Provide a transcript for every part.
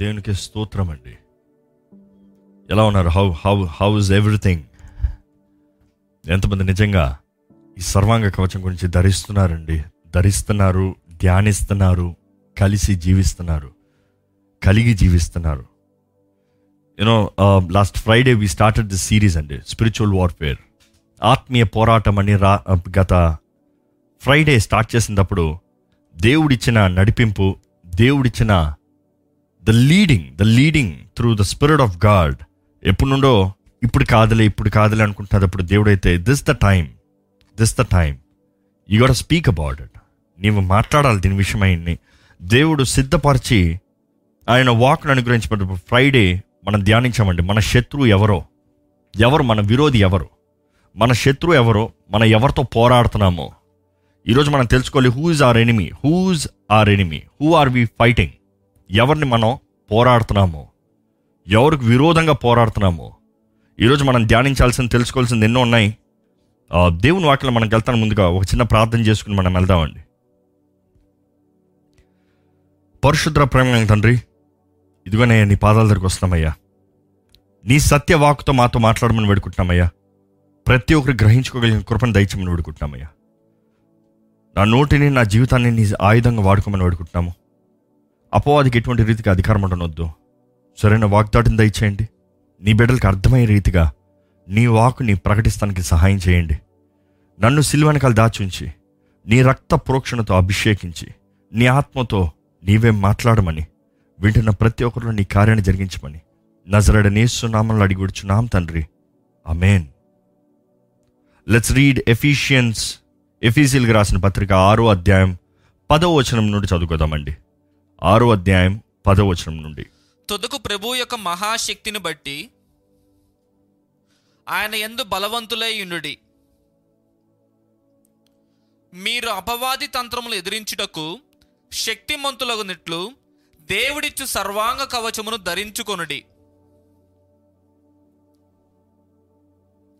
దేవునికి స్తోత్రం అండి ఎలా ఉన్నారు? How how how is everything ఎంతమంది నిజంగా ఈ సర్వాంగ కవచం గురించి ధరిస్తున్నారండి. ధరిస్తున్నారు ధ్యానిస్తున్నారు కలిసి జీవిస్తున్నారు కలిగి జీవిస్తున్నారు. You know last Friday we started the series అండి స్పిరిచువల్ వార్ఫేర్ ఆత్మీయ పోరాటం అని రా um, గత ఫ్రైడే స్టార్ట్ చేసినప్పుడు దేవుడిచ్చిన నడిపింపు దేవుడిచ్చిన the leading the leading through the spirit of God ఎప్పుడు నుండో ఇప్పుడు కాదులే ఇప్పుడు కాదులే అనుకుంటుంది అప్పుడు దేవుడైతే this the time this the time you got speak about it నీవు మాట్లాడాలి దీని విషయమైంది దేవుడు సిద్ధపరిచి ఆయన వాక్ను అనుగ్రహించినప్పుడు ఫ్రైడే మనం ధ్యానించామండి. మన శత్రువు ఎవరో ఎవరు మన విరోధి ఎవరు మన శత్రువు ఎవరో మన ఎవరితో పోరాడుతున్నామో ఈరోజు మనం తెలుసుకోవాలి who is our enemy whose our enemy who are we fighting ఎవరిని మనం పోరాడుతున్నాము ఎవరికి విరోధంగా పోరాడుతున్నాము ఈరోజు మనం ధ్యానించాల్సింది తెలుసుకోవాల్సింది ఎన్నో ఉన్నాయి. ఆ, దేవుని వాక్యం మనం వెళ్తాను ముందుగా ఒక చిన్న ప్రార్థన చేసుకుని మనం వెళ్దామండి. పరిశుద్ర ప్రేమ తండ్రి ఇదిగోనే నీ పాదాల దగ్గరికి వస్తున్నామయ్యా. నీ సత్య వాక్తో మాతో మాట్లాడమని వేడుకుంటున్నామయ్యా. ప్రతి ఒక్కరు గ్రహించుకోగలిగిన కృపను దయచమని వేడుకుంటున్నామయ్యా. నా నోటిని నా జీవితాన్ని నీ ఆయుధంగా వాడుకోమని వేడుకుంటున్నాము. అపవాదికి ఎటువంటి రీతిగా అధికారం ఉండనొద్దు. సరైన వాగ్దాటిని దయచేయండి. నీ బిడ్డలకు అర్థమయ్యే రీతిగా నీ వాకుని ప్రకటిస్తానికి సహాయం చేయండి. నన్ను సిల్వెనకాలు దాచుంచి నీ రక్త ప్రోక్షణతో అభిషేకించి నీ ఆత్మతో నీవే మాట్లాడమని వింటున్న ప్రతి ఒక్కరిలో నీ కార్యాన్ని జరిగించమని నజరడ నేస్తున్నామని అడిగిడుచున్నాం తండ్రి. అమేన్ లెట్స్ రీడ్ ఎఫిషియన్స్ ఎఫీసియల్గా రాసిన పత్రిక ఆరో అధ్యాయం పదో వచనం నుండి చదువుకోదామండి. ఆరో అధ్యాయం పదో వచనం నుండి. తుదకు ప్రభు యొక్క మహాశక్తిని బట్టి ఆయన ఎందు బలవంతులై ఉండుడి. మీరు అపవాది తంత్రములు ఎదిరించుటకు శక్తిమంతులగునట్లు దేవుడిచ్చు సర్వాంగ కవచమును ధరించుకొనుడి.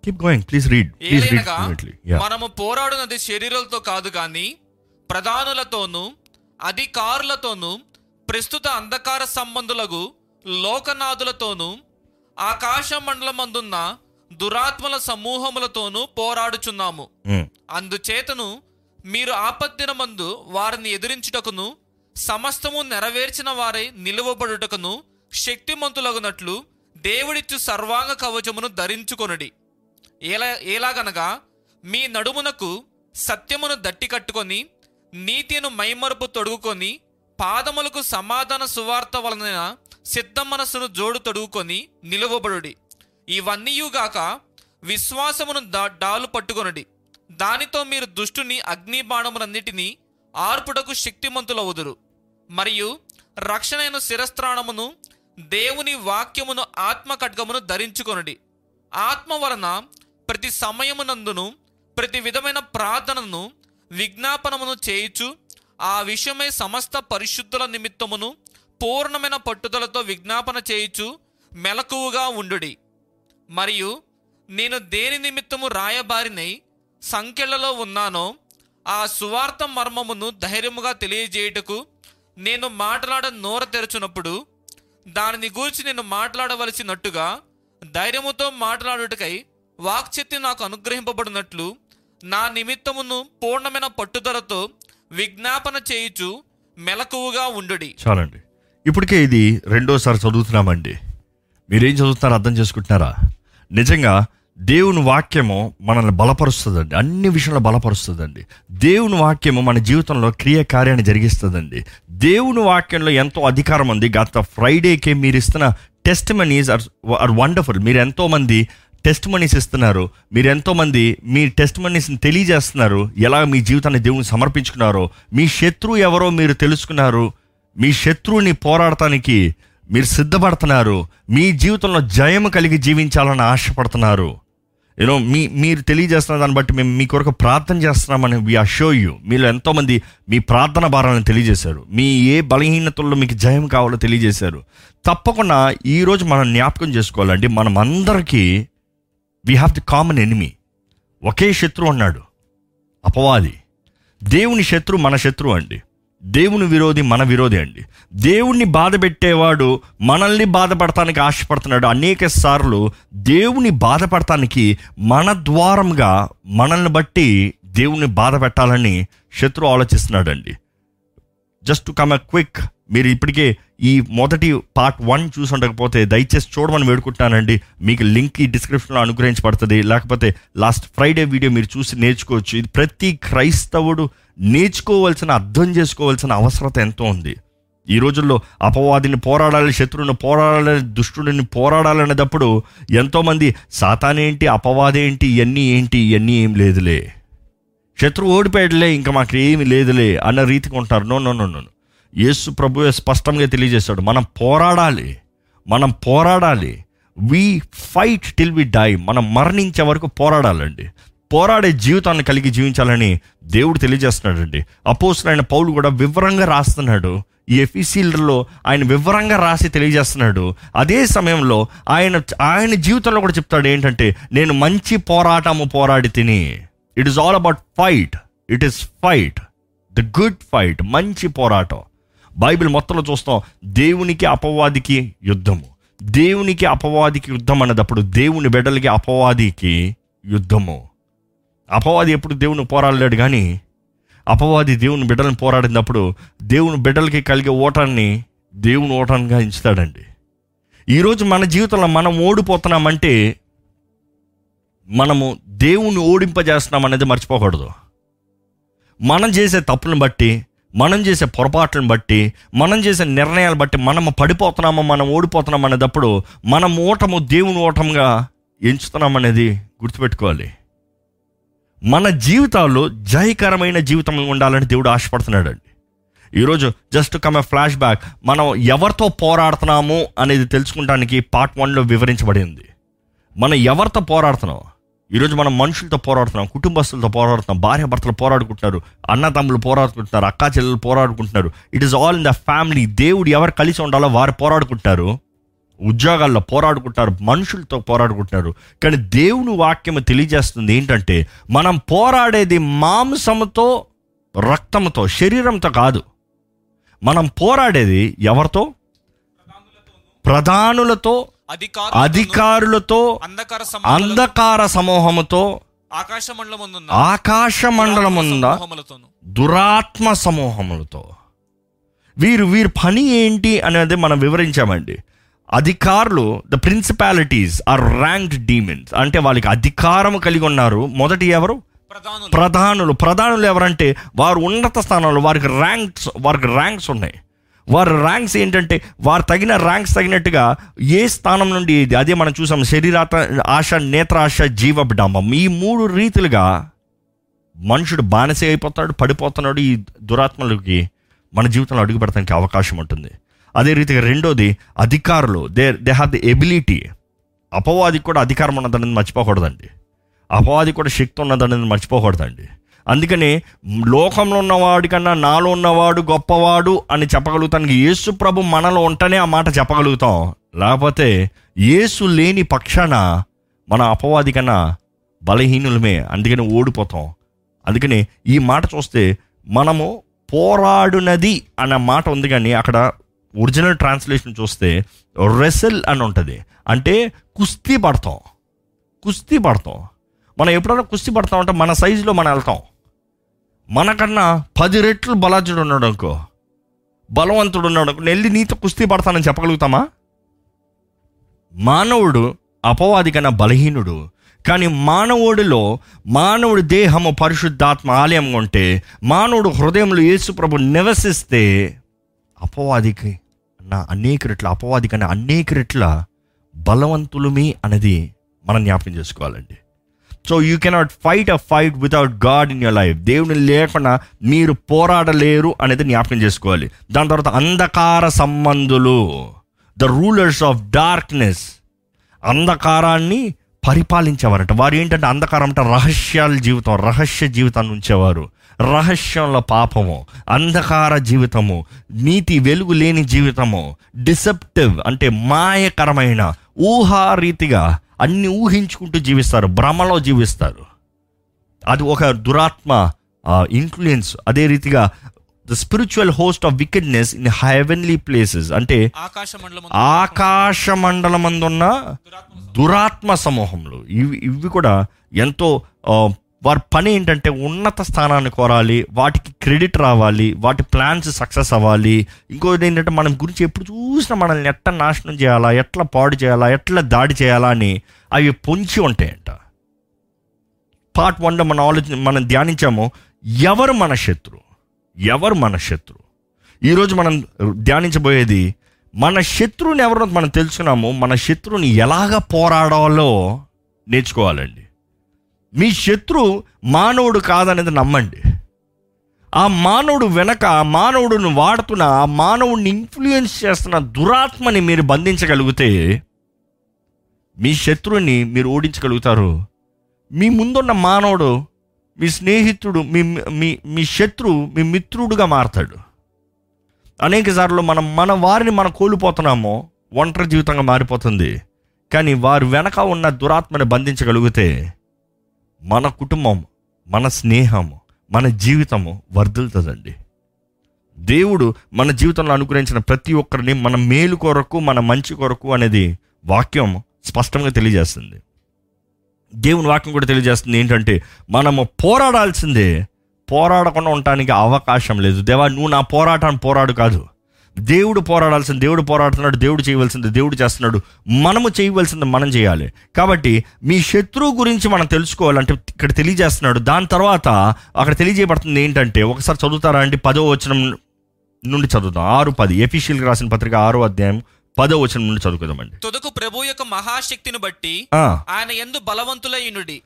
Keep going please read please read ఏలైనగా మనము పోరాడునది శరీరాలతో కాదు గాని ప్రధానులతోనూ అధికారులతోనూ ప్రస్తుత అంధకార సంబంధులకు లోకనాథులతోనూ ఆకాశ మండలమందున్న దురాత్మల సమూహములతోనూ పోరాడుచున్నాము. అందుచేతను మీరు ఆపద్దినమందు వారిని ఎదిరించుటకును సమస్తము నెరవేర్చిన వారై నిలువబడుటకును శక్తిమంతులగునట్లు దేవుడిచ్చు సర్వాంగ కవచమును ధరించుకొనుడి. ఎలా ఎలాగనగా మీ నడుమునకు సత్యమును దట్టి కట్టుకొని నీతిను మైమరుపు తొడుగుకొని పాదములకు సమాధాన సువార్త వలన సిద్ధ మనస్సును జోడు తొడుగుకొని నిలువబడుడి. ఇవన్నీయుగాక విశ్వాసమును దా డాలు పట్టుకొనుడి. దానితో మీరు దుష్టుని అగ్ని బాణములన్నిటినీ ఆర్పుటకు శక్తిమంతులవుదురు. మరియు రక్షణైన శిరస్త్రాణమును దేవుని వాక్యమును ఆత్మ ఖడ్గమును ధరించుకొనుడి. ఆత్మ వలన ప్రతి సమయమునందును ప్రతి విధమైన ప్రార్థనను విజ్ఞాపనమును చేయుచు ఆ విషయమై సమస్త పరిశుద్ధుల నిమిత్తమును పూర్ణమైన పట్టుదలతో విజ్ఞాపన చేయుచు మెలకువగా ఉండుడి. మరియు నేను దేని నిమిత్తము రాయబారినై సంఖ్యలలో ఉన్నానో ఆ సువార్త మర్మమును ధైర్యముగా తెలియజేయుటకు నేను మాట్లాడ నోర తెరచునప్పుడు దానిని గూర్చి నేను మాట్లాడవలసినట్టుగా ధైర్యముతో మాట్లాడుటకై వాక్చక్తి నాకు అనుగ్రహింపబడినట్లు నా నిమిత్తమును పూర్ణమైన పట్టుదలతో విజ్ఞాపన చేయుచు మెలకువగా ఉండుడి. చాలండి. ఇప్పటికే ఇది రెండోసారి చదువుతున్నామండి. మీరేం చదువుతున్నారో అర్థం చేసుకుంటున్నారా? నిజంగా దేవుని వాక్యము మనల్ని బలపరుస్తుందండి. అన్ని విషయంలో బలపరుస్తుందండి. దేవుని వాక్యము మన జీవితంలో క్రియ కార్యాన్ని జరిగిస్తుందండి. దేవుని వాక్యంలో ఎంతో అధికారం ఉంది. గత ఫ్రైడేకి మీరు ఇస్తున్న testimonies are are wonderful మీరు ఎంతోమంది టెస్ట్ మనీస్ ఇస్తున్నారు. మీరు ఎంతోమంది మీ టెస్ట్ మనీస్ని తెలియజేస్తున్నారు. ఎలా మీ జీవితాన్ని దేవుని సమర్పించుకున్నారో మీ శత్రువు ఎవరో మీరు తెలుసుకున్నారు. మీ శత్రువుని పోరాడటానికి మీరు సిద్ధపడుతున్నారు. మీ జీవితంలో జయము కలిగి జీవించాలని ఆశపడుతున్నారు. యూనో మీ మీరు తెలియజేస్తున్న దాన్ని బట్టి మేము మీ కొరకు ప్రార్థన చేస్తున్నామని వి అషో యూ మీలో ఎంతోమంది మీ ప్రార్థన భారాలను తెలియజేశారు. మీ ఏ బలహీనతల్లో మీకు జయం కావాలో తెలియజేశారు. తప్పకుండా ఈరోజు మనం జ్ఞాపకం చేసుకోవాలండి. మనం అందరికీ we have the common enemy ఒకే శత్రువు అన్నాడు అపవాది. దేవుని శత్రువు మన శత్రువు అండి. దేవుని విరోధి మన విరోధి అండి. దేవుణ్ణి బాధ పెట్టేవాడు మనల్ని బాధపడటానికి ఆశపడుతున్నాడు. అనేక సార్లు దేవుని బాధపడటానికి మన ద్వారంగా మనల్ని బట్టి దేవుణ్ణి బాధ పెట్టాలని శత్రు ఆలోచిస్తున్నాడండి. Just to come a quick మీరు ఇప్పటికే ఈ మొదటి పార్ట్ వన్ చూసి ఉండకపోతే దయచేసి చూడమని వేడుకుంటున్నానండి. మీకు లింక్ ఈ డిస్క్రిప్షన్లో అనుగ్రహించబడుతుంది. లేకపోతే లాస్ట్ ఫ్రైడే వీడియో మీరు చూసి నేర్చుకోవచ్చు. ఇది ప్రతి క్రైస్తవుడు నేర్చుకోవాల్సిన అర్థం చేసుకోవాల్సిన అవసరత ఎంతో ఉంది. ఈ రోజుల్లో అపవాదిని పోరాడాలి శత్రువుని పోరాడాలి దుష్టుడిని పోరాడాలనేటప్పుడు ఎంతోమంది సాతానేంటి అపవాదేంటి ఇవన్నీ ఏంటి ఇవన్నీ ఏం లేదులే. శత్రువు ఓడిపోయాడులే ఇంకా మాకు ఏమి లేదులే అన్న రీతికి ఉంటారు. No no no no Yesu ప్రభువే స్పష్టంగా తెలియజేశాడు. మనం పోరాడాలి. మనం పోరాడాలి. We fight till we die మనం మరణించే వరకు పోరాడాలండి. పోరాడే జీవితాన్ని కలిగి జీవించాలని దేవుడు తెలియజేస్తున్నాడండి. అపోసులైన పౌలు కూడా వివరంగా రాస్తున్నాడు. ఈ ఎఫీసీలలో ఆయన వివరంగా రాసి తెలియజేస్తున్నాడు. అదే సమయంలో ఆయన ఆయన జీవితంలో కూడా చెప్తాడు ఏంటంటే నేను మంచి పోరాటము పోరాడి తిని. It is all about fight it is fight the good fight మంచి పోరాటం. బైబిల్ మొత్తంలో చూస్తాం దేవునికి అపవాదికి యుద్ధము. దేవునికి అపవాదికి యుద్ధం అన్నదప్పుడు దేవుని బిడ్డలకి అపవాదికి యుద్ధము. అపవాది ఎప్పుడు దేవుని పోరాడలేడు కానీ అపవాది దేవుని బిడ్డలను పోరాడినప్పుడు దేవుని బిడ్డలకి కలిగే ఓటాన్ని దేవుని ఓటాన్గా ఎంచుతాడండి ఈరోజు మన జీవితంలో మనం ఓడిపోతున్నామంటే మనము దేవుణ్ణి ఓడింపజేస్తున్నాం అనేది మర్చిపోకూడదు. మనం చేసే తప్పులను బట్టి మనం చేసే పొరపాట్లను బట్టి మనం చేసే నిర్ణయాలు బట్టి మనం పడిపోతున్నామో మనం ఓడిపోతున్నాం అనేటప్పుడు మనం ఓటము దేవుని ఓటముగా ఎంచుతున్నాం అనేది గుర్తుపెట్టుకోవాలి. మన జీవితాల్లో జయకరమైన జీవితం ఉండాలని దేవుడు ఆశపడుతున్నాడు అండి ఈరోజు just come a flash back మనం ఎవరితో పోరాడుతున్నాము అనేది తెలుసుకుంటానికి పార్ట్ వన్లో వివరించబడింది. మనం ఎవరితో పోరాడుతున్నాం? ఈరోజు మనం మనుషులతో పోరాడుతున్నాం కుటుంబస్తులతో పోరాడుతున్నాం భార్య భర్తలు పోరాడుకుంటున్నారు అన్నదమ్ములు పోరాడుకుంటున్నారు అక్కా చెల్లెలు పోరాడుకుంటున్నారు. It is all in the family దేవుడు ఎవరు కలిసి ఉండాలో వారు పోరాడుకుంటారు. ఉద్యోగాల్లో పోరాడుకుంటారు మనుషులతో పోరాడుకుంటున్నారు. కానీ దేవుని వాక్యం తెలియజేస్తుంది ఏంటంటే మనం పోరాడేది మాంసముతో రక్తంతో శరీరంతో కాదు. మనం పోరాడేది ఎవరితో? ప్రధానులతో అధికారులతో అంధకార సమూహముతో ఆకాశ మండలం ఆకాశ మండలముంద దురాత్మ సమూహములతో. వీరు వీరి పని ఏంటి అనేది మనం వివరించామండి. అధికారులు the principalities are ranked demons అంటే వాళ్ళకి అధికారం కలిగి ఉన్నారు. మొదటి ఎవరు? ప్రధానులు. ప్రధానులు. ఎవరంటే వారు ఉన్నత స్థానంలో వారికి ర్యాంక్స్ వారికి ర్యాంక్స్ ఉన్నాయి. వారి ర్యాంక్స్ ఏంటంటే వారు తగిన ర్యాంక్స్ తగినట్టుగా ఏ స్థానం నుండి అదే మనం చూసాం శరీరాత ఆశ నేత్రాశ జీవబిడామం. ఈ మూడు రీతులుగా మనుషుడు బానిస అయిపోతాడు పడిపోతున్నాడు ఈ దురాత్మలకి మన జీవితంలో అడుగు పెడతానికి అవకాశం ఉంటుంది. అదే రీతిగా రెండోది అధికారులు. They they have the ability అపవాదికి కూడా అధికారం ఉన్నదనేది మర్చిపోకూడదండి. అపవాది కూడా శక్తి ఉన్నదనేది మర్చిపోకూడదండి. అందుకని లోకంలో ఉన్నవాడికన్నా నాలో ఉన్నవాడు గొప్పవాడు అని చెప్పగలుగుతానికి యేసు ప్రభు మనలో ఉంటేనే ఆ మాట చెప్పగలుగుతాం. లేకపోతే యేసు లేని పక్షాన మన అపవాది కన్నా బలహీనులమే అందుకని ఓడిపోతాం. అందుకని ఈ మాట చూస్తే మనము పోరాడునది అన్న మాట ఉంది కానీ అక్కడ ఒరిజినల్ ట్రాన్స్లేషన్ చూస్తే రెసెల్ అని ఉంటుంది. అంటే కుస్తీ పడతాం. కుస్తీ పడతాం. మనం ఎప్పుడైనా కుస్తీ పడతాం అంటే మన సైజులో మనం వెళ్తాం. మనకన్నా పది రెట్లు బలాజుడు ఉన్నాడు అనుకో బలవంతుడు ఉన్నాడు అనుకో నెల్లి నీతో కుస్తీ పడతానని చెప్పగలుగుతామా? మానవుడు అపవాది కన్నా బలహీనుడు కానీ మానవుడిలో మానవుడి దేహము పరిశుద్ధాత్మ ఆలయం ఉంటే మానవుడు హృదయంలో యేసుప్రభు నివసిస్తే అపవాదికి నా అనేక రెట్ల అపవాది కన్నా అనేక రెట్ల బలవంతులమి అనేది మనం జ్ఞాపకం చేసుకోవాలండి. So you cannot fight a fight without God in your life దేవుని లేకుండా మీరు పోరాడలేరు అనేది జ్ఞాపకం చేసుకోవాలి. దాని తర్వాత అంధకార సంబంధులు ద రూలర్స్ ఆఫ్ డార్క్నెస్ అంధకారాన్ని పరిపాలించేవారంట. వారు ఏంటంటే అంధకారం అంటే రహస్యాల జీవితం రహస్య జీవితాన్ని ఉంచేవారు. రహస్యంలో పాపము అంధకార జీవితము నీతి వెలుగు లేని జీవితము డిసెప్టివ్ అంటే మాయకరమైన ఊహారీతిగా అన్ని ఊహించుకుంటూ జీవిస్తారు భ్రమలో జీవిస్తారు. అది ఒక దురాత్మ ఇన్ఫ్లుయెన్స్ అదే రీతిగా the spiritual host of wickedness in heavenly places అంటే ఆకాశ మండలం దురాత్మ సమూహంలో. ఇవి ఇవి కూడా ఎంతో వారి పని ఏంటంటే ఉన్నత స్థానాన్ని కోరాలి వాటికి క్రెడిట్ రావాలి వాటి ప్లాన్స్ సక్సెస్ అవ్వాలి. ఇంకోటి ఏంటంటే మనం గురించి ఎప్పుడు చూసినా మనల్ని ఎట్లా నాశనం చేయాలా ఎట్లా పాడు చేయాలా ఎట్లా దాడి చేయాలా అని అవి పొంచి ఉంటాయంట. పార్ట్ వన్లో మనం ఆలోచన మనం ధ్యానించాము ఎవరు మన శత్రు? ఎవరు మన శత్రు? ఈరోజు మనం ధ్యానించబోయేది మన శత్రువుని ఎవరో మనం తెలుసుకున్నాము మన శత్రువుని ఎలాగ పోరాడాలో నేర్చుకోవాలండి. మీ శత్రు మానవుడు కాదనేది నమ్మండి. ఆ మానవుడు వెనక ఆ మానవుడిని వాడుతున్న ఆ మానవుడిని ఇన్ఫ్లుయెన్స్ చేస్తున్న దురాత్మని మీరు బంధించగలిగితే మీ శత్రువుని మీరు ఓడించగలుగుతారు. మీ ముందున్న మానవుడు మీ స్నేహితుడు మీ మీ మీ శత్రువు మీ మిత్రుడుగా మారతాడు. అనేక సార్లు మనం మన వారిని మనం కోల్పోతున్నామో ఒంటరి జీవితంగా మారిపోతుంది. కానీ వారి వెనక ఉన్న దురాత్మని బంధించగలిగితే మన కుటుంబం మన స్నేహము మన జీవితము వర్ధిల్తుందండి దేవుడు మన జీవితంలో అనుగ్రహించిన ప్రతి ఒక్కరిని మన మేలు కొరకు మన మంచి కొరకు అనేది వాక్యం స్పష్టంగా తెలియజేస్తుంది. దేవుని వాక్యం కూడా తెలియజేస్తుంది ఏంటంటే మనము పోరాడాల్సిందే పోరాడకుండా ఉండటానికి అవకాశం లేదు. దేవా నువ్వు నా పోరాటాన్ని పోరాడు కాదు. దేవుడు పోరాడాల్సింది దేవుడు పోరాడుతున్నాడు దేవుడు చేయవలసింది దేవుడు చేస్తున్నాడు. మనము చేయవలసింది మనం చేయాలి. కాబట్టి మీ శత్రువు గురించి మనం తెలుసుకోవాలంటే ఇక్కడ తెలియజేస్తున్నాడు. దాని తర్వాత అక్కడ తెలియజేయబడుతుంది ఏంటంటే ఒకసారి చదువుతారా అండి? పదో వచనం నుండి చదువుతాం ఆరు పది. ఎఫీషియల్కి రాసిన పత్రిక ఆరో అధ్యాయం పదో వచనం నుండి చదువుకుందామండి. తుదకు ప్రభు యొక్క మహాశక్తిని బట్టి ఆయన ఎందు బలవంతులైనుడి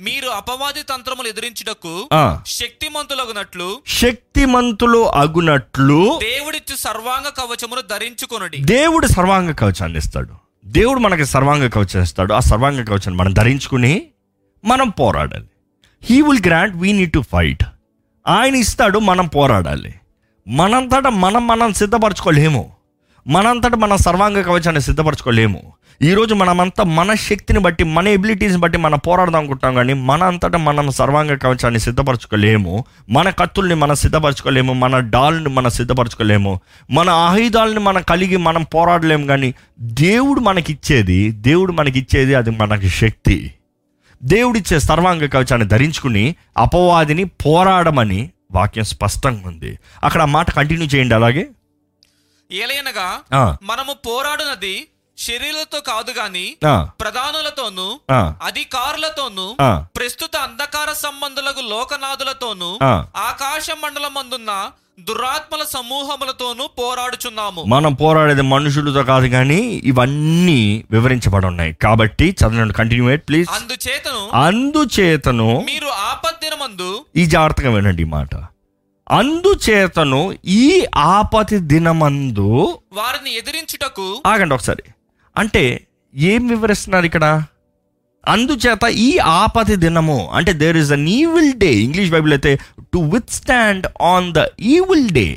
మీరు అపవాది తంత్రములు ఎదిరించుటకు. శక్తిమంతులగునట్లు శక్తిమంతులు అగునట్లు దేవుడిచ్చు సర్వాంగ కవచమును ధరించుకొనుడి. దేవుడు సర్వాంగ కవచాన్ని ఇస్తాడు. దేవుడు మనకి సర్వాంగ కవచం ఇస్తాడు. ఆ సర్వాంగ కవచాన్ని మనం ధరించుకుని మనం పోరాడాలి. He will grant we need to fight ఆయన ఇస్తాడు మనం పోరాడాలి. మనంతటా మనం మనం సిద్ధపరచుకోలేము. మనంతటా మన సర్వాంగ కవచాన్ని సిద్ధపరచుకోలేము. ఈరోజు మనమంతా మన శక్తిని బట్టి మన ఎబిలిటీస్ని బట్టి మనం పోరాడదాం అనుకుంటాం కానీ మన అంతటా మనం సర్వాంగ కవచాన్ని సిద్ధపరచుకోలేము. మన కత్తుల్ని మనం సిద్ధపరచుకోలేము. మన డాల్ని మనం సిద్ధపరచుకోలేము. మన ఆయుధాలని మనం కలిగి మనం పోరాడలేము కానీ దేవుడు మనకిచ్చేది దేవుడు మనకిచ్చేది అది మనకి శక్తి. దేవుడిచ్చే సర్వాంగ కవచాన్ని ధరించుకుని అపవాదిని పోరాడమని వాక్యం స్పష్టంగా ఉంది. అక్కడ ఆ మాట కంటిన్యూ చేయండి అలాగే. ఏలైనగా మనము పోరాడునది శరీరులతో కాదు గాని ప్రధానులతోనూ అధికారులతోనూ ప్రస్తుత అంధకార సంబంధులకు లోకనాథులతోనూ. ఆకాశ మండలమందున్న దురాత్మల సమూహములతోనూ పోరాడుచున్నాము. మనం పోరాడేది మనుషులతో కాదు కానీ ఇవన్నీ వివరించబడి ఉన్నాయి కాబట్టి చదవండి కంటిన్యూ ప్లీజ్ అందుచేతను అందుచేతను మీరు ఆపద్దినమందు ఈ జాగ్రత్తగా వినండి ఈ మాట. అందుచేతను ఈ ఆపతి దినమందు వారిని ఎదిరించుటకు ఆగండి ఒకసారి. అంటే ఏం వివరిస్తున్నారు ఇక్కడ? అందుచేత ఈ ఆపతి దినము అంటే there is an evil day English Bible అయితే to withstand on the evil day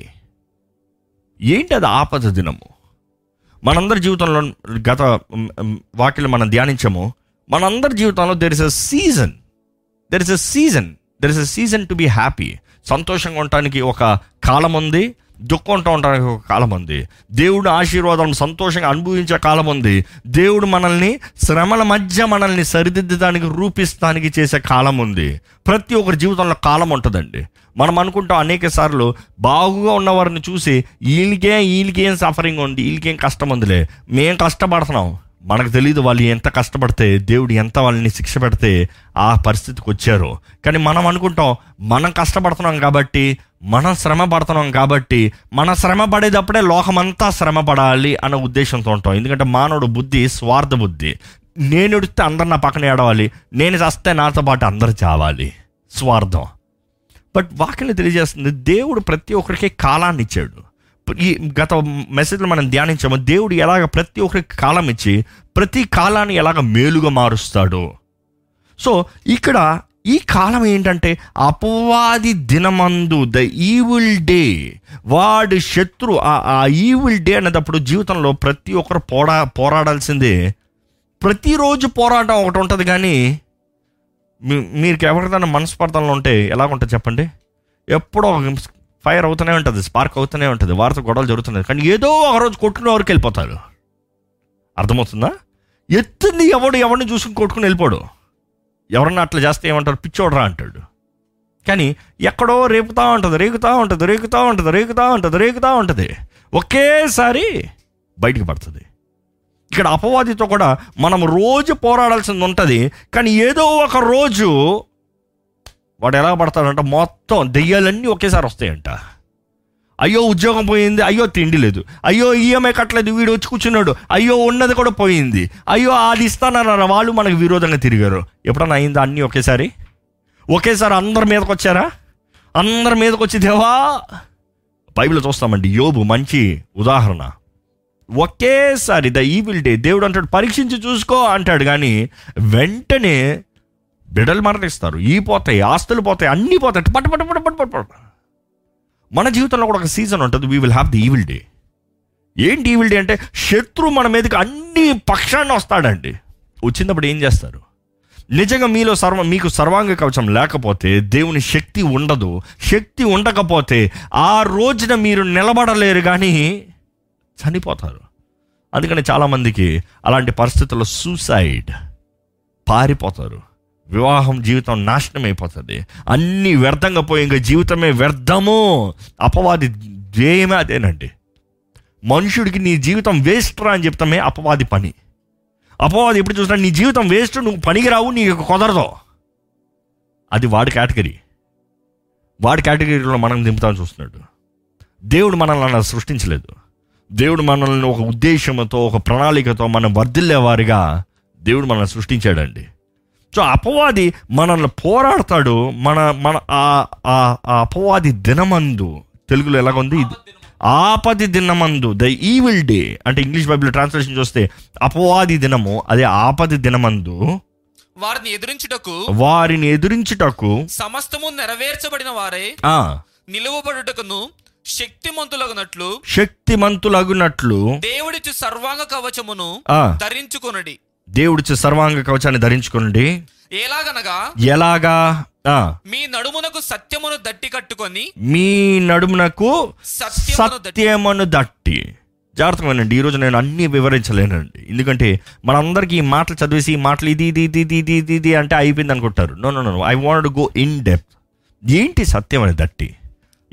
ఏంటి అది ఆపద దినము? మనందరి జీవితంలో గత వాక్యలు మనం ధ్యానించము. మనందరి జీవితంలో there is a season there is a season there is a season to be happy సంతోషంగా ఉండటానికి ఒక కాలం ఉంది దుఃఖంతో ఉండడానికి ఒక కాలం ఉంది దేవుడు ఆశీర్వాదం సంతోషంగా అనుభవించే కాలం ఉంది దేవుడు మనల్ని శ్రమల మధ్య మనల్ని సరిదిద్దడానికి రూపిస్తానికి చేసే కాలం ఉంది ప్రతి ఒక్కరి జీవితంలో కాలం ఉంటుందండి. మనం అనుకుంటాం అనేక సార్లు బాగుగా ఉన్నవారిని చూసి వీళ్ళకే వీళ్ళకేం సఫరింగ్ ఉంది వీళ్ళకేం కష్టం ఉందిలే. మేం కష్టపడుతున్నాం. మనకు తెలియదు వాళ్ళు ఎంత కష్టపడితే దేవుడు ఎంత వాళ్ళని శిక్ష పెడితే ఆ పరిస్థితికి వచ్చారు. కానీ మనం అనుకుంటాం మనం కష్టపడుతున్నాం కాబట్టి మనం శ్రమ పడుతున్నాం కాబట్టి మన శ్రమ పడేటప్పుడే లోకమంతా శ్రమ పడాలి అనే ఉద్దేశంతో ఉంటాం. ఎందుకంటే మానవుడు బుద్ధి స్వార్థ బుద్ధి. నేను ఎడితే అందరు నా పక్కన ఏడవాలి నేను చస్తే నాతో పాటు అందరు చావాలి. స్వార్థం. బట్ వాక్యం తెలియజేస్తుంది దేవుడు ప్రతి ఒక్కరికి కాలాన్ని ఇచ్చాడు. ఈ గత మెసేజ్లో మనం ధ్యానించాము. దేవుడు ఎలాగ ప్రతి ఒక్కరికి కాలం ఇచ్చి ప్రతి కాలాన్ని ఎలాగ మేలుగా మారుస్తాడు. సో ఇక్కడ ఈ కాలం ఏంటంటే అపవాది దినమందు ద ఈవిల్ డే వాడి శత్రు ఆ ఆ ఈవిల్ డే అనేటప్పుడు జీవితంలో ప్రతి ఒక్కరు పోరా పోరాడాల్సిందే. ప్రతిరోజు పోరాటం ఒకటి ఉంటుంది కానీ మీ- మీకు ఎవరికైనా మనస్పర్ధనలు ఉంటే ఎలాగుంటుంది చెప్పండి? ఎప్పుడో ఫైర్ అవుతూనే ఉంటుంది స్పార్క్ అవుతూనే ఉంటుంది వారితో గొడవలు జరుగుతున్నాయి. కానీ ఏదో ఒక రోజు కొట్టుకునే వరకు వెళ్ళిపోతారు. అర్థమవుతుందా? ఎత్తుని ఎవడు ఎవరిని చూసుకుని కొట్టుకుని వెళ్ళిపోడు. ఎవరన్నా అట్లా చేస్తే ఏమంటారు? పిచ్చోడరా అంటాడు. కానీ ఎక్కడో రేపుతా ఉంటుంది రేగుతూ ఉంటుంది రేగుతూ ఉంటుంది రేగుతూ ఉంటుంది రేగుతూ ఉంటుంది. ఒకేసారి బయటికి పడుతుంది. ఇక్కడ అపవాదితో కూడా మనం రోజు పోరాడాల్సింది ఉంటుంది. కానీ ఏదో ఒక రోజు వాడు ఎలా పడతాడంట మొత్తం దెయ్యాలన్నీ ఒకేసారి వస్తాయంట. అయ్యో ఉద్యోగం పోయింది అయ్యో తిండి లేదు. అయ్యో ఈఎంఐ కట్టలేదు వీడు వచ్చి కూర్చున్నాడు. అయ్యో ఉన్నది కూడా పోయింది. అయ్యో అది ఇస్తానన్న వాళ్ళు మనకు విరోధంగా తిరిగారు. ఎప్పుడన్నా అయిందా అన్నీ ఒకేసారి? ఒకేసారి అందరి మీదకి వచ్చారా? అందరి మీదకి వచ్చి దేవా! బైబిల్ చూస్తామండి యోబు మంచి ఉదాహరణ. ఒకేసారి ద ఈవిల్ డే దేవుడు అంటాడు పరీక్షించి చూసుకో అంటాడు కానీ వెంటనే బిడలు మరణిస్తారు. ఈ పోతాయి ఆస్తులు పోతాయి అన్నీ పోతాయి. పట్టు పట్టు పట్టు పట్టు పట్టు పట్టు మన జీవితంలో కూడా ఒక సీజన్ ఉంటుంది. We will have the evil day ఏంటి ఈవిల్ డే అంటే శత్రు మన మీదకి అన్ని పక్షాన్ని వస్తాడండి. వచ్చినప్పుడు ఏం చేస్తారు? నిజంగా మీలో సర్వ మీకు సర్వాంగ కవచం లేకపోతే దేవుని శక్తి ఉండదు. శక్తి ఉండకపోతే ఆ రోజున మీరు నిలబడలేరు కానీ చనిపోతారు. అందుకని చాలామందికి అలాంటి పరిస్థితుల్లో సూసైడ్ పారిపోతారు. వివాహం జీవితం నాశనం అయిపోతుంది అన్నీ వ్యర్థంగా పోయి ఇంకా జీవితమే వ్యర్థము. అపవాది ధ్యేయమే అదేనండి. మనుషుడికి నీ జీవితం వేస్ట్ రా అని చెప్తామే అపవాది పని. అపవాది ఎప్పుడు చూసినా నీ జీవితం వేస్ట్ నువ్వు పనికిరావు నీకు కుదరదు. అది వాడి కేటగిరీ. వాడి కేటగిరీలో మనం దింపుతామని చూస్తున్నాడు. దేవుడు మనల్ని అలా సృష్టించలేదు. దేవుడు మనల్ని ఒక ఉద్దేశంతో ఒక ప్రణాళికతో మనం వర్ధిల్లే వారిగా దేవుడు మనల్ని సృష్టించాడండి. సో అపవాది మనల్ని పోరాడతాడు. మన మన ఆ- అపవాది దినమందు. తెలుగులో ఎలాగుంది? ఇది ఆపది దినమందు. ద ఈవిల్ డే అంటే ఇంగ్లీష్ బైబిల్ ట్రాన్స్లేషన్ చూస్తే అపవాది దినము అదే ఆపది దినమందు వారిని ఎదిరించుటకు వారిని ఎదురించుటకు సమస్తము నెరవేర్చబడిన వారే ఆ. నిలువబడుటకును శక్తిమంతులగునట్లు శక్తిమంతులగునట్లు దేవుడిచ్చు సర్వాంగ కవచమును ధరించుకొనుడి. దేవుడిచ్చే సర్వాంగ కవచాన్ని ధరించుకోండి. ఎలాగనగా? ఎలాగా? మీ నడుమునకు సత్యమును దట్టి కట్టుకొని మీ నడుమునకు సత్యమును దట్టి జాగ్రత్తగా వినండి ఈరోజు నేను అన్ని వివరించలేనండి. ఎందుకంటే మనందరికీ ఈ మాటలు చదివేసి ఈ మాటలు ఇది ఇది ఇది ఇది ఇది ఇది ఇది అంటే అయిపోయింది అనుకుంటారు. No no no I want go in depth ఏంటి సత్యం అని దట్టి?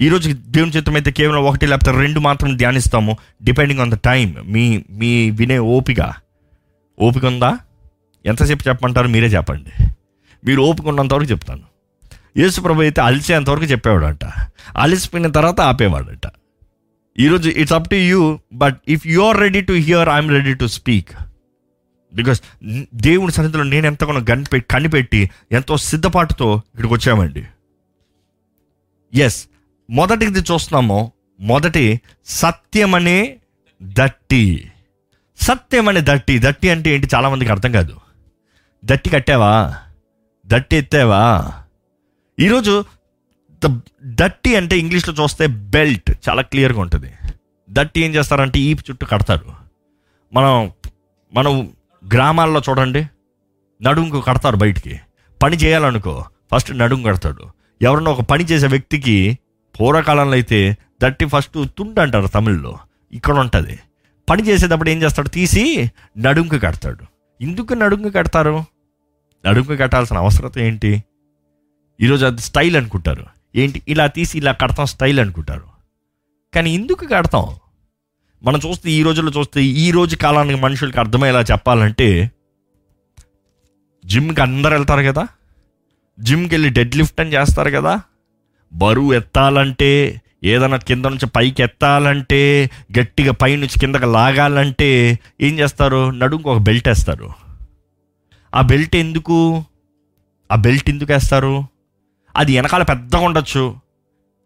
ఈరోజు దేవుని చిత్తం అయితే కేవలం ఒకటి లేకపోతే రెండు మాత్రం ధ్యానిస్తాము డిపెండింగ్ ఆన్ ద టైం మీ మీ వినే ఓపిక. ఓపిక ఉందా? ఎంతసేపు చెప్పమంటారు? మీరే చెప్పండి. మీరు ఓపిక ఉన్నంతవరకు చెప్తాను. యేసుప్రభు అయితే అలిసేంతవరకు చెప్పేవాడంట. అలిసిపోయిన తర్వాత ఆపేవాడంట. ఈరోజు it's up to you but if you are ready to hear I'm ready to speak because దేవుని సన్నిధిలో నేను ఎంతగానో కనిపెట్టి కనిపెట్టి ఎంతో సిద్ధపాటుతో ఇక్కడికి వచ్చామండి. ఎస్ మొదటిది చూస్తున్నాము. మొదటి సత్యమనే దట్టి. సత్యమనే దట్టి దట్టి అంటే ఏంటి చాలామందికి అర్థం కాదు. దట్టి కట్టావా? దట్టి ఎత్తావా? ఈరోజు ద దట్టి అంటే ఇంగ్లీష్లో చూస్తే బెల్ట్ చాలా క్లియర్గా ఉంటుంది. దట్టి ఏం చేస్తారంటే ఈపు చుట్టూ కడతారు. మనం మనం గ్రామాల్లో చూడండి నడుముకు కడతారు బయటికి. పని చేయాలనుకో ఫస్ట్ నడుము కడతాడు. ఎవరన్నా ఒక పని చేసే వ్యక్తికి పూర్వకాలంలో అయితే దట్టి ఫస్ట్ తుండ అంటారు తమిళ్ళో. ఇక్కడ ఉంటుంది. పని చేసేటప్పుడు ఏం చేస్తాడు? తీసి నడుంకు కడతాడు. ఎందుకు నడుంకు కడతారు? నడుంకు కట్టాల్సిన అవసరం ఏంటి? ఈరోజు అది స్టైల్ అనుకుంటారు. ఏంటి? ఇలా తీసి ఇలా కడతాం స్టైల్ అనుకుంటారు. కానీ ఎందుకు కడతాం? మనం చూస్తే ఈ రోజుల్లో చూస్తే ఈ రోజు కాలానికి మనుషులకి అర్థమయ్యేలా చెప్పాలంటే జిమ్కి అందరు వెళ్తారు కదా? జిమ్కి వెళ్ళి డెడ్ లిఫ్ట్ అని చేస్తారు కదా? బరువు ఎత్తాలంటే ఏదైనా కింద నుంచి పైకి ఎత్తాలంటే గట్టిగా పై నుంచి కిందకి లాగాలంటే ఏం చేస్తారు? నడుముకు ఒక బెల్ట్ వేస్తారు. ఆ బెల్ట్ ఎందుకు? ఆ బెల్ట్ ఎందుకు వేస్తారు? అది వెనకాల పెద్దగా ఉండొచ్చు.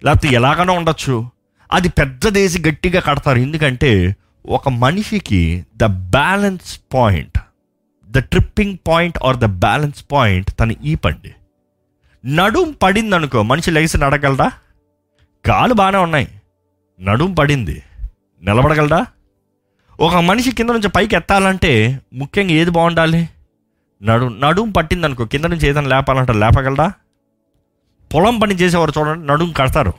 లేకపోతే ఎలాగనో ఉండొచ్చు. అది పెద్దదేసి గట్టిగా కడతారు. ఎందుకంటే ఒక మనిషికి the balance point the tripping point or the balance point తన ఈ పండి. నడుం పడిందనుకో మనిషి లెగిసి నడగలరా కాలు బాగానే ఉన్నాయి. నడుం పడింది. నిలబడగలడా? ఒక మనిషి కింద నుంచి పైకి ఎత్తాలంటే ముఖ్యంగా ఏది బాగుండాలి? నడు నడుం పట్టింది అనుకో కింద నుంచి ఏదైనా లేపాలంటే లేపగలడా? పొలం పని చేసేవారు చూడండి నడుం కడతారు.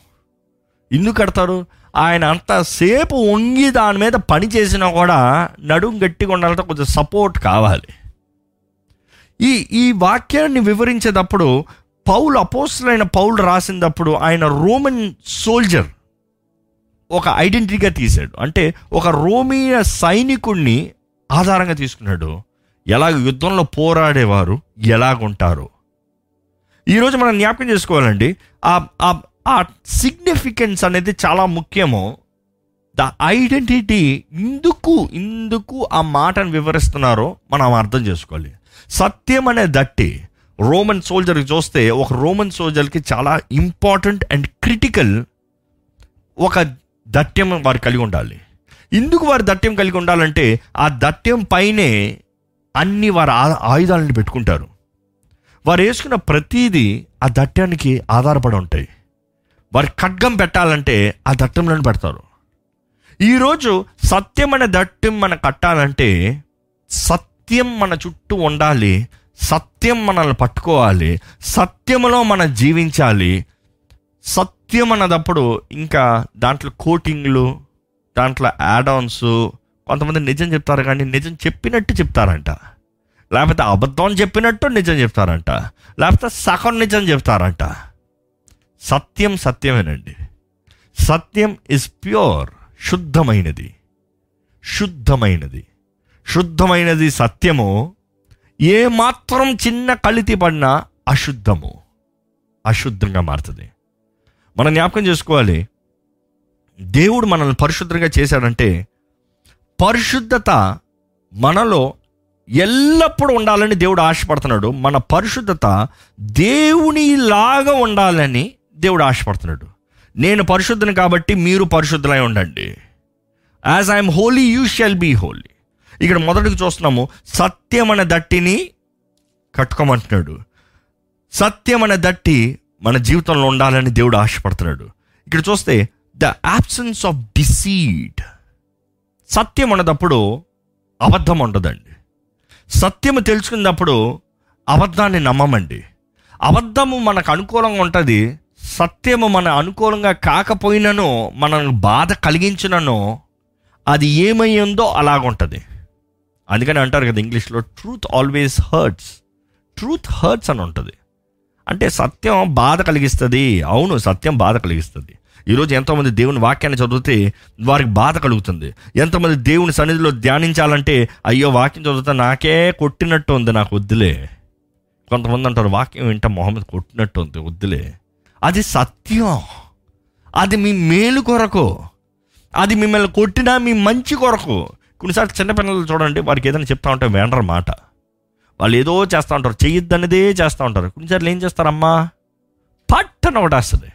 ఎందుకు కడతారు. ఆయన అంతసేపు వంగి దాని మీద పని చేసినా కూడా నడుం గట్టిగా ఉండాలంటే కొంచెం సపోర్ట్ కావాలి. ఈ ఈ వాక్యాన్ని వివరించేటప్పుడు పౌలు అపోస్తులైన పౌలు రాసినప్పుడు ఆయన రోమన్ సోల్జర్ ఒక ఐడెంటిటీగా తీశాడు. అంటే ఒక రోమియ సైనికుడిని ఆధారంగా తీసుకున్నాడు. ఎలాగ యుద్ధంలో పోరాడేవారు ఎలాగుంటారు. ఈరోజు మనం జ్ఞాపకం చేసుకోవాలండి. ఆ ఆ- ఆ సిగ్నిఫికెన్స్ అనేది చాలా ముఖ్యము. ద ఐడెంటిటీ ఇందుకు ఇందుకు ఆ మాటను వివరిస్తున్నారో మనం అర్థం చేసుకోవాలి. సత్యం అనే దట్టి రోమన్ సోల్జర్కి చూస్తే ఒక రోమన్ సోల్జర్కి చాలా ఇంపార్టెంట్ అండ్ క్రిటికల్ ఒక దట్యం వారు కలిగి ఉండాలి. ఎందుకు వారు దట్యం కలిగి ఉండాలంటే ఆ దట్యం పైనే అన్ని వారి ఆ- ఆయుధాలను పెట్టుకుంటారు. వారు వేసుకున్న ప్రతీది ఆ దట్యానికి ఆధారపడి ఉంటాయి. వారి ఖడ్గం పెట్టాలంటే ఆ దట్టంలోనే పెడతారు. ఈరోజు సత్యం అనే దట్టం మనం కట్టాలంటే సత్యం మన చుట్టూ ఉండాలి సత్యం మనల్ని పట్టుకోవాలి సత్యములో మనం జీవించాలి. సత్యం అన్నదప్పుడు ఇంకా దాంట్లో కోటింగ్లు దాంట్లో యాడాన్స్ కొంతమంది నిజం చెప్తారు కానీ నిజం చెప్పినట్టు చెప్తారంట. లేకపోతే అబద్ధం చెప్పినట్టు నిజం చెప్తారంట. లేకపోతే సగం నిజం చెప్తారంట. సత్యం సత్యమేనండి. సత్యం ఇస్ ప్యూర్ శుద్ధమైనది. శుద్ధమైనది. శుద్ధమైనది సత్యము ఏ మాత్రం చిన్న కలితి పడినా అశుద్ధము. అశుద్ధంగా మారుతుంది. మనం జ్ఞాపకం చేసుకోవాలి. దేవుడు మనల్ని పరిశుద్ధంగా చేశాడంటే పరిశుద్ధత మనలో ఎల్లప్పుడూ ఉండాలని దేవుడు ఆశపడుతున్నాడు. మన పరిశుద్ధత దేవునిలాగా ఉండాలని దేవుడు ఆశపడుతున్నాడు. నేను పరిశుద్ధని కాబట్టి మీరు పరిశుద్ధులై ఉండండి. As I'm holy you shall be holy ఇక్కడ మొదటికి చూస్తున్నాము. సత్యం అనే దట్టిని కట్టుకోమంటున్నాడు. సత్యం అనే దట్టి మన జీవితంలో ఉండాలని దేవుడు ఆశపడుతున్నాడు. ఇక్కడ చూస్తే ద యాబ్సెన్స్ ఆఫ్ డిసీడ్ సత్యం అన్నదప్పుడు అబద్ధం ఉండదండి. సత్యము తెలుసుకున్నప్పుడు అబద్ధాన్ని నమ్మమండి. అబద్ధము మనకు అనుకూలంగా ఉంటుంది సత్యము మన అనుకూలంగా కాకపోయినను మనల్ని బాధ కలిగించినను అది ఏమయ్యిందో అలాగుంటుంది. అందుకని అంటారు కదా ఇంగ్లీష్లో truth always hurts truth hurts అని ఉంటుంది. అంటే సత్యం బాధ కలిగిస్తుంది. అవును సత్యం బాధ కలిగిస్తుంది. ఈరోజు ఎంతోమంది దేవుని వాక్యాన్ని చదివితే వారికి బాధ కలుగుతుంది. ఎంతోమంది దేవుని సన్నిధిలో ధ్యానించాలంటే అయ్యో వాక్యం చదివితే నాకే కొట్టినట్టు ఉంది నాకు వద్దులే. కొంతమంది అంటారు వాక్యం వింటే మొహమ్మద్ కొట్టినట్టు ఉంది వద్దులే. అది సత్యం. అది మీ మేలు కొరకు. అది మిమ్మల్ని కొట్టినా మీ మంచి కొరకు. కొన్నిసార్లు చిన్నపిల్లలు చూడండి వారికి ఏదైనా చెప్తా ఉంటే వేండరు మాట. వాళ్ళు ఏదో చేస్తూ ఉంటారు చెయ్యొద్దనేదే చేస్తూ ఉంటారు. కొన్నిసార్లు ఏం చేస్తారమ్మా? పట్టన ఒకటేస్తుంది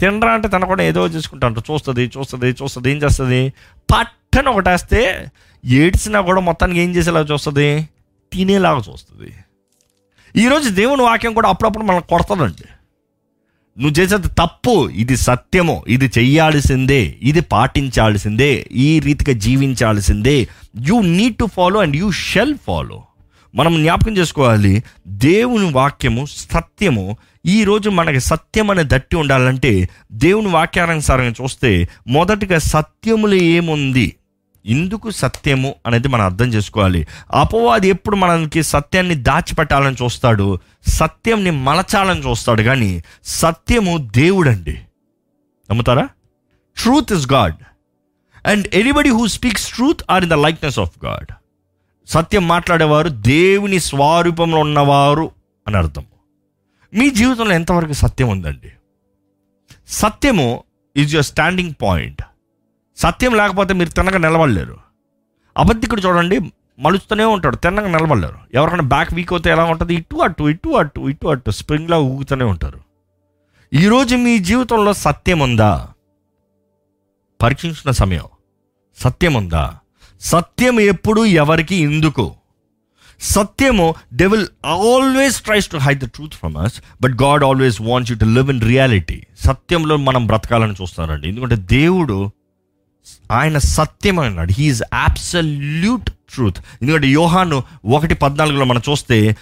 తినరా అంటే తన కూడా ఏదో చేసుకుంటా ఉంటారు. చూస్తుంది చూస్తుంది చూస్తుంది ఏం చేస్తుంది? పట్టన ఒకటేస్తే ఏడ్చినా కూడా మొత్తానికి ఏం చేసేలాగా చూస్తుంది? తినేలాగా చూస్తుంది. ఈరోజు దేవుని వాక్యం కూడా అప్పుడప్పుడు మనం కొడతాడండి నువ్వు చేసేది తప్పు ఇది సత్యము ఇది చెయ్యాల్సిందే ఇది పాటించాల్సిందే ఈ రీతిగా జీవించాల్సిందే. You need to follow and you shall follow మనం జ్ఞాపకం చేసుకోవాలి దేవుని వాక్యము సత్యము. ఈ రోజు మనకి సత్యం అనే దట్టి ఉండాలంటే దేవుని వాక్యానుసారంగా చూస్తే మొదటిగా సత్యములో ఏముంది? ఎందుకు సత్యము అనేది మనం అర్థం చేసుకోవాలి. అపవాది ఎప్పుడు మనకి సత్యాన్ని దాచిపెట్టాలని చూస్తాడు సత్యంని మలచాలని చూస్తాడు కానీ సత్యము దేవుడండి. నమ్ముతారా? Truth is God and anybody who speaks truth are in the likeness of God సత్యం మాట్లాడేవారు దేవుని స్వరూపంలో ఉన్నవారు అని అర్థం. మీ జీవితంలో ఎంతవరకు సత్యం ఉందండి? సత్యము ఈజ్ యువర్ స్టాండింగ్ పాయింట్ సత్యం లేకపోతే మీరు తిన్నగా నిలబడలేరు. అబద్ధికుడు చూడండి మలుస్తూనే ఉంటాడు తిన్నగా నిలబడలేరు. ఎవరికైనా బ్యాక్ వీక్ అవుతే ఎలా ఉంటుంది? ఇటు అటు ఇటు అటు ఇటు అటు స్ప్రింగ్లా ఊగుతూనే ఉంటారు. ఈరోజు మీ జీవితంలో సత్యం ఉందా? పరీక్షించిన సమయం. సత్యం ఉందా? సత్యం ఎప్పుడు ఎవరికి ఎందుకు? సత్యము devil always tries to hide the truth from us but God always wants you to live in reality సత్యంలో మనం బ్రతకాలని చూస్తారండి. ఎందుకంటే దేవుడు ఆయన సత్యం అన్నాడు హీఈస్ అబ్సల్యూట్ ట్రూత్ ఎందుకంటే యోహాను ఒకటి పద్నాలుగులో మనం చూస్తే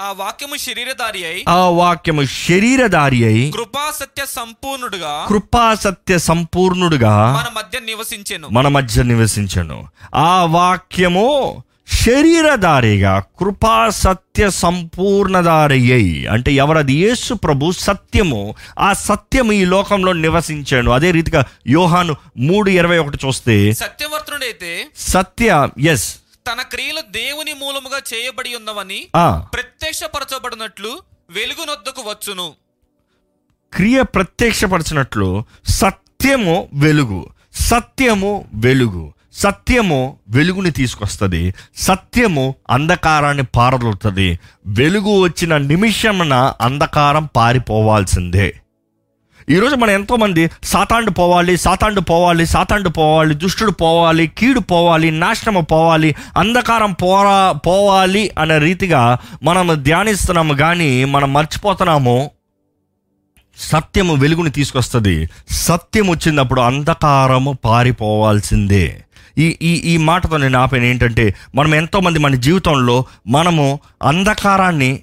ఆ వాక్యము శరీరధారి అయి ఆ వాక్యము శరీరధారి అయి కృపా సత్య సంపూర్ణుడుగా కృపా సత్య సంపూర్ణుడుగా మన మధ్య నివసించెను. మన మధ్య నివసించను. ఆ వాక్యము శరీరధారిగా కృపా సత్య సంపూర్ణధారి అయి అంటే ఎవరది? యేసు ప్రభు సత్యము ఆ సత్యము ఈ లోకంలో నివసించాను అదే రీతిగా యోహాను మూడు ఇరవై ఒకటి చూస్తే సత్యవర్తుడైతే సత్య ఎస్ తన క్రియలు దేవుని మూలముగా చేయబడి ఉన్నవని ఆ. ప్రత్యక్షపరచబడినట్లు వెలుగునొద్దకు వచ్చును. క్రియ ప్రత్యక్షపరచినట్లు సత్యము వెలుగు సత్యము వెలుగు. సత్యము వెలుగుని తీసుకొస్తుంది సత్యము అంధకారాన్ని పారదొలుతుంది. వెలుగు వచ్చిన నిమిషమున అంధకారం పారిపోవాల్సిందే. ఈరోజు మనం ఎంతోమంది సాతాండు పోవాలి సాతాండు పోవాలి సాతాండు పోవాలి దుష్టుడు పోవాలి కీడు పోవాలి నాశనము పోవాలి అంధకారం పోరా పోవాలి అనే రీతిగా మనం ధ్యానిస్తున్నాము కానీ మనం మర్చిపోతున్నాము. సత్యము వెలుగుని తీసుకొస్తుంది. సత్యం వచ్చినప్పుడు అంధకారము పారిపోవాల్సిందే. ఈ ఈ ఈ మాటతో నేను ఆపాను ఏంటంటే మనం ఎంతోమంది మన జీవితంలో మనము అంధకారాన్ని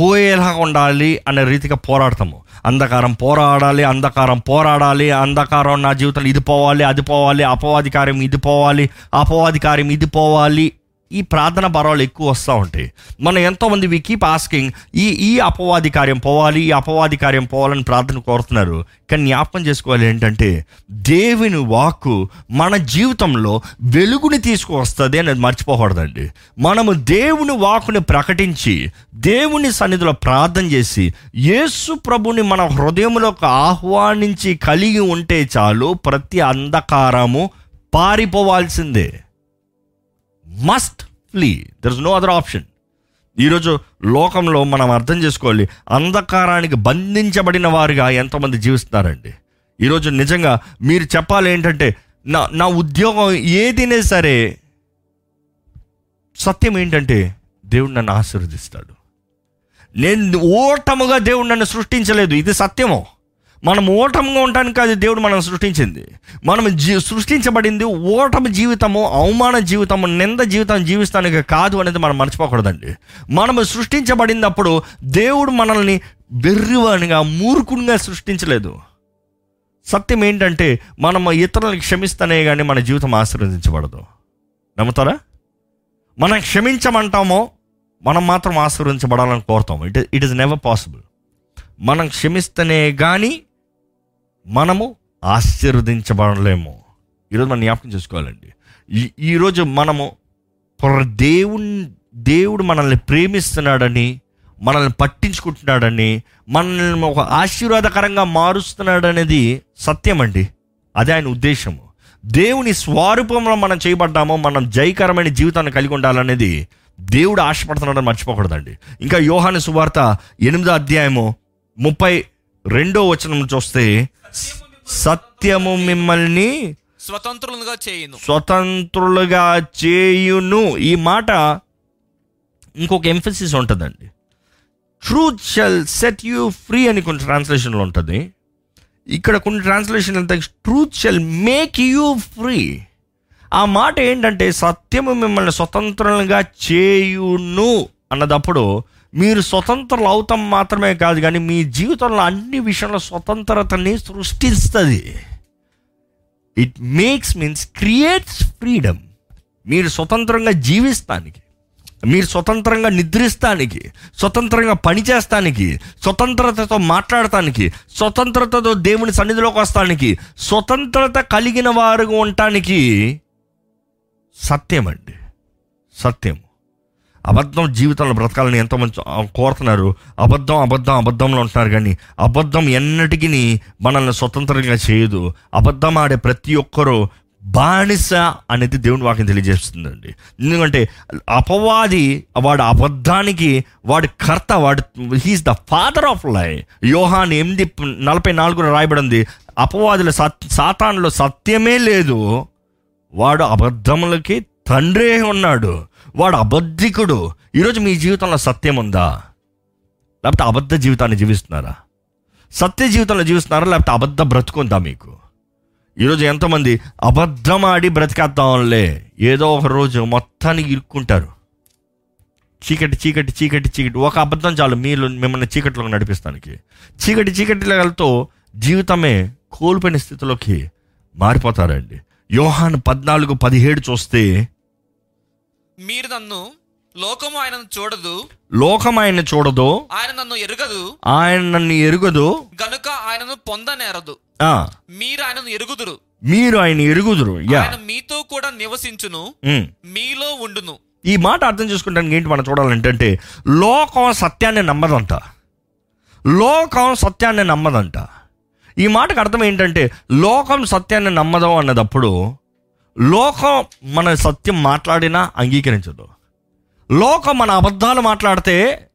పోయేలా ఉండాలి అనే రీతిగా పోరాడతాము. అంధకారం పోరాడాలి అంధకారం పోరాడాలి అంధకారం నా జీవితంలో ఇది పోవాలి అది పోవాలి అపవాదికార్యం ఇది పోవాలి అపవాదికార్యం ఇది పోవాలి. ఈ ప్రార్థన భారాలు ఎక్కువ వస్తూ ఉంటాయి. మనం ఎంతోమంది వి కీప్ ఆస్కింగ్ ఈ ఈ అపవాది కార్యం పోవాలి ఈ అపవాది కార్యం పోవాలని ప్రార్థన కోరుతున్నారు. కానీ జ్ఞాపకం చేసుకోవాలి ఏంటంటే దేవుని వాక్కు మన జీవితంలో వెలుగుని తీసుకువస్తుంది అనేది మర్చిపోకూడదండి. మనము దేవుని వాక్కుని ప్రకటించి దేవుని సన్నిధిలో ప్రార్థన చేసి యేసు ప్రభుని మన హృదయంలోకి ఆహ్వానించి కలిగి ఉంటే చాలు ప్రతి అంధకారము పారిపోవాల్సిందే. Must flee there is no other option ఈరోజు లోకంలో మనం అర్థం చేసుకోవాలి అంధకారానికి బంధించబడిన వారుగా ఎంతమంది జీవిస్తున్నారండి? ఈరోజు నిజంగా మీరు చెప్పాలి ఏంటంటే నా నా ఉద్యోగం ఏదైనా సరే సత్యం ఏంటంటే దేవుడు నన్ను ఆశీర్వదిస్తాడు. నేను ఓటముగా దేవుడు నన్ను సృష్టించలేదు ఇది సత్యము. మనం ఓటముగా ఉండటానికి అది దేవుడు మనం సృష్టించింది. మనం జీ సృష్టించబడింది ఓటమి జీవితము అవమాన జీవితము నింద జీవితం జీవిస్తానికి కాదు అనేది మనం మర్చిపోకూడదండి. మనము సృష్టించబడినప్పుడు దేవుడు మనల్ని బెర్రివానిగా మూర్ఖునిగా సృష్టించలేదు. సత్యం ఏంటంటే మనం ఇతరులను క్షమిస్తనే కానీ మన జీవితం ఆశీర్వదించబడదు. నమ్ముతారా? మనం క్షమించమంటామో మనం మాత్రం ఆశీర్వదించబడాలని కోరుతాం it it is never possible మనం క్షమిస్తేనే కానీ మనము ఆశీర్వదించబడలేము. ఈరోజు మనం జ్ఞాపకం చేసుకోవాలండి. ఈ ఈరోజు మనము దేవుని దేవుడు మనల్ని ప్రేమిస్తున్నాడని మనల్ని పట్టించుకుంటున్నాడని మనల్ని ఒక ఆశీర్వాదకరంగా మారుస్తున్నాడు అనేది సత్యం అండి అదే ఆయన ఉద్దేశము. దేవుని స్వరూపంలో మనం చేయబడ్డామో మనం జయకరమైన జీవితాన్ని కలిగి ఉండాలనేది దేవుడు ఆశపడుతున్నాడని మర్చిపోకూడదండి. ఇంకా యోహాను సువార్త ఎనిమిదో అధ్యాయము ముప్పై రెండో వచనం చూస్తే సత్యము మిమ్మల్ని స్వతంత్రులుగా చేయును. స్వతంత్రులుగా చేయును. ఈ మాట ఇంకొక ఎంఫసిస్ ఉంటుందండి. Truth shall set you free అని కొన్ని ట్రాన్స్లేషన్లో ఉంటుంది. ఇక్కడ కొన్ని ట్రాన్స్లేషన్ వెళ్తే truth shall make you free ఆ మాట ఏంటంటే సత్యము మిమ్మల్ని స్వతంత్రంగా చేయును అన్నదప్పుడు మీరు స్వతంత్రులు అవుతాం మాత్రమే కాదు కానీ మీ జీవితంలో అన్ని విషయంలో స్వతంత్రతని సృష్టిస్తుంది. It makes means creates freedom మీరు స్వతంత్రంగా జీవిస్తానికి మీరు స్వతంత్రంగా నిద్రిస్తానికి స్వతంత్రంగా పనిచేస్తానికి స్వతంత్రతతో మాట్లాడటానికి స్వతంత్రతతో దేవుని సన్నిధిలోకి వస్తానికి స్వతంత్రత కలిగిన వారుగా ఉండటానికి సత్యం అండి సత్యం. అబద్ధం జీవితంలో బ్రతకాలని ఎంతోమంది కోరుతున్నారు. అబద్ధం అబద్ధం అబద్ధంలో ఉంటున్నారు కానీ అబద్ధం ఎన్నటికీ మనల్ని స్వతంత్రంగా చేయదు. అబద్ధం ఆడే ప్రతి ఒక్కరూ బానిస అనేది దేవుని వాక్యం తెలియజేస్తుందండి. ఎందుకంటే అపవాది వాడు అబద్ధానికి వాడి కర్త వాడు హీస్ ద ఫాదర్ ఆఫ్ లై యోహాన్ ఎనిమిది నలభై నాలుగులో రాయబడింది అపవాదుల సత్ సాతాన్లో సత్యమే లేదు. వాడు అబద్ధములకి తండ్రే ఉన్నాడు. వాడు అబద్ధికుడు. ఈరోజు మీ జీవితంలో సత్యం ఉందా? లేకపోతే అబద్ధ జీవితాన్ని జీవిస్తున్నారా? సత్య జీవితంలో జీవిస్తున్నారా? లేకపోతే అబద్ధ బ్రతుకుందా మీకు? ఈరోజు ఎంతమంది అబద్ధం ఆడి బ్రతికేద్దాంలే. ఏదో ఒక రోజు మొత్తానికి ఇరుక్కుంటారు. చీకటి చీకటి చీకటి చీకటి. ఒక అబద్ధం చాలు. మీరు మిమ్మల్ని చీకటిలోకి నడిపిస్తానికి. చీకటి చీకటిలతో జీవితమే కోల్పోయిన స్థితిలోకి మారిపోతారండి. యోహాన్ పద్నాలుగు పదిహేడు చూస్తే మీరు నన్ను లోకము ఆయనను చూడదు. లోకం ఆయన చూడదు. ఆయన నన్ను ఎరుగదు. ఆయన నన్ను ఎరుగదు. గనుక ఆయనను పొందనేరదు మీరు ఆయనను ఎరుగుదురు. మీరు ఆయన ఎరుగుదురు. ఆయన మీతో కూడా నివసించును. మీలో ఉండును. ఈ మాట అర్థం చేసుకుంటానికి ఏంటి మనం చూడాలంటే లోకం సత్యాన్ని నమ్మదంట. లోకం సత్యాన్ని నమ్మదంట. ఈ మాటకు అర్థం ఏంటంటే లోకం సత్యాన్ని నమ్మదు అన్నదప్పుడు లోకం మన సత్యం మాట్లాడినా అంగీకరించదు. లోకం మన అబద్ధాలు మాట్లాడితే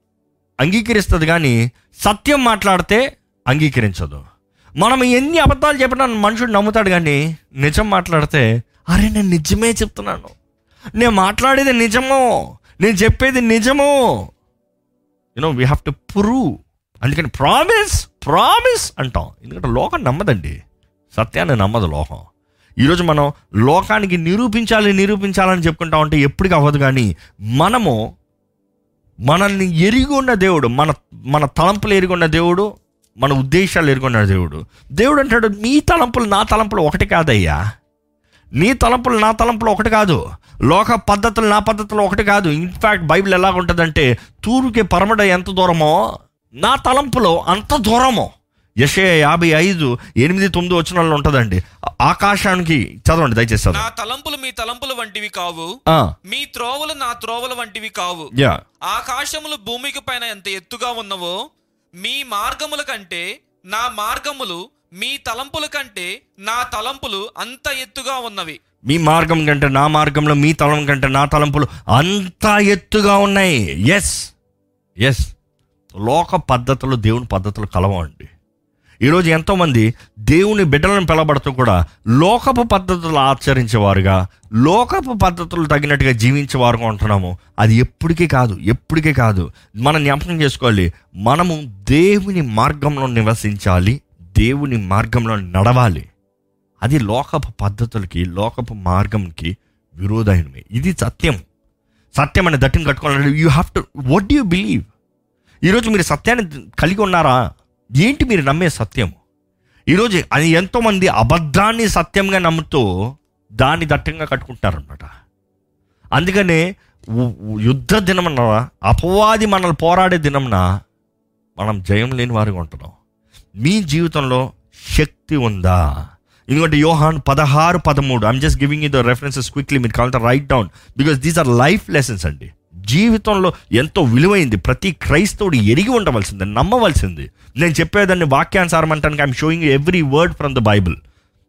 అంగీకరిస్తుంది కానీ సత్యం మాట్లాడితే అంగీకరించదు. మనం ఎన్ని అబద్ధాలు చెప్పినా మనుషుడు నమ్ముతాడు కానీ నిజం మాట్లాడితే అరే నేను నిజమే చెప్తున్నాను. నేను మాట్లాడేది నిజము నేను చెప్పేది నిజము. You know we have to prove అందుకని ప్రామిస్ ప్రామిస్ అంటాం. ఎందుకంటే లోకం నమ్మదండి. సత్యాన్ని నమ్మదు లోకం. ఈరోజు మనం లోకానికి నిరూపించాలి నిరూపించాలని చెప్పుకుంటా ఉంటే ఎప్పటికీ అవ్వదు కానీ మనము మనల్ని ఎరిగొన్న దేవుడు మన మన తలంపులు ఎరిగొన్న దేవుడు మన ఉద్దేశాలు ఎరుగొన్న దేవుడు. దేవుడు అంటాడు మీ తలంపులు నా తలంపులు ఒకటి కాదయ్యా. నీ తలంపులు నా తలంపులు ఒకటి కాదు. లోక పద్ధతులు నా పద్ధతులు ఒకటి కాదు. ఇన్ఫ్యాక్ట్ బైబిల్ ఎలా ఉంటుందంటే తూరుకి పరమడ ఎంత దూరమో నా తలంపులో అంత దూరమో. యశే యాభై ఐదు ఎనిమిది తొమ్మిది వచ్చిన ఉంటుందండి. ఆకాశానికి చదవండి దయచేసి నా తలంపులు మీ తలంపులు వంటివి కావు. మీ త్రోవలు నా త్రోవలు వంటివి కావు. యా. ఆకాశములు భూమికి పైన ఎంత ఎత్తుగా ఉన్నవో మీ మార్గముల కంటే నా మార్గములు మీ తలంపుల కంటే నా తలంపులు అంత ఎత్తుగా ఉన్నవి. మీ మార్గం కంటే నా మార్గంలో మీ తలం కంటే నా తలంపులు అంత ఎత్తుగా ఉన్నాయి. ఎస్ ఎస్ లోక పద్ధతులు దేవుని పద్ధతులు కలవండి. ఈరోజు ఎంతోమంది దేవుని బిడ్డలను పిలబడుతూ కూడా లోకపు పద్ధతులు ఆచరించేవారుగా లోకపు పద్ధతులు తగినట్టుగా జీవించేవారుగా ఉంటున్నాము. అది ఎప్పటికీ కాదు ఎప్పటికీ కాదు. మనం జ్ఞాపకం చేసుకోవాలి మనము దేవుని మార్గంలో నివసించాలి దేవుని మార్గంలో నడవాలి. అది లోకపు పద్ధతులకి లోకపు మార్గంకి విరోధమైనవి ఇది సత్యం. సత్యం అనే దట్టిని కట్టుకోవాలంటే you have to what you believe ఈరోజు మీరు సత్యాన్ని కలిగి ఉన్నారా? ఏంటి మీరు నమ్మే సత్యం ఈరోజు అది ఎంతోమంది అబద్ధాన్ని సత్యంగా నమ్ముతూ దాన్ని దట్టంగా కట్టుకుంటారనమాట అందుకనే యుద్ధ దినమున అపవాది మనల్ని పోరాడే దినమున మనం జయం లేని వారిగా ఉంటున్నాం. మీ జీవితంలో శక్తి ఉందా? ఎందుకంటే యోహాన్ పదహారు పదమూడు. I'm just giving you the references quickly మీరు కావాలంటే write down because these are life lessons అండి. జీవితంలో ఎంతో విలువైంది. ప్రతి క్రైస్తవుడు ఎరిగి ఉండవలసింది నమ్మవలసింది. నేను చెప్పేదాన్ని వాక్యానుసారం అంటానికి I'm showing every word from the Bible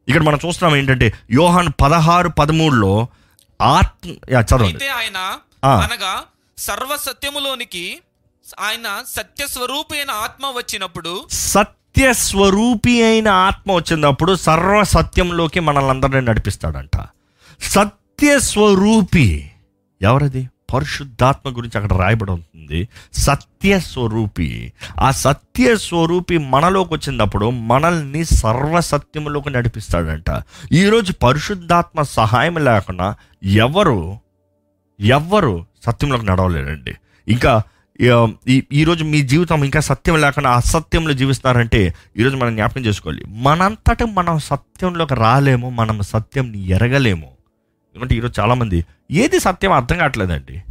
ఇక్కడ మనం చూస్తున్నాం ఏంటంటే యోహాన్ పదహారు పదమూడులో ఆత్మ చదవండి. ఆయన. అనగా సర్వ సత్యములోనికి ఆయన సత్య స్వరూపి అయిన ఆత్మ వచ్చినప్పుడు సత్య స్వరూపి అయిన ఆత్మ వచ్చినప్పుడు సర్వ సత్యంలోకి మనల్ని అందరినీ నడిపిస్తాడంట. సత్య స్వరూపి ఎవరది? పరిశుద్ధాత్మ గురించి అక్కడ రాయబడి ఉంటుంది. సత్య స్వరూపి. ఆ సత్య స్వరూపి మనలోకి వచ్చినప్పుడు మనల్ని సర్వసత్యములోకి నడిపిస్తాడంట. ఈరోజు పరిశుద్ధాత్మ సహాయం లేకుండా ఎవరు ఎవ్వరు సత్యంలోకి నడవలేరండి. ఇంకా ఈ ఈరోజు మీ జీవితం ఇంకా సత్యం లేకుండా అసత్యంలో జీవిస్తున్నారంటే ఈరోజు మనం జ్ఞాపకం చేసుకోవాలి. మనంతట మనం సత్యంలోకి రాలేము మనం సత్యంని ఎరగలేము. ఎందుకంటే ఈరోజు చాలామంది ఏది సత్యం అర్థం కావట్లేదండి.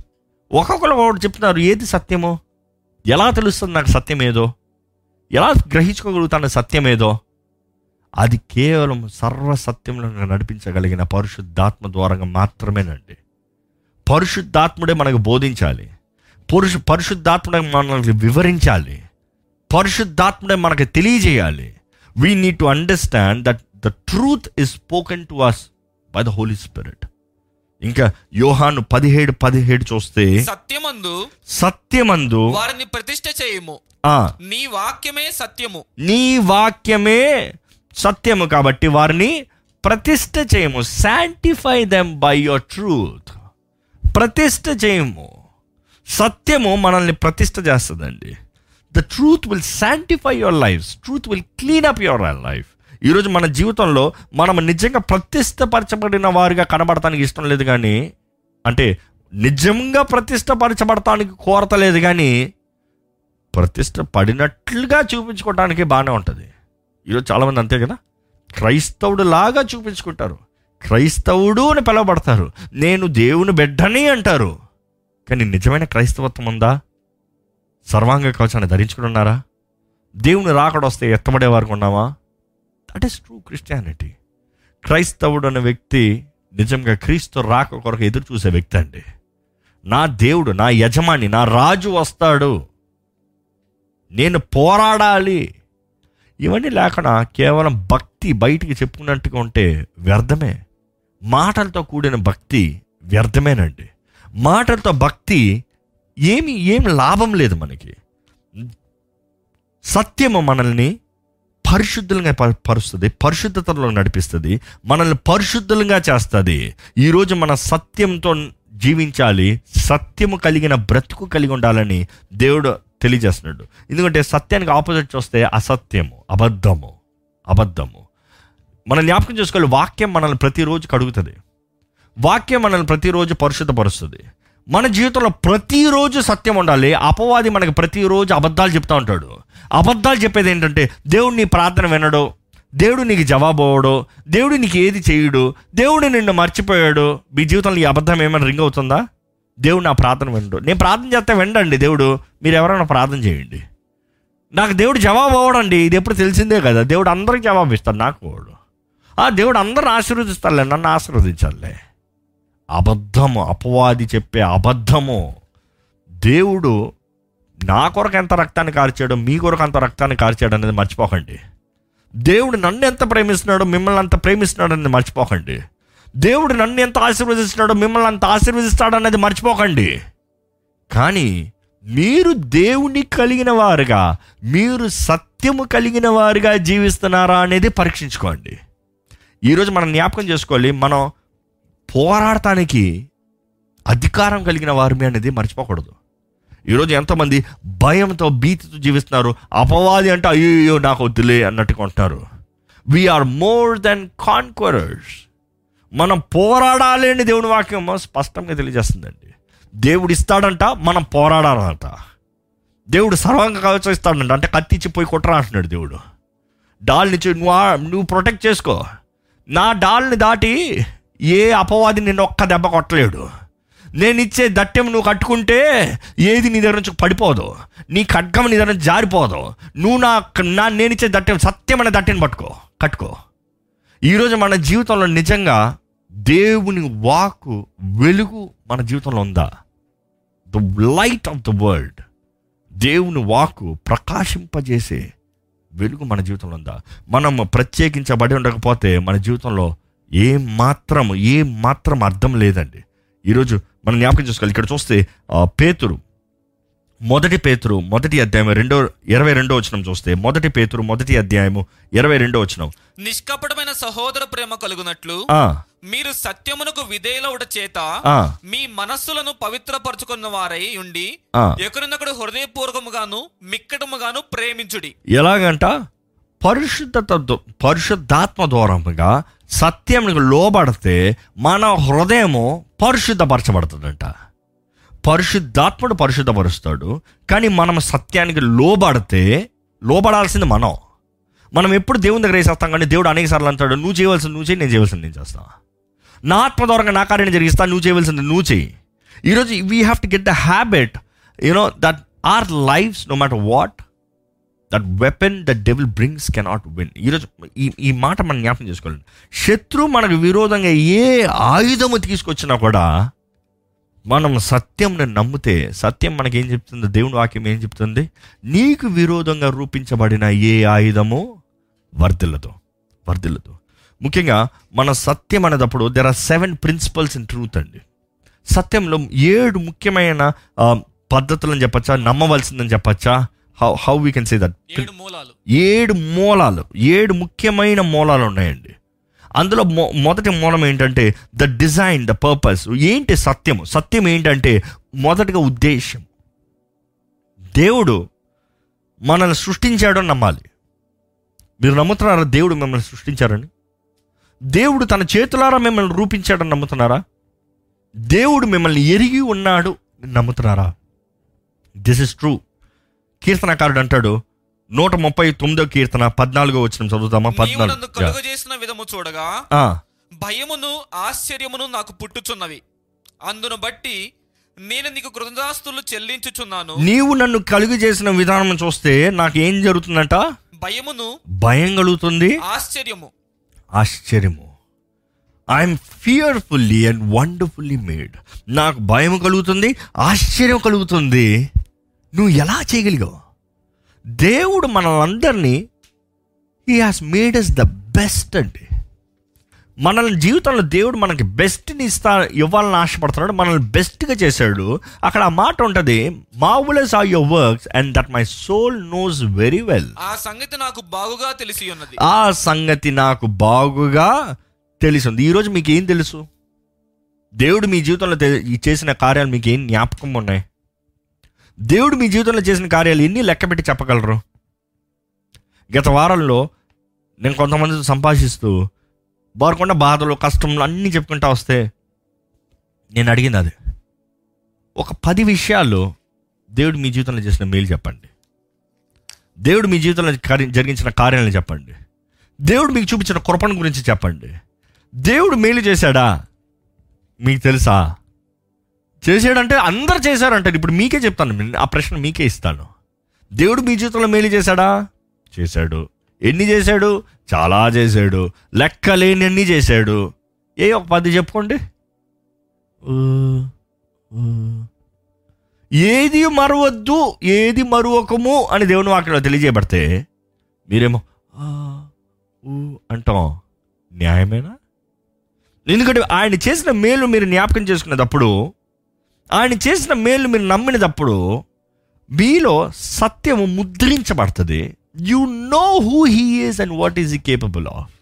ఒక్కొక్కరు ఒకటి చెప్తున్నారు ఏది సత్యమో? ఎలా తెలుస్తుంది నాకు సత్యం ఏదో? ఎలా గ్రహించుకోగలుగుతాను సత్యం ఏదో? అది కేవలం సర్వ సత్యంలో నడిపించగలిగిన పరిశుద్ధాత్మ ద్వారా మాత్రమేనండి. పరిశుద్ధాత్ముడే మనకు బోధించాలి. పురుషు పరిశుద్ధాత్ముడే మనల్ని వివరించాలి. పరిశుద్ధాత్ముడే మనకు తెలియజేయాలి. We need to understand that the truth is spoken to us by the Holy Spirit ఇంకా యోహాను పదిహేడు పదిహేడు చూస్తే సత్యమందు సత్యమందు వారిని ప్రతిష్ఠ చేయము. నీ వాక్యమే సత్యము. నీ వాక్యమే సత్యము కాబట్టి వారిని ప్రతిష్ఠ చేయము. Sanctify them by your truth ప్రతిష్ఠ చేయము. సత్యము మనల్ని ప్రతిష్ఠ చేస్తుందండి. The truth will sanctify your life truth will clean up your life ఈరోజు మన జీవితంలో మనం నిజంగా ప్రతిష్టపరచబడిన వారిగా కనబడటానికి ఇష్టం లేదు కానీ అంటే నిజంగా ప్రతిష్టపరచబడటానికి కోరత లేదు కానీ ప్రతిష్ట పడినట్లుగా చూపించుకోవడానికి బాగానే ఉంటుంది. ఈరోజు చాలామంది అంతే కదా? క్రైస్తవుడు లాగా చూపించుకుంటారు. క్రైస్తవుడు అని పిలువబడతారు. నేను దేవుని బిడ్డని అంటారు. కానీ నిజమైన క్రైస్తవత్వం ఉందా? సర్వాంగ కవచాన్ని ధరించుకుని ఉన్నారా? దేవుని రాకడొస్తే ఎత్తబడే వారికి ఉన్నామా దట్ ఈస్ ట్రూ క్రిస్టియానిటీ క్రైస్తవుడు అనే వ్యక్తి నిజంగా క్రీస్తు రాక కొరకు ఎదురు చూసే వ్యక్తి అండి. నా దేవుడు నా యజమాని నా రాజు వస్తాడు. నేను పోరాడాలి. ఇవన్నీ లేకుండా కేవలం భక్తి బయటికి చెప్పుకున్నట్టుగా ఉంటే వ్యర్థమే. మాటలతో కూడిన భక్తి వ్యర్థమేనండి. మాటలతో భక్తి ఏమి ఏం లాభం లేదు మనకి. సత్యము మనల్ని పరిశుద్ధులుగా పరుస్తుంది పరిశుద్ధతలో నడిపిస్తుంది మనల్ని పరిశుద్ధులుగా చేస్తుంది. ఈరోజు మన సత్యంతో జీవించాలి సత్యము కలిగిన బ్రతుకు కలిగి ఉండాలని దేవుడు తెలియజేస్తున్నాడు. ఎందుకంటే సత్యానికి ఆపోజిట్ చూస్తే అసత్యము అబద్ధము అబద్ధము. మనం జ్ఞాపకం చేసుకోవాలి వాక్యం మనల్ని ప్రతిరోజు కడుగుతుంది. వాక్యం మనల్ని ప్రతిరోజు పరిశుద్ధపరుస్తుంది. మన జీవితంలో ప్రతిరోజు సత్యం ఉండాలి. అపవాది మనకి ప్రతిరోజు అబద్ధాలు చెప్తా ఉంటాడు. అబద్ధాలు చెప్పేది ఏంటంటే దేవుడు నీ ప్రార్థన వినడు దేవుడు నీకు జవాబు అవ్వడు దేవుడు నీకు ఏది చేయడు దేవుడు నిన్ను మర్చిపోయాడు. మీ జీవితంలో ఈ అబద్ధం ఏమైనా రింగ్ అవుతుందా? దేవుడు నా ప్రార్థన వినడు. నేను ప్రార్థన చేస్తే వినండి దేవుడు మీరు ఎవరైనా ప్రార్థన చేయండి. నాకు దేవుడు జవాబు అవ్వడండి ఇది ఎప్పుడు తెలిసిందే కదా. దేవుడు అందరికి జవాబు ఇస్తాడు నాకు వాడు ఆ దేవుడు అందరిని ఆశీర్వదిస్తాడులే నన్ను ఆశీర్వదించాలే అబద్ధము అపవాది చెప్పే అబద్ధము. దేవుడు నా కొరకు ఎంత రక్తాన్ని కార్చాడో మీ కొరకు అంత రక్తాన్ని కార్చాడు అనేది మర్చిపోకండి. దేవుడు నన్ను ఎంత ప్రేమిస్తున్నాడో మిమ్మల్ని అంత ప్రేమిస్తున్నాడు అనేది మర్చిపోకండి. దేవుడు నన్ను ఎంత ఆశీర్వదిస్తున్నాడో మిమ్మల్ని అంత ఆశీర్వదిస్తాడు అనేది మర్చిపోకండి. కానీ మీరు దేవుని కలిగిన వారుగా మీరు సత్యము కలిగిన వారుగా జీవిస్తున్నారా అనేది పరీక్షించుకోండి. ఈరోజు మనం జ్ఞాపకం చేసుకోవాలి మనం పోరాడటానికి అధికారం కలిగిన వారిని అనేది మర్చిపోకూడదు. ఈరోజు ఎంతమంది భయంతో భీతితో జీవిస్తున్నారు అపవాది అంటే అయ్యో నాకు వద్దులే అన్నట్టుగా ఉంటారు వీఆర్ మోర్ దెన్ కాన్క్వరర్స్ మనం పోరాడాలి అని దేవుని వాక్యం స్పష్టంగా తెలియజేస్తుందండి. దేవుడు ఇస్తాడంట మనం పోరాడాలంట. దేవుడు సర్వంగ కవచం ఇస్తాడంట అంటే కత్తిచ్చి పోయి కొట్టరా అంటున్నాడు దేవుడు. డాల్ నుంచి నువ్వు నువ్వు ప్రొటెక్ట్ చేసుకో. నా డాల్ని దాటి ఏ అపవాది నిన్ను ఒక్క దెబ్బ కొట్టలేడు. నేను ఇచ్చే దట్టెం నువ్వు కట్టుకుంటే ఏది నీ దగ్గర నుంచి పడిపోదు. నీ ఖడ్గం నీ దగ్గర నుంచి జారిపోదు. నువ్వు నా నా నేను ఇచ్చే దట్టెం సత్యమైన దట్టెని పట్టుకో కట్టుకో. ఈరోజు మన జీవితంలో నిజంగా దేవుని వాకు వెలుగు మన జీవితంలో ఉందా? The light of the world దేవుని వాకు ప్రకాశింపజేసే వెలుగు మన జీవితంలో ఉందా? మనం ప్రత్యేకించబడి ఉండకపోతే మన జీవితంలో ఏ మాత్రం ఏ మాత్రం అర్థం లేదండి. ఈరోజు మనం జ్ఞాపకం చేసుకోవాలి. ఇక్కడ చూస్తే పేతురు మొదటి పేతురు మొదటి అధ్యాయం రెండో ఇరవై రెండో వచనం చూస్తే మొదటి పేతురు మొదటి అధ్యాయము ఇరవై రెండో వచనం. నిష్కపటమైన సహోదర ప్రేమ కలుగునట్లు మీరు సత్యమునకు విధేయులవుట చేత మీ మనస్సులను పవిత్రపరచుకున్న వారై ఉండి ఆ. ఒకరినొకడు హృదయపూర్వకముగాను మిక్కటముగాను ప్రేమించుడి. ఎలాగంట? పరిశుద్ధత పరిశుద్ధాత్మ దూరముగా సత్యంకి లోబడితే మన హృదయము పరిశుద్ధపరచబడుతుందంట. పరిశుద్ధాత్ముడు పరిశుద్ధపరుస్తాడు కానీ మనం సత్యానికి లోబడితే లోబడాల్సింది మనం. మనం ఎప్పుడు దేవుని దగ్గర వేసేస్తాం కానీ దేవుడు అనేక సార్లు అంటాడు నువ్వు చేయవలసింది నువ్వు చేయి నేను చేయవలసింది నేను చేస్తాను నా ఆత్మ ద్వారా నా కార్యం జరిగిస్తా నువ్వు చేయవలసింది నువ్వు చేయి ఈరోజు we have to get the habit you know that our lives no matter what that weapon the devil brings cannot win ఈరోజు ఈ ఈ మాట మనం జ్ఞాపకం చేసుకోవాలి శత్రువు మనకు విరోధంగా ఏ ఆయుధము తీసుకొచ్చినా కూడా మనం సత్యంని నమ్మితే సత్యం మనకి ఏం చెప్తుంది? దేవుని వాక్యం ఏం చెప్తుంది? నీకు విరోధంగా రూపించబడిన ఏ ఆయుధము వర్ధిల్లదు వర్ధిల్లదు. ముఖ్యంగా మన సత్యం అనేటప్పుడు there are seven principles in truth అండి. సత్యంలో ఏడు ముఖ్యమైన పద్ధతులను చెప్పచ్చా? నమ్మవలసిందని చెప్పచ్చా? How how we can say that ఏడు మూలాలు. ఏడు మూలాలు. ఏడు ముఖ్యమైన మూలాలు ఉన్నాయండి. అందులో మొ మొదటి మూలం ఏంటంటే ద డిజైన్ ద పర్పస్ ఏంటి సత్యము? సత్యం ఏంటంటే మొదటిగా ఉద్దేశం. దేవుడు మనల్ని సృష్టించాడు అని నమ్మాలి. మీరు నమ్ముతున్నారా దేవుడు మిమ్మల్ని సృష్టించారని? దేవుడు తన చేతులారా మిమ్మల్ని రూపించాడని నమ్ముతున్నారా? దేవుడు మిమ్మల్ని ఎరిగి ఉన్నాడు నమ్ముతున్నారా? దిస్ ఇస్ ట్రూ కీర్తనకారుడు అంటాడు నూట ముప్పై తొమ్మిదో కీర్తన పద్నాలుగో వచ్చిన చదువుతామా పద్నాలుగు. కలుగు చేసిన విధము చూడగా భయమును ఆశ్చర్యమును నాకు పుట్టుచున్నవి. అందును బట్టి నేను నీకు కృతదాస్తులు చెల్లించుచున్నాను. నీవు నన్ను కలుగు చేసిన విధానం చూస్తే నాకు ఏం జరుగుతుందంట? భయమును భయం కలుగుతుంది. ఆశ్చర్యము. ఆశ్చర్యము. I'm fearfully and wonderfully made నాకు భయం కలుగుతుంది ఆశ్చర్యం కలుగుతుంది. నువ్వు ఎలా చేయగలిగావు? దేవుడు మనల్ని he has made us the best అండి. మనల్ని జీవితంలో దేవుడు మనకి బెస్ట్ని ఇస్తా ఇవ్వాలని ఆశపడుతున్నాడు మనల్ని బెస్ట్గా చేశాడు. అక్కడ ఆ మాట ఉంటుంది marvellous are your works and that my soul knows very well ఆ సంగతి నాకు బాగుగా తెలిసి ఉన్నది. ఆ సంగతి నాకు బాగుగా తెలిసింది ఈరోజు మీకు ఏం తెలుసు? దేవుడు మీ జీవితంలో చేసిన కార్యాలు మీకు ఏం జ్ఞాపకం ఉన్నాయి? దేవుడు మీ జీవితంలో చేసిన కార్యాలు ఎన్ని లెక్క పెట్టి చెప్పగలరు? గత వారంలో నేను కొంతమందితో సంభాషిస్తూ వారికున్న బాధలు కష్టంలు అన్నీ చెప్పుకుంటా వస్తే నేను అడిగింది అది. ఒక పది విషయాల్లో దేవుడు మీ జీవితంలో చేసిన మేలు చెప్పండి. దేవుడు మీ జీవితంలో జరిగించిన కార్యాలను చెప్పండి. దేవుడు మీకు చూపించిన కృపణ గురించి చెప్పండి. దేవుడు మేలు చేశాడా? మీకు తెలుసా? చేసాడంటే అందరు చేశారంటే ఇప్పుడు మీకే చెప్తాను. ఆ ప్రశ్న మీకే ఇస్తాను. దేవుడు మీ జీవితంలో మేలు చేశాడా? చేశాడు. ఎన్ని చేశాడు? చాలా చేశాడు. లెక్క లేని చేశాడు. ఏ ఒక పది చెప్పుకోండి. ఏది మరవద్దు ఏది మరువకము అని దేవుని వాక్యంలో తెలియజేయబడితే మీరేమో అంటాం. న్యాయమేనా? ఎందుకంటే ఆయన చేసిన మేలు మీరు జ్ఞాపకం చేసుకునేటప్పుడు ఆయన చేసిన మేలు మీరు నమ్మినప్పుడు మీలో సత్యము ముద్రించబడుతుంది. You know who he is and what is he capable of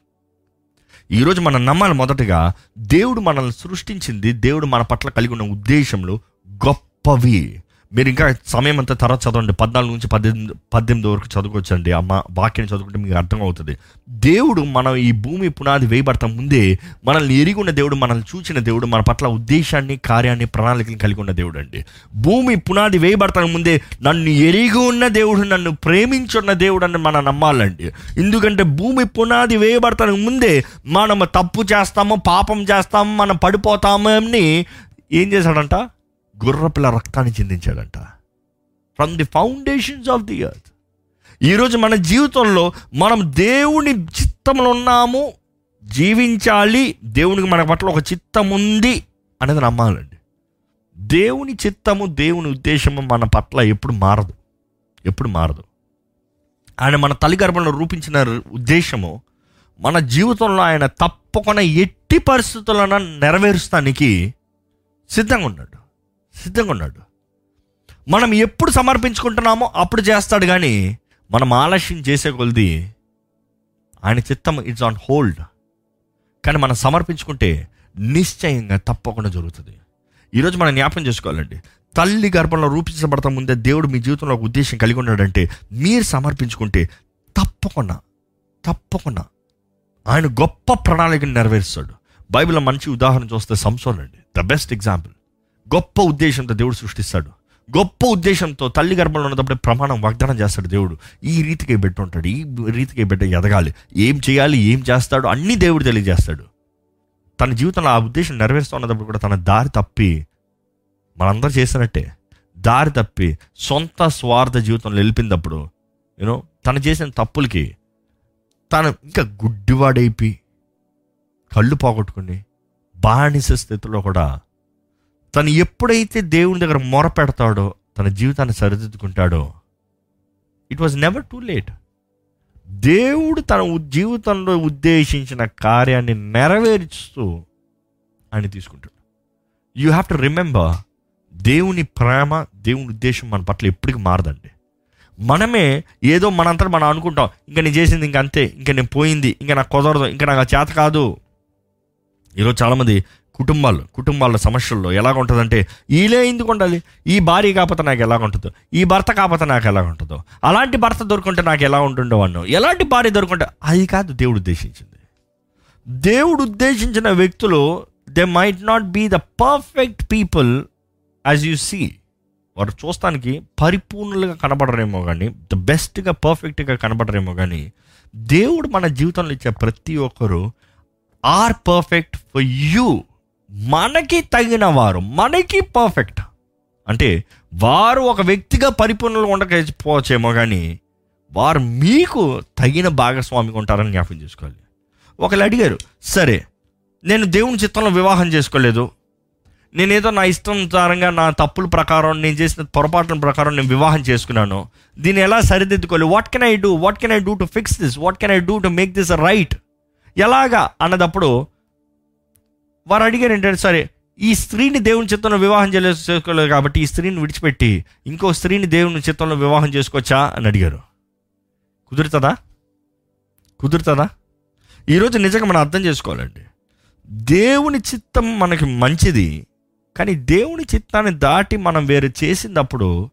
ఈరోజు మనం నమ్మాలి మొదటగా దేవుడు మనల్ని సృష్టించింది దేవుడు మన పట్ల కలిగి ఉన్న ఉద్దేశంలో గొప్పవి. మీరు ఇంకా సమయం అంతా తర్వాత చదవండి. పద్నాలుగు నుంచి పద్దెనిమిది పద్దెనిమిది వరకు చదువుకోవచ్చండి. అమ్మ వాక్యం చదువుకుంటే మీకు అర్థం అవుతుంది దేవుడు మనం ఈ భూమి పునాది వేయబడతా ముందే మనల్ని ఎరిగి ఉన్న దేవుడు మనల్ని చూసిన దేవుడు మన పట్ల ఉద్దేశాన్ని కార్యాన్ని ప్రణాళికలు కలిగి ఉన్న దేవుడు అండి భూమి పునాది వేయబడతాను ముందే నన్ను ఎరిగి ఉన్న దేవుడు నన్ను ప్రేమించున్న దేవుడు అని మనం నమ్మాలండి. ఎందుకంటే భూమి పునాది వేయబడతానికి ముందే మనం తప్పు చేస్తాము పాపం చేస్తాము మనం పడిపోతామని ఏం చేశాడంట? గుర్రపిల్ల రక్తాన్ని చిందించాడంట. From the foundations of the earth ఈరోజు మన జీవితంలో మనం దేవుని చిత్తంలో ఉన్నాము జీవించాలి దేవునికి మన పట్ల ఒక చిత్తం ఉంది అనేది నమ్మాలండి. దేవుని చిత్తము దేవుని ఉద్దేశము మన పట్ల ఎప్పుడు మారదు. ఎప్పుడు మారదు. ఆయన మన తల్లి గర్భంలో రూపించిన ఉద్దేశము మన జీవితంలో ఆయన తప్పకుండా ఎట్టి పరిస్థితులను నెరవేరుస్తానికి సిద్ధంగా ఉన్నాడు. సిద్ధంగా ఉన్నాడు మనం ఎప్పుడు సమర్పించుకుంటున్నామో అప్పుడు చేస్తాడు కానీ మనం ఆలస్యం చేసే కొలది ఆయన చిత్తం ఇట్స్ ఆన్ హోల్డ్. కానీ మనం సమర్పించుకుంటే నిశ్చయంగా తప్పకుండా జరుగుతుంది. ఈరోజు మనం జ్ఞాపకం చేసుకోవాలండి. తల్లి గర్భంలో రూపించబడతా ముందే దేవుడు మీ జీవితంలో ఒక ఉద్దేశం కలిగి ఉన్నాడంటే మీరు సమర్పించుకుంటే తప్పకుండా తప్పకుండా ఆయన గొప్ప ప్రణాళికను నెరవేరుస్తాడు. బైబిల్లో మంచి ఉదాహరణ చూస్తే సంసోన్ అండి. The best example. గొప్ప ఉద్దేశంతో దేవుడు సృష్టిస్తాడు. గొప్ప ఉద్దేశంతో తల్లి గర్భంలో ఉన్నప్పుడు ప్రమాణం వాగ్దానం చేస్తాడు దేవుడు. ఈ రీతికి బిడ్డ ఉంటాడు ఈ రీతికి బిడ్డ ఎదగాలి. ఏం చేయాలి? ఏం చేస్తాడు? అన్నీ దేవుడు తెలియజేస్తాడు. తన జీవితంలో ఆ ఉద్దేశం నెరవేరుస్తున్నప్పుడు కూడా తన దారి తప్పి మనందరూ చేసినట్టే. దారి తప్పి సొంత స్వార్థ జీవితంలో వెళ్ళిపోయినప్పుడు యూనో తను చేసిన తప్పులకి తను ఇంకా గుడ్డివాడైపోయి కళ్ళు పోగొట్టుకుని బానిస స్థితిలో కూడా తను ఎప్పుడైతే దేవుని దగ్గర మొర పెడతాడో తన జీవితాన్ని సరిదిద్దుకుంటాడో it was never too late దేవుడు తన జీవితంలో ఉద్దేశించిన కార్యాన్ని నెరవేరుస్తూ ఆయన తీసుకుంటాడు. యూ హ్యావ్ టు రిమెంబర్ దేవుని ప్రేమ దేవుని ఉద్దేశం మన పట్ల ఎప్పటికీ మారదండి. మనమే ఏదో మనంతా మనం అనుకుంటాం ఇంకా నేను చేసింది ఇంక అంతే ఇంకా నేను పోయింది ఇంకా నాకు కుదరదు ఇంకా నాకు చేత కాదు. ఈరోజు చాలామంది కుటుంబాలు కుటుంబాల సమస్యల్లో ఎలాగ ఉంటుందంటే ఈలే ఎందుకు ఉండాలి? ఈ భార్య కాకపోతే నాకు ఎలాగ ఉంటుందో ఈ భర్త కాకపోతే నాకు ఎలాగ ఉంటుందో అలాంటి భర్త దొరుకుంటే నాకు ఎలా ఉంటుండో అన్నో ఎలాంటి భార్య దొరుకుంటే అది కాదు దేవుడు ఉద్దేశించింది. దేవుడు ఉద్దేశించిన వ్యక్తులు they might not be the perfect people as you see వారు చూస్తానికి పరిపూర్ణులుగా కనబడరేమో కానీ ద బెస్ట్గా పర్ఫెక్ట్గా కనబడరేమో కానీ దేవుడు మన జీవితంలో ఇచ్చే ప్రతి ఒక్కరు ఆర్ పర్ఫెక్ట్ ఫర్ యూ మనకి తగిన వారు మనకి పర్ఫెక్ట్ అంటే వారు ఒక వ్యక్తిగా పరిపూర్ణలు ఉండకపోవచ్చేమో కానీ వారు మీకు తగిన భాగస్వామిగా ఉంటారని జ్ఞాపకం చేసుకోవాలి. ఒకళ్ళు అడిగారు సరే నేను దేవుని చిత్తంలో వివాహం చేసుకోలేదు. నేనేదో నా ఇష్టానుసారంగా నా తప్పుల ప్రకారం నేను చేసిన పొరపాట్ల ప్రకారం నేను వివాహం చేసుకున్నాను. దీన్ని ఎలా సరిదిద్దుకోవాలి? What can I do what can I do to fix this what can I do to make this right ఎలాగా? అన్నదప్పుడు వారు అడిగారు ఏంటంటే సరే ఈ స్త్రీని దేవుని చిత్తంలో వివాహం చేయలేదు చేసుకోలేదు కాబట్టి ఈ స్త్రీని విడిచిపెట్టి ఇంకో స్త్రీని దేవుని చిత్తంలో వివాహం చేసుకోవచ్చా? అని అడిగారు. కుదురుతుందా? కుదురుతుందా? ఈరోజు నిజంగా మనం అర్థం చేసుకోవాలండి. దేవుని చిత్తం మనకి మంచిది కానీ దేవుని చిత్తాన్ని దాటి మనం వేరే చేసినప్పుడు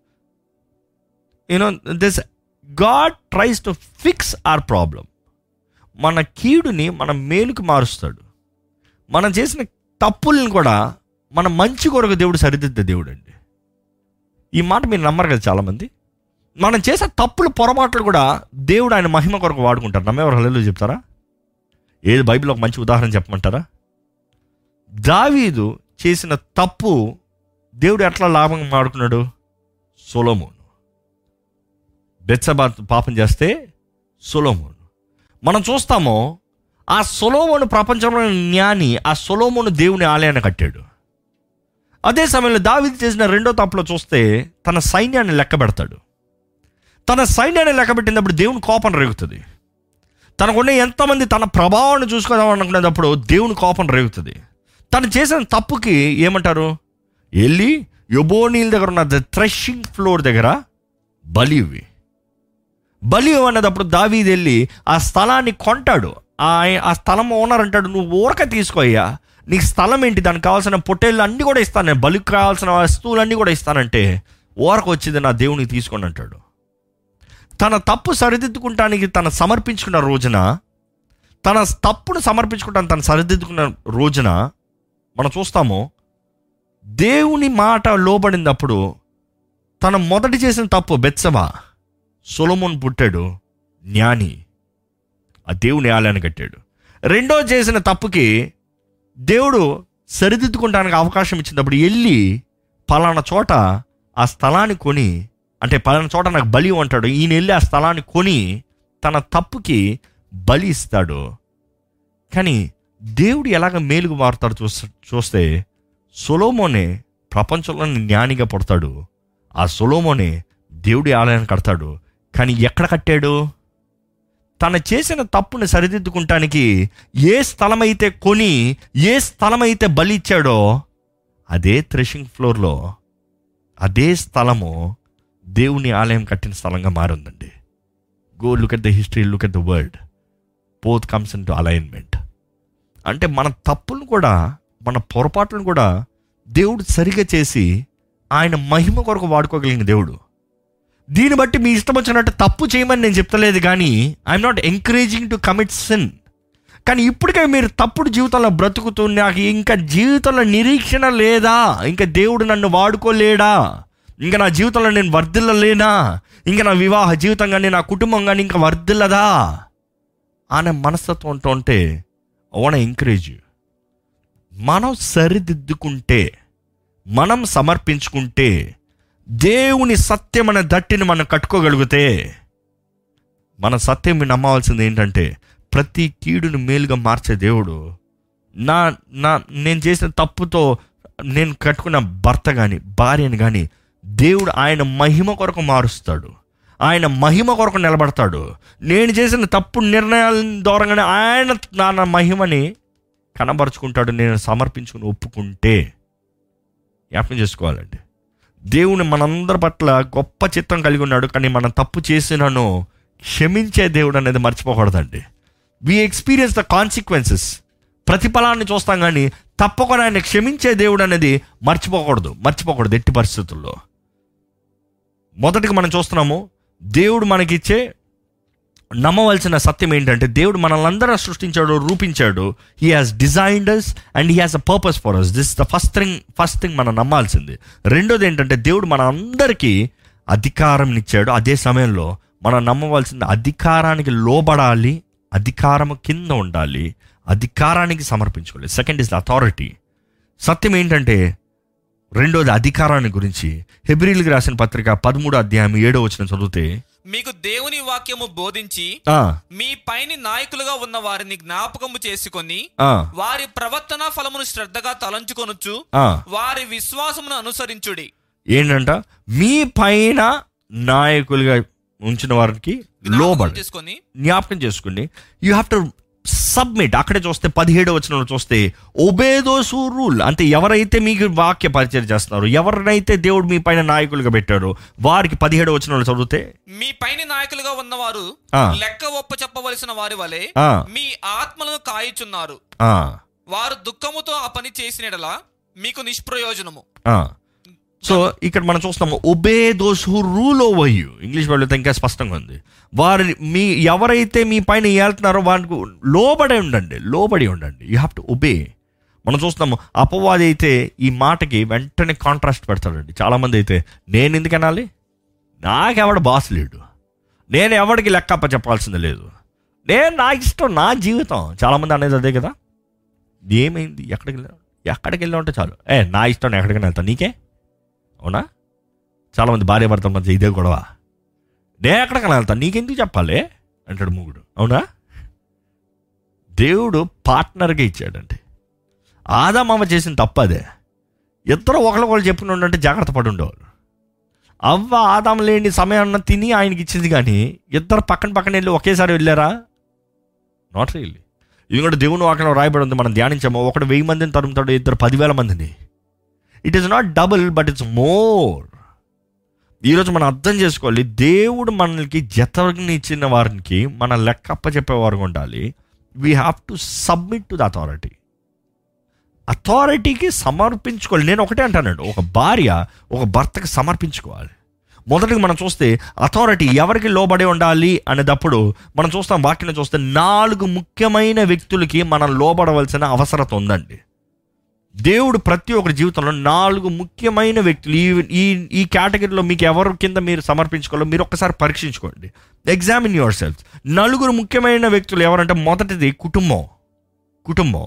you know this God tries to fix our problem మన కీడుని మన మేలుకు మారుస్తాడు. మనం చేసిన తప్పుల్ని కూడా మన మంచి కొరకు దేవుడు సరిదిద్దే దేవుడు అండి ఈ మాట మీరు నమ్మరు కదా చాలామంది. మనం చేసే తప్పులు పొరపాట్లు కూడా దేవుడు ఆయన మహిమ కొరకు వాడుకుంటారు. నమ్మేవారు హలో చెప్తారా? ఏది బైబిల్ ఒక మంచి ఉదాహరణ చెప్పమంటారా? దావీదు చేసిన తప్పు దేవుడు ఎట్లా లాభం వాడుకున్నాడు? సొలోమోను. బెత్సబా పాపం చేస్తే సొలోమోను. మనం చూస్తామో ఆ సొలోమోను ప్రపంచంలో జ్ఞాని ఆ సొలోమోను దేవుని ఆలయాన్ని కట్టాడు. అదే సమయంలో దావిది చేసిన రెండో తప్పులో చూస్తే తన సైన్యాన్ని లెక్క పెడతాడు. తన సైన్యాన్ని లెక్క పెట్టినప్పుడు దేవుని కోపం రేగుతుంది. తనకున్న ఎంతమంది తన ప్రభావాన్ని చూసుకుందాం అనుకునేటప్పుడు దేవుని కోపం రేగుతుంది. తను చేసిన తప్పుకి ఏమంటారు? వెళ్ళి యొబోనీల దగ్గర ఉన్న ద థ్రెషింగ్ ఫ్లోర్ దగ్గర బలివి ఇవ్వి. బలి అన్నదప్పుడు దావీది వెళ్ళి ఆ స్థలాన్ని కొంటాడు. ఆ ఆ స్థలం ఓనర్ అంటాడు నువ్వు ఊరక తీసుకోయ్యా నీకు స్థలం ఏంటి? దానికి కావాల్సిన పొట్టేళ్ళు అన్నీ కూడా ఇస్తాను నేను. బలికి కావాల్సిన వస్తువులన్నీ కూడా ఇస్తానంటే ఊరకు వచ్చింది నా దేవునికి తీసుకోండి అంటాడు. తన తప్పు సరిదిద్దుకుంటానికి తను సమర్పించుకున్న రోజున తన తప్పును సమర్పించుకుంటాను తను సరిదిద్దుకున్న రోజున మనం చూస్తాము దేవుని మాట లోబడినప్పుడు తన మొదటి చేసిన తప్పు బెత్సబా సొలమున్ పుట్టాడు జ్ఞాని. ఆ దేవుని ఆలయాన్ని కట్టాడు. రెండో చేసిన తప్పుకి దేవుడు సరిదిద్దుకుంటానికి అవకాశం ఇచ్చినప్పుడు వెళ్ళి పలానా చోట ఆ స్థలాన్ని కొని అంటే పలానా చోట నాకు బలి అంటాడు ఈయన వెళ్ళి ఆ స్థలాన్ని కొని తన తప్పుకి బలి ఇస్తాడు. కానీ దేవుడు ఎలాగ మేలుగు మారుతాడు చూస్తే చూస్తే సొలోమోనే ప్రపంచంలోని జ్ఞానిగా పుడతాడు. ఆ సొలోమోనే దేవుడి ఆలయాన్ని కడతాడు. కానీ ఎక్కడ కట్టాడు? తను చేసిన తప్పుని సరిదిద్దుకుంటానికి ఏ స్థలమైతే కొని ఏ స్థలమైతే బలి ఇచ్చాడో అదే థ్రెషింగ్ ఫ్లోర్లో అదే స్థలము దేవుని ఆలయం కట్టిన స్థలంగా మారిందండి. Go look at the history look at the world both comes into alignment అంటే మన తప్పులను కూడా మన పొరపాట్లను కూడా దేవుడు సరిగా చేసి ఆయన మహిమ కొరకు వాడుకోగలిగిన దేవుడు. దీన్ని బట్టి మీ ఇష్టం వచ్చినట్టు తప్పు చేయమని నేను చెప్తలేదు కానీ I'm not encouraging to commit sin కానీ ఇప్పటికే మీరు తప్పుడు జీవితంలో బ్రతుకుతూ నాకు ఇంకా జీవితంలో నిరీక్షణ లేదా? ఇంకా దేవుడు నన్ను వాడుకోలేడా? ఇంకా నా జీవితంలో నేను వర్ధిల్లలేనా? ఇంకా నా వివాహ జీవితం కానీ నా కుటుంబం కానీ ఇంకా వర్ధిల్లదా? అనే మనస్తత్వంతో ఉంటే ఓన ఎంకరేజ్ మనం సరిదిద్దుకుంటే మనం సమర్పించుకుంటే దేవుని సత్యం అనే దట్టిని మనం కట్టుకోగలిగితే మన సత్యం నమ్మవలసింది ఏంటంటే ప్రతి కీడును మేలుగా మార్చే దేవుడు. నా నా నేను చేసిన తప్పుతో నేను కట్టుకున్న భర్త కానీ భార్యని కానీ దేవుడు ఆయన మహిమ కొరకు మారుస్తాడు. ఆయన మహిమ కొరకు నిలబడతాడు. నేను చేసిన తప్పు నిర్ణయాల ద్వారానే ఆయన నా నా మహిమని కనబరుచుకుంటాడు. నేను సమర్పించుకుని ఒప్పుకుంటే జ్ఞాపకం చేసుకోవాలండి. దేవుని మనందరి పట్ల గొప్ప చిత్తం కలిగి ఉన్నాడు కానీ మనం తప్పు చేసినను క్షమించే దేవుడు అనేది మర్చిపోకూడదండి. వి ఎక్స్పీరియన్స్ ద కాన్సిక్వెన్సెస్ ప్రతిఫలాన్ని చూస్తాం కానీ తప్పకుండా ఆయన క్షమించే దేవుడు అనేది మర్చిపోకూడదు మర్చిపోకూడదు ఎట్టి పరిస్థితుల్లో. మొదటిగా మనం చూస్తున్నాము దేవుడు మనకిచ్చే నమ్మవలసిన సత్యం ఏంటంటే దేవుడు మనల్ని అందరూ సృష్టించాడు రూపించాడు. He has designed us and he has a purpose for us this the first thing first thing మనం నమ్మాల్సింది. రెండోది ఏంటంటే దేవుడు మన అందరికీ అధికారం ఇచ్చాడు. అదే సమయంలో మనం నమ్మవలసింది అధికారానికి లోబడాలి అధికారము కింద ఉండాలి అధికారానికి సమర్పించుకోవాలి. సెకండ్ ఇస్ ద అథారిటీ సత్యం ఏంటంటే రెండోది అధికారాన్ని గురించి. హెబ్రిల్కి రాసిన పత్రిక పదమూడు అధ్యాయం ఏడో వచ్చిన చదివితే మీకు దేవుని వాక్యము బోధించి మీ పైని నాయకులుగా ఉన్న వారిని జ్ఞాపకము చేసుకొని వారి ప్రవర్తన ఫలమును శ్రద్ధగా తలంచుకొనొచ్చు. వారి విశ్వాసమును అనుసరించుడి. ఏంటంట? మీ పైన నాయకులుగా ఉంచిన వారికి లోబడి చేసుకొని జ్ఞాపకం చేసుకోండి యూ హ్యావ్ టు సబ్మిట్ అక్కడే చూస్తే పదిహేడు వచ్చిన చూస్తే ఒబేదోసు రూల్ అంటే ఎవరైతే మీకు వాక్య పరిచయం చేస్తున్నారో ఎవరినైతే దేవుడు మీ పైన నాయకులుగా పెట్టారో వారికి పదిహేడు వచ్చిన చదివితే మీ పైన నాయకులుగా ఉన్నవారు. లెక్క ఒప్ప చెప్పవలసిన వారి వలె. మీ ఆత్మలను కాయిచున్నారు వారు దుఃఖముతో ఆ పని చేసినడలా మీకు నిష్ప్రయోజనము. సో ఇక్కడ మనం చూస్తున్నాము obey those who rule over you English వాళ్ళు ఇంకా స్పష్టంగా ఉంది. వారి మీ ఎవరైతే మీ పైన ఏళ్తున్నారో వారికి లోబడి ఉండండి లోబడి ఉండండి. యూ హ్యావ్ టు ఒబే మనం చూస్తున్నాము అపవాది అయితే ఈ మాటకి వెంటనే కాంట్రాస్ట్ పెడతాడండి. చాలామంది అయితే నేను ఎందుకు అనాలి? నాకెవడ బాస్ లేడు. నేను ఎవడికి లెక్కప్ప చెప్పాల్సింది లేదు. నేను నా ఇష్టం నా జీవితం. చాలామంది అనేది అదే కదా. ఏమైంది? ఎక్కడికి వెళ్ళావు? ఎక్కడికి వెళ్ళా ఉంటే చాలు. ఏ నా ఇష్టం ఎక్కడికైనా వెళ్తాను. నీకే? అవునా? చాలామంది భార్య భర్తల మధ్య ఇదే గొడవ. నేను ఎక్కడికి వెళ్తాను? నీకెందుకు చెప్పాలి? అంటాడు మూగుడు. అవునా? దేవుడు పార్ట్నర్గా ఇచ్చాడండి. ఆదామమ్మ చేసిన తప్ప అదే. ఇద్దరు ఒకరికొకరు చెప్పిన ఉండంటే జాగ్రత్త పడి ఉండేవాళ్ళు. అవ్వ ఆదాం లేని సమయాన్న తిని ఆయనకి ఇచ్చింది కానీ ఇద్దరు పక్కన పక్కన వెళ్ళి ఒకేసారి వెళ్ళారా? నాట్ రియల్లీ ఇది కూడా దేవుని వాకలో రాయబడి ఉంది మనం ధ్యానించాము. ఒకడు వెయ్యి మందిని తరుముతాడు ఇద్దరు పదివేల మందిని. It is not double but it's more ఈరోజు మనం అర్థం చేసుకోవాలి దేవుడు మనకి జతనిచ్చిన వారికి మన లెక్క అప్పచెప్పేవారు ఉండాలి. We have to submit to the authority అథారిటీకి సమర్పించుకోవాలి. నేను ఒకటే అంటానండి ఒక భార్య ఒక భర్తకి సమర్పించుకోవాలి. మొదటిగా మనం చూస్తే అథారిటీ ఎవరికి లోబడి ఉండాలి అనేటప్పుడు మనం చూస్తాం వాక్యం చూస్తే నాలుగు ముఖ్యమైన వ్యక్తులకి మనం లోబడవలసిన అవసరత ఉందండి. దేవుడు ప్రతి ఒక్కరి జీవితంలో నాలుగు ముఖ్యమైన వ్యక్తులు. ఈ ఈ ఈ కేటగిరీలో మీకు ఎవరి కింద మీరు సమర్పించుకోవాలో మీరు ఒక్కసారి పరీక్షించుకోండి. ఎగ్జామిన్ యువర్ సెల్ఫ్ నలుగురు ముఖ్యమైన వ్యక్తులు ఎవరంటే మొదటిది కుటుంబం. కుటుంబం.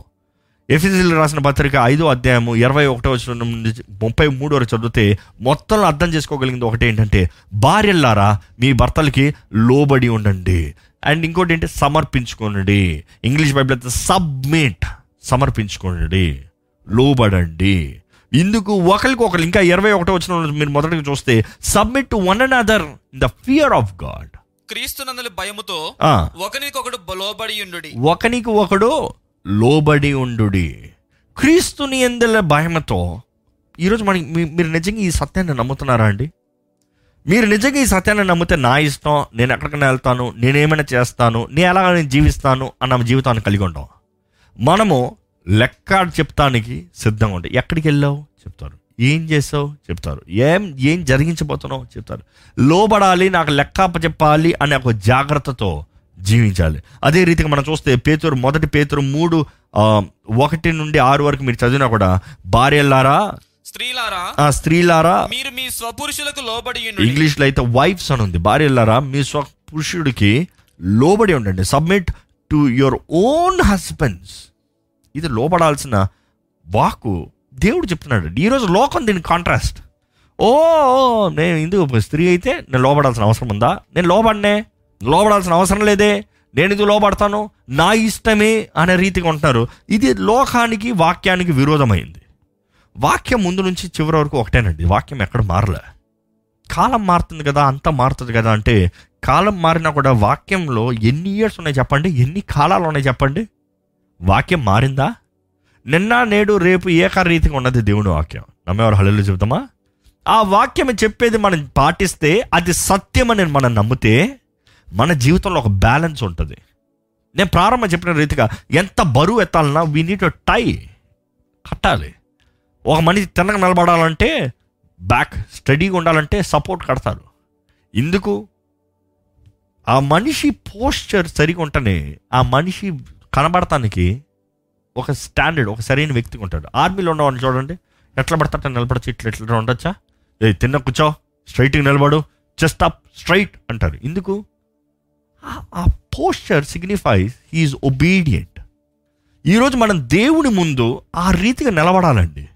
ఎఫ్ఎస్ఎల్ రాసిన పత్రిక ఐదో అధ్యాయము ఇరవై ఒకటో వచ్చిన నుండి ముప్పై మూడు వరకు చదివితే మొత్తం అర్థం చేసుకోగలిగింది ఒకటి ఏంటంటే భార్యల్లారా మీ భర్తలకి లోబడి ఉండండి. అండ్ ఇంకోటి ఏంటి? సమర్పించుకోండి ఇంగ్లీష్ బైబిల్ అయితే సబ్మిట్ సమర్పించుకోండి లోబడండి. ఇందుకు ఒకరికి ఒకరు ఇంకా ఇరవై ఒకటో వచ్చిన మీరు మొదటిగా చూస్తే submit to one and other in the fear of God క్రీస్తునందుల భయముతో ఒకరికొకడు లోబడి ఉండుడి. ఒకనికి ఒకడు లోబడి ఉండుడి. క్రీస్తుని ఎందుల భయమతో ఈరోజు మనకి మీరు నిజంగా ఈ సత్యాన్ని నమ్ముతున్నారా అండి? మీరు నిజంగా ఈ సత్యాన్ని నమ్మితే నా ఇష్టం నేను ఎక్కడికైనా వెళ్తాను నేనేమైనా చేస్తాను నేను ఎలా నేను జీవిస్తాను అన్న జీవితాన్ని కలిగి ఉంటాం మనము లెక్క చెప్తానికి సిద్ధంగా ఉంటాం. ఎక్కడికి వెళ్ళావు? చెప్తారు. ఏం చేసావు? చెప్తారు. ఏం ఏం జరిగించబోతున్నావు? చెప్తారు. లోబడాలి నాకు లెక్క చెప్పాలి అనే ఒక జాగ్రత్తతో జీవించాలి. అదే రీతిగా మనం చూస్తే పేతురు మొదటి పేతురు మూడు ఒకటి నుండి ఆరు వరకు మీరు చదివినా కూడా భార్యలారా స్త్రీలారా స్త్రీలారా మీరు మీ స్వపురుషులకు లోబడి ఉండుడి. ఇంగ్లీష్లో అయితే వైఫ్స్ అని ఉంది. భార్యలారా మీ స్వ పురుషుడికి లోబడి ఉండండి. Submit to your own husbands ఇది లోబడాల్సిన వాకు దేవుడు చెప్తున్నాడు ఈరోజు లోకం దీని కాంట్రాస్ట్ ఓ నేను ఇందుకు స్త్రీ అయితే నేను లోబడాల్సిన అవసరం ఉందా? నేను లోబడినే. లోబడాల్సిన అవసరం లేదే. నేను ఇది లోబడతాను? నా ఇష్టమే అనే రీతిగా ఉంటున్నారు. ఇది లోకానికి వాక్యానికి విరోధమైంది. వాక్యం ముందు నుంచి చివరి వరకు ఒకటేనండి వాక్యం ఎక్కడ మారలే. కాలం మారుతుంది కదా అంతా మారుతుంది కదా అంటే కాలం మారినా కూడా వాక్యంలో ఎన్ని ఇయర్స్ ఉన్నాయి చెప్పండి? ఎన్ని కాలాలు ఉన్నాయి చెప్పండి? వాక్యం మారిందా? నిన్న నేడు రేపు ఏకరీతిగా ఉన్నది దేవుని వాక్యం. నమ్మేవారు హళలు చెబుతామా? ఆ వాక్యం చెప్పేది మనం పాటిస్తే అది సత్యం అని మనం నమ్మితే మన జీవితంలో ఒక బ్యాలెన్స్ ఉంటుంది. నేను ప్రారంభం చెప్పిన రీతిగా ఎంత బరువు ఎత్తాలన్నా వీ నీట్ టై కట్టాలి. ఒక మనిషి తిన్నగా నిలబడాలంటే బ్యాక్ స్టడీగా ఉండాలంటే సపోర్ట్ కడతారు. ఎందుకు ఆ మనిషి పోస్చర్ సరిగా ఉంటేనే ఆ మనిషి కనబడటానికి ఒక స్టాండర్డ్ ఒక సరైన వ్యక్తిగా ఉంటాడు. ఆర్మీలో ఉన్నవాడిని చూడండి. ఎట్లా పడతాట నిలబడచ్చు ఇట్లా ఇట్లా ఉండొచ్చా? ఏ తిన్న కూర్చో. స్ట్రైట్గా నిలబడు. జస్ట్ అప్ స్ట్రైట్ అంటారు. ఎందుకు ఆ- ఆ పోస్చర్ సిగ్నిఫైస్ హీఈస్ ఒబీడియంట్ ఈరోజు మనం దేవుని ముందు ఆ రీతిగా నిలబడాలండి.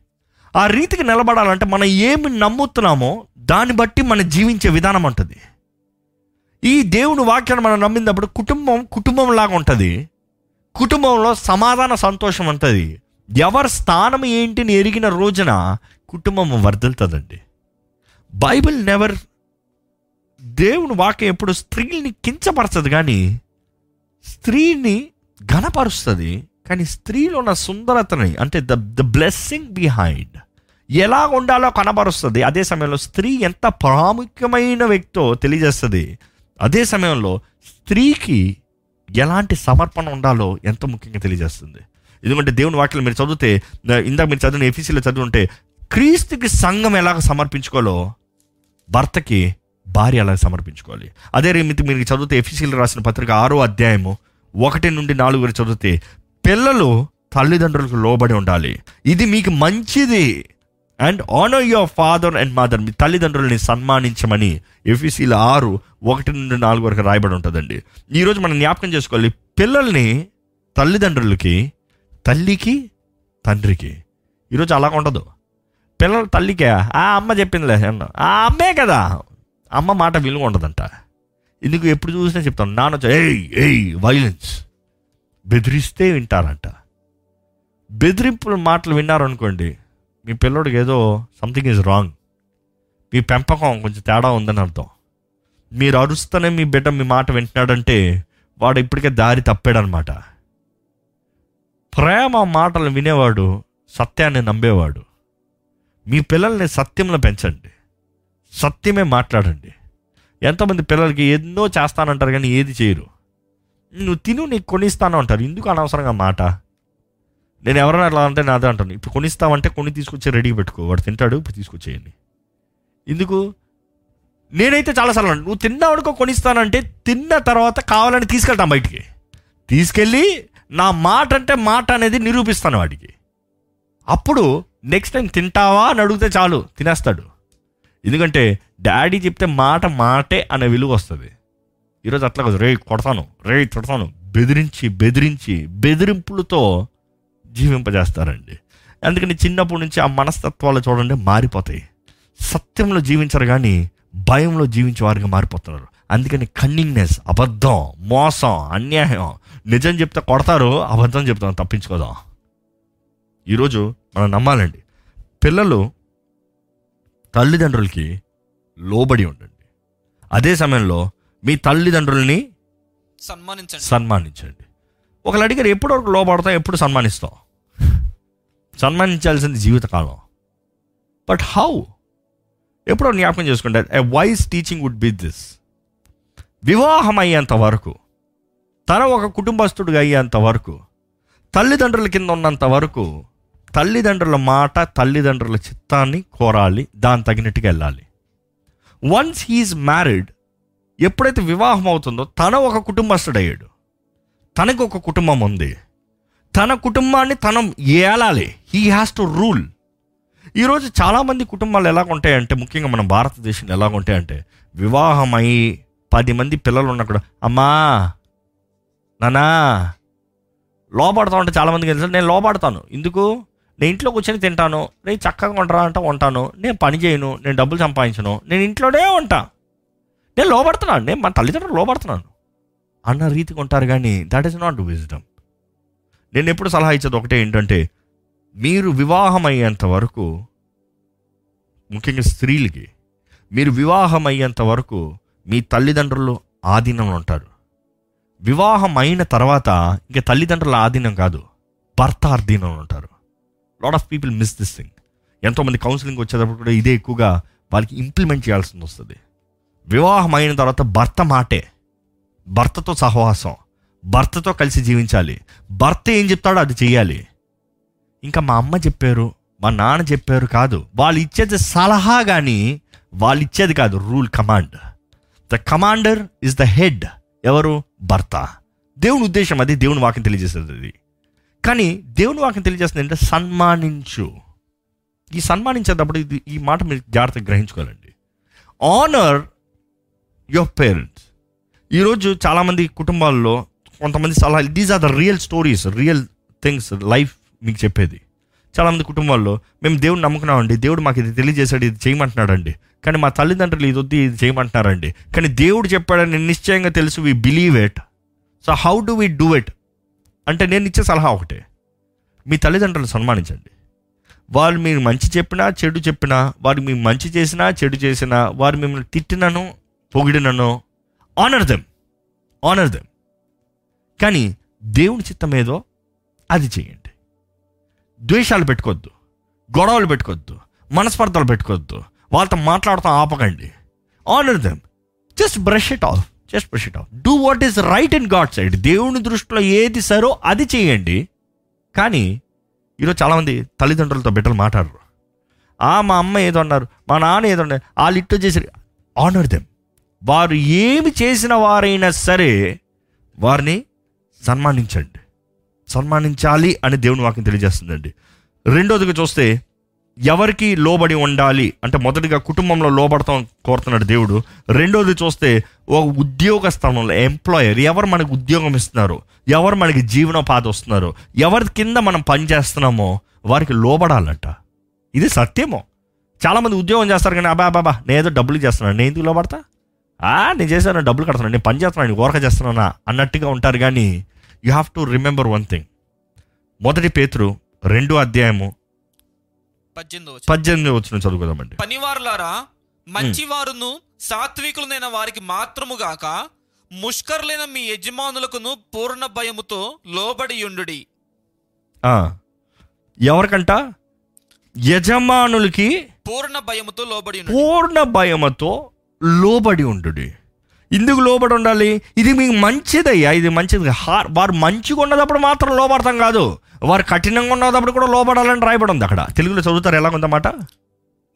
ఆ రీతికి నిలబడాలంటే మనం ఏమి నమ్ముతున్నామో దాన్ని బట్టి మనం జీవించే విధానం ఉంటుంది ఈ దేవుని వాక్యాన్ని మనం నమ్మినప్పుడు కుటుంబం కుటుంబం లాగా ఉంటుంది. కుటుంబంలో సమాధాన సంతోషం ఉంటుంది ఎవరి స్థానం ఏంటిని ఎరిగిన రోజున కుటుంబం వర్ధిల్తుందండి బైబిల్ నెవర్ దేవుని వాక్యం ఎప్పుడు స్త్రీని కించపరచదు కానీ స్త్రీని ఘనపరుస్తుంది. కానీ స్త్రీలో ఉన్న సుందరతని అంటే ద ద బ్లెస్సింగ్ బిహైండ్ ఎలా ఉండాలో కనబరుస్తుంది. అదే సమయంలో స్త్రీ ఎంత ప్రాముఖ్యమైన వ్యక్తో తెలియజేస్తుంది. అదే సమయంలో స్త్రీకి ఎలాంటి సమర్పణ ఉండాలో ఎంతో ముఖ్యంగా తెలియజేస్తుంది. ఎందుకంటే దేవుని వాక్యం మీరు చదివితే ఇందాక మీరు చదివిన ఎఫీసీలో చదివింటే క్రీస్తుకి సంఘం ఎలాగ సమర్పించుకోవాలో భర్తకి భార్య అలా సమర్పించుకోవాలి? అదే రీతి మీరు చదివితే ఎఫీసీలు రాసిన పత్రిక ఆరో అధ్యాయము ఒకటి నుండి నాలుగు వరకు చదివితే పిల్లలు తల్లిదండ్రులకు లోబడి ఉండాలి. ఇది మీకు మంచిది. And honour your father and mother మీ తల్లిదండ్రులని సన్మానించమని ఎఫ్ఈసీల ఆరు ఒకటి నుండి నాలుగు వరకు రాయబడి ఉంటుందండి. ఈరోజు మనం జ్ఞాపకం చేసుకోవాలి. పిల్లల్ని తల్లిదండ్రులకి తల్లికి తండ్రికి. ఈరోజు అలాగ ఉండదు. పిల్లల తల్లికే ఆ అమ్మ చెప్పిందిలే అన్న. ఆ అమ్మే కదా! అమ్మ మాట విలువ ఉండదంట. ఎందుకు? ఎప్పుడు చూసినా చెప్తాను నాన్న వచ్చి, ఏయ్ ఏయ్ వైలెన్స్ బెదిరిస్తే వింటారంట. బెదిరింపుల మాటలు విన్నారనుకోండి మీ పిల్లోడికి ఏదో సంథింగ్ ఈజ్ రాంగ్ మీ పెంపకం కొంచెం తేడా ఉందని అర్థం. మీరు అరుస్తూనే మీ బిడ్డ మీ మాట వింటున్నాడంటే వాడు ఇప్పటికే దారి తప్పాడనమాట. ప్రేమ మాటలు వినేవాడు సత్యాన్ని నమ్మేవాడు. మీ పిల్లల్ని సత్యంలో పెంచండి. సత్యమే మాట్లాడండి. ఎంతమంది పిల్లలకి ఎన్నో చేస్తానంటారు కానీ ఏది చేయరు. నువ్వు తిను నీకు కొనిస్తాను అంటారు. ఎందుకు అనవసరంగా మాట? నేను ఎవరైనా అట్లా అంటే నాదే అంటాను. ఇప్పుడు కొనిస్తామంటే కొన్ని తీసుకొచ్చి రెడీ పెట్టుకో. వాడు తింటాడు ఇప్పుడు తీసుకొచ్చేయండి. ఎందుకు? నేనైతే చాలాసార్లు అన్నాను, నువ్వు తిన్నావుడుకో కొనిస్తానంటే తిన్న తర్వాత కావాలని తీసుకెళ్తాం బయటికి. తీసుకెళ్ళి నా మాట అంటే మాట అనేది నిరూపిస్తాను వాడికి. అప్పుడు నెక్స్ట్ టైం తింటావా అని అడిగితే చాలు తినేస్తాడు. ఎందుకంటే డాడీ చెప్తే మాట మాటే అనే విలువ వస్తుంది. ఈరోజు అట్లా కాదు. రే కొడతాను. రే తిడతాను. బెదిరించి బెదిరించి బెదిరింపులతో జీవింపజేస్తారండి. అందుకని చిన్నప్పటి నుంచి ఆ మనస్తత్వాలు చూడండి మారిపోతాయి. సత్యంలో జీవించరు కానీ భయంలో జీవించే వారిగా మారిపోతున్నారు. అందుకని కన్నింగ్నెస్ అబద్ధం మోసం అన్యాయం నిజం చెప్తే కొడతారు అబద్ధం చెప్తాం తప్పించుకోదాం. ఈరోజు మనం నమ్మాలండి. పిల్లలు తల్లిదండ్రులకి లోబడి ఉండండి. అదే సమయంలో మీ తల్లిదండ్రుల్ని సన్మానించండి. సన్మానించండి. ఒకళ్ళు అడిగారు ఎప్పుడు వరకు లోపడతాం ఎప్పుడు సన్మానిస్తాం సన్మానించాల్సింది జీవితకాలం. బట్ హౌ ఎప్పుడో జ్ఞాపకం చేసుకుంటారు a wise teaching would be this వివాహం అయ్యేంత వరకు తన ఒక కుటుంబస్తుడిగా అయ్యేంత వరకు తల్లిదండ్రుల కింద ఉన్నంత వరకు తల్లిదండ్రుల మాట తల్లిదండ్రుల చిత్తాన్ని కోరాలి దాని తగినట్టుగా వెళ్ళాలి. వన్స్ హీఈస్ మ్యారీడ్ ఎప్పుడైతే వివాహం అవుతుందో తన ఒక కుటుంబస్తుడయ్యాడు తనకు ఒక కుటుంబం ఉంది. తన కుటుంబాన్ని తనం ఏలాలి. హీ హ్యాస్ టు రూల్ ఈరోజు చాలామంది కుటుంబాలు ఎలా ఉంటాయంటే ముఖ్యంగా మన భారతదేశంలో ఎలా ఉంటాయంటే వివాహం పది మంది పిల్లలు ఉన్నా కూడా అమ్మా నానా లోపడతా ఉంటే చాలామందికి తెలుసు నేను లోపడతాను ఎందుకు? నేను ఇంట్లో కూర్చొని తింటాను నేను చక్కగా ఉంటారా అంటే ఉంటాను నేను పని చేయను నేను డబ్బులు సంపాదించను నేను ఇంట్లోనే ఉంటా. నేను లోపడుతున్నాను నేను మా తల్లిదండ్రులు లోపడుతున్నాను అన్న రీతికి ఉంటారు కానీ దట్ ఈస్ నాట్ విజ్డమ్ నేను ఎప్పుడు సలహా ఇచ్చేది ఒకటే ఏంటంటే మీరు వివాహం అయ్యేంత వరకు ముఖ్యంగా స్త్రీలకి మీరు వివాహం అయ్యేంత వరకు మీ తల్లిదండ్రులు ఆధీనంలో ఉంటారు. వివాహం అయిన తర్వాత ఇంకా తల్లిదండ్రుల ఆధీనం కాదు భర్త ఆధీనంలో ఉంటారు. Lot of people miss this thing ఎంతోమంది కౌన్సిలింగ్ వచ్చేటప్పుడు కూడా ఇదే ఎక్కువగా వాళ్ళకి ఇంప్లిమెంట్ చేయాల్సి వస్తుంది. వివాహం అయిన తర్వాత భర్త మాటే. భర్తతో సహవాసం భర్తతో కలిసి జీవించాలి. భర్త ఏం చెప్తాడో అది చేయాలి ఇంకా మా అమ్మ చెప్పారు మా నాన్న చెప్పారు కాదు. వాళ్ళు ఇచ్చేది సలహా కానీ వాళ్ళు ఇచ్చేది కాదు. Rule command. The commander is the head. ఎవరు? భర్త. దేవుని ఉద్దేశం అది దేవుని వాక్యం తెలియజేస్తుంది అది. కానీ దేవుని వాక్యం తెలియజేస్తుంది అంటే సన్మానించు. ఈ సన్మానించేటప్పుడు ఇది ఈ మాట మీరు జాగ్రత్తగా గ్రహించుకోవాలండి. ఆనర్ యువర్ పేరెంట్స్ ఈరోజు చాలామంది కుటుంబాల్లో కొంతమంది సలహా these are the real stories real things life మీకు చెప్పేది. చాలామంది కుటుంబాల్లో మేము దేవుడు నమ్ముకున్నామండి దేవుడు మాకు ఇది తెలియజేశాడు ఇది చేయమంటున్నాడండి. కానీ మా తల్లిదండ్రులు ఇది వద్దు ఇది చేయమంటున్నారండి. కానీ దేవుడు చెప్పాడని నిశ్చయంగా తెలుసు we believe it so how do we do it అంటే నేను ఇచ్చే సలహా ఒకటే. మీ తల్లిదండ్రులను సన్మానించండి. వారు మీరు మంచి చెప్పినా చెడు చెప్పినా వారు మీ మంచి చేసినా చెడు చేసినా వారు మిమ్మల్ని తిట్టినను పొగిడినను ఆనర్ దెమ్ ఆనర్ దెమ్ కానీ దేవుని చిత్తం ఏదో అది చేయండి. ద్వేషాలు పెట్టుకోవద్దు. గొడవలు పెట్టుకోవద్దు. మనస్పర్ధలు పెట్టుకోవద్దు. వాళ్ళతో మాట్లాడతాం ఆపకండి. Honour them just brush it off just brush it off do what is right in God side దేవుని దృష్టిలో ఏది సరో అది చేయండి. కానీ ఈరోజు చాలామంది తల్లిదండ్రులతో బిడ్డలు మాట్లాడరు. ఆ మా అమ్మ ఏదో అన్నారు. మా నాన్న ఏదో అన్నారు. వాళ్ళు ఇట్టు చేసి ఆనర్ దెమ్ వారు ఏమి చేసిన వారైనా సరే వారిని సన్మానించండి. సన్మానించాలి అని దేవుని వాక్యం తెలియజేస్తుందండి. రెండోదిగా చూస్తే ఎవరికి లోబడి ఉండాలి అంటే మొదటిగా కుటుంబంలో లోబడతాం కోరుతున్నాడు దేవుడు. రెండోది చూస్తే ఒక ఉద్యోగ స్థానంలో ఎంప్లాయర్ ఎవరు మనకు ఉద్యోగం ఇస్తున్నారు ఎవరు మనకి జీవనోపాధి వస్తున్నారు ఎవరి కింద మనం పని చేస్తున్నామో వారికి లోబడాలంట. ఇది సత్యమో. చాలామంది ఉద్యోగం చేస్తారు కానీ అబ్బా అబ్బా నేను ఏదో డబ్బులు చేస్తున్నాను నేను ఎందుకు లోబడతా? నేను చేశాను డబ్బులు కడుతున్నాను నేను పని చేస్తున్నాను ఊరక చేస్తున్నానా అన్నట్టుగా ఉంటారు కానీ you have to remember one thing మొదటి పేతురు రెండు అధ్యాయము పద్దెనిమిది వచ్చిన చదువుకుందామండి. పనివారులారా మంచివారును సాత్వికులైన వారికి మాత్రముగాక ముష్కరులైన మీ యజమానులకును పూర్ణ భయముతో లోబడి ఆ, ఎవరికంట? యజమానులకి పూర్ణ భయముతో లోబడి ఉండు పూర్ణ భయముతో లోబడి ఉండు ఇందుకు లోబడి ఉండాలి? ఇది మీకు మంచిదయ్యా. ఇది మంచిది హా- వారు మంచిగా ఉన్నదప్పుడు మాత్రం లోబడతాం కాదు. వారు కఠినంగా ఉన్నదప్పుడు కూడా లోబడాలని రాయబడి ఉంది అక్కడ. తెలుగులో చదువుతారు ఎలా ఉందన్నమాట?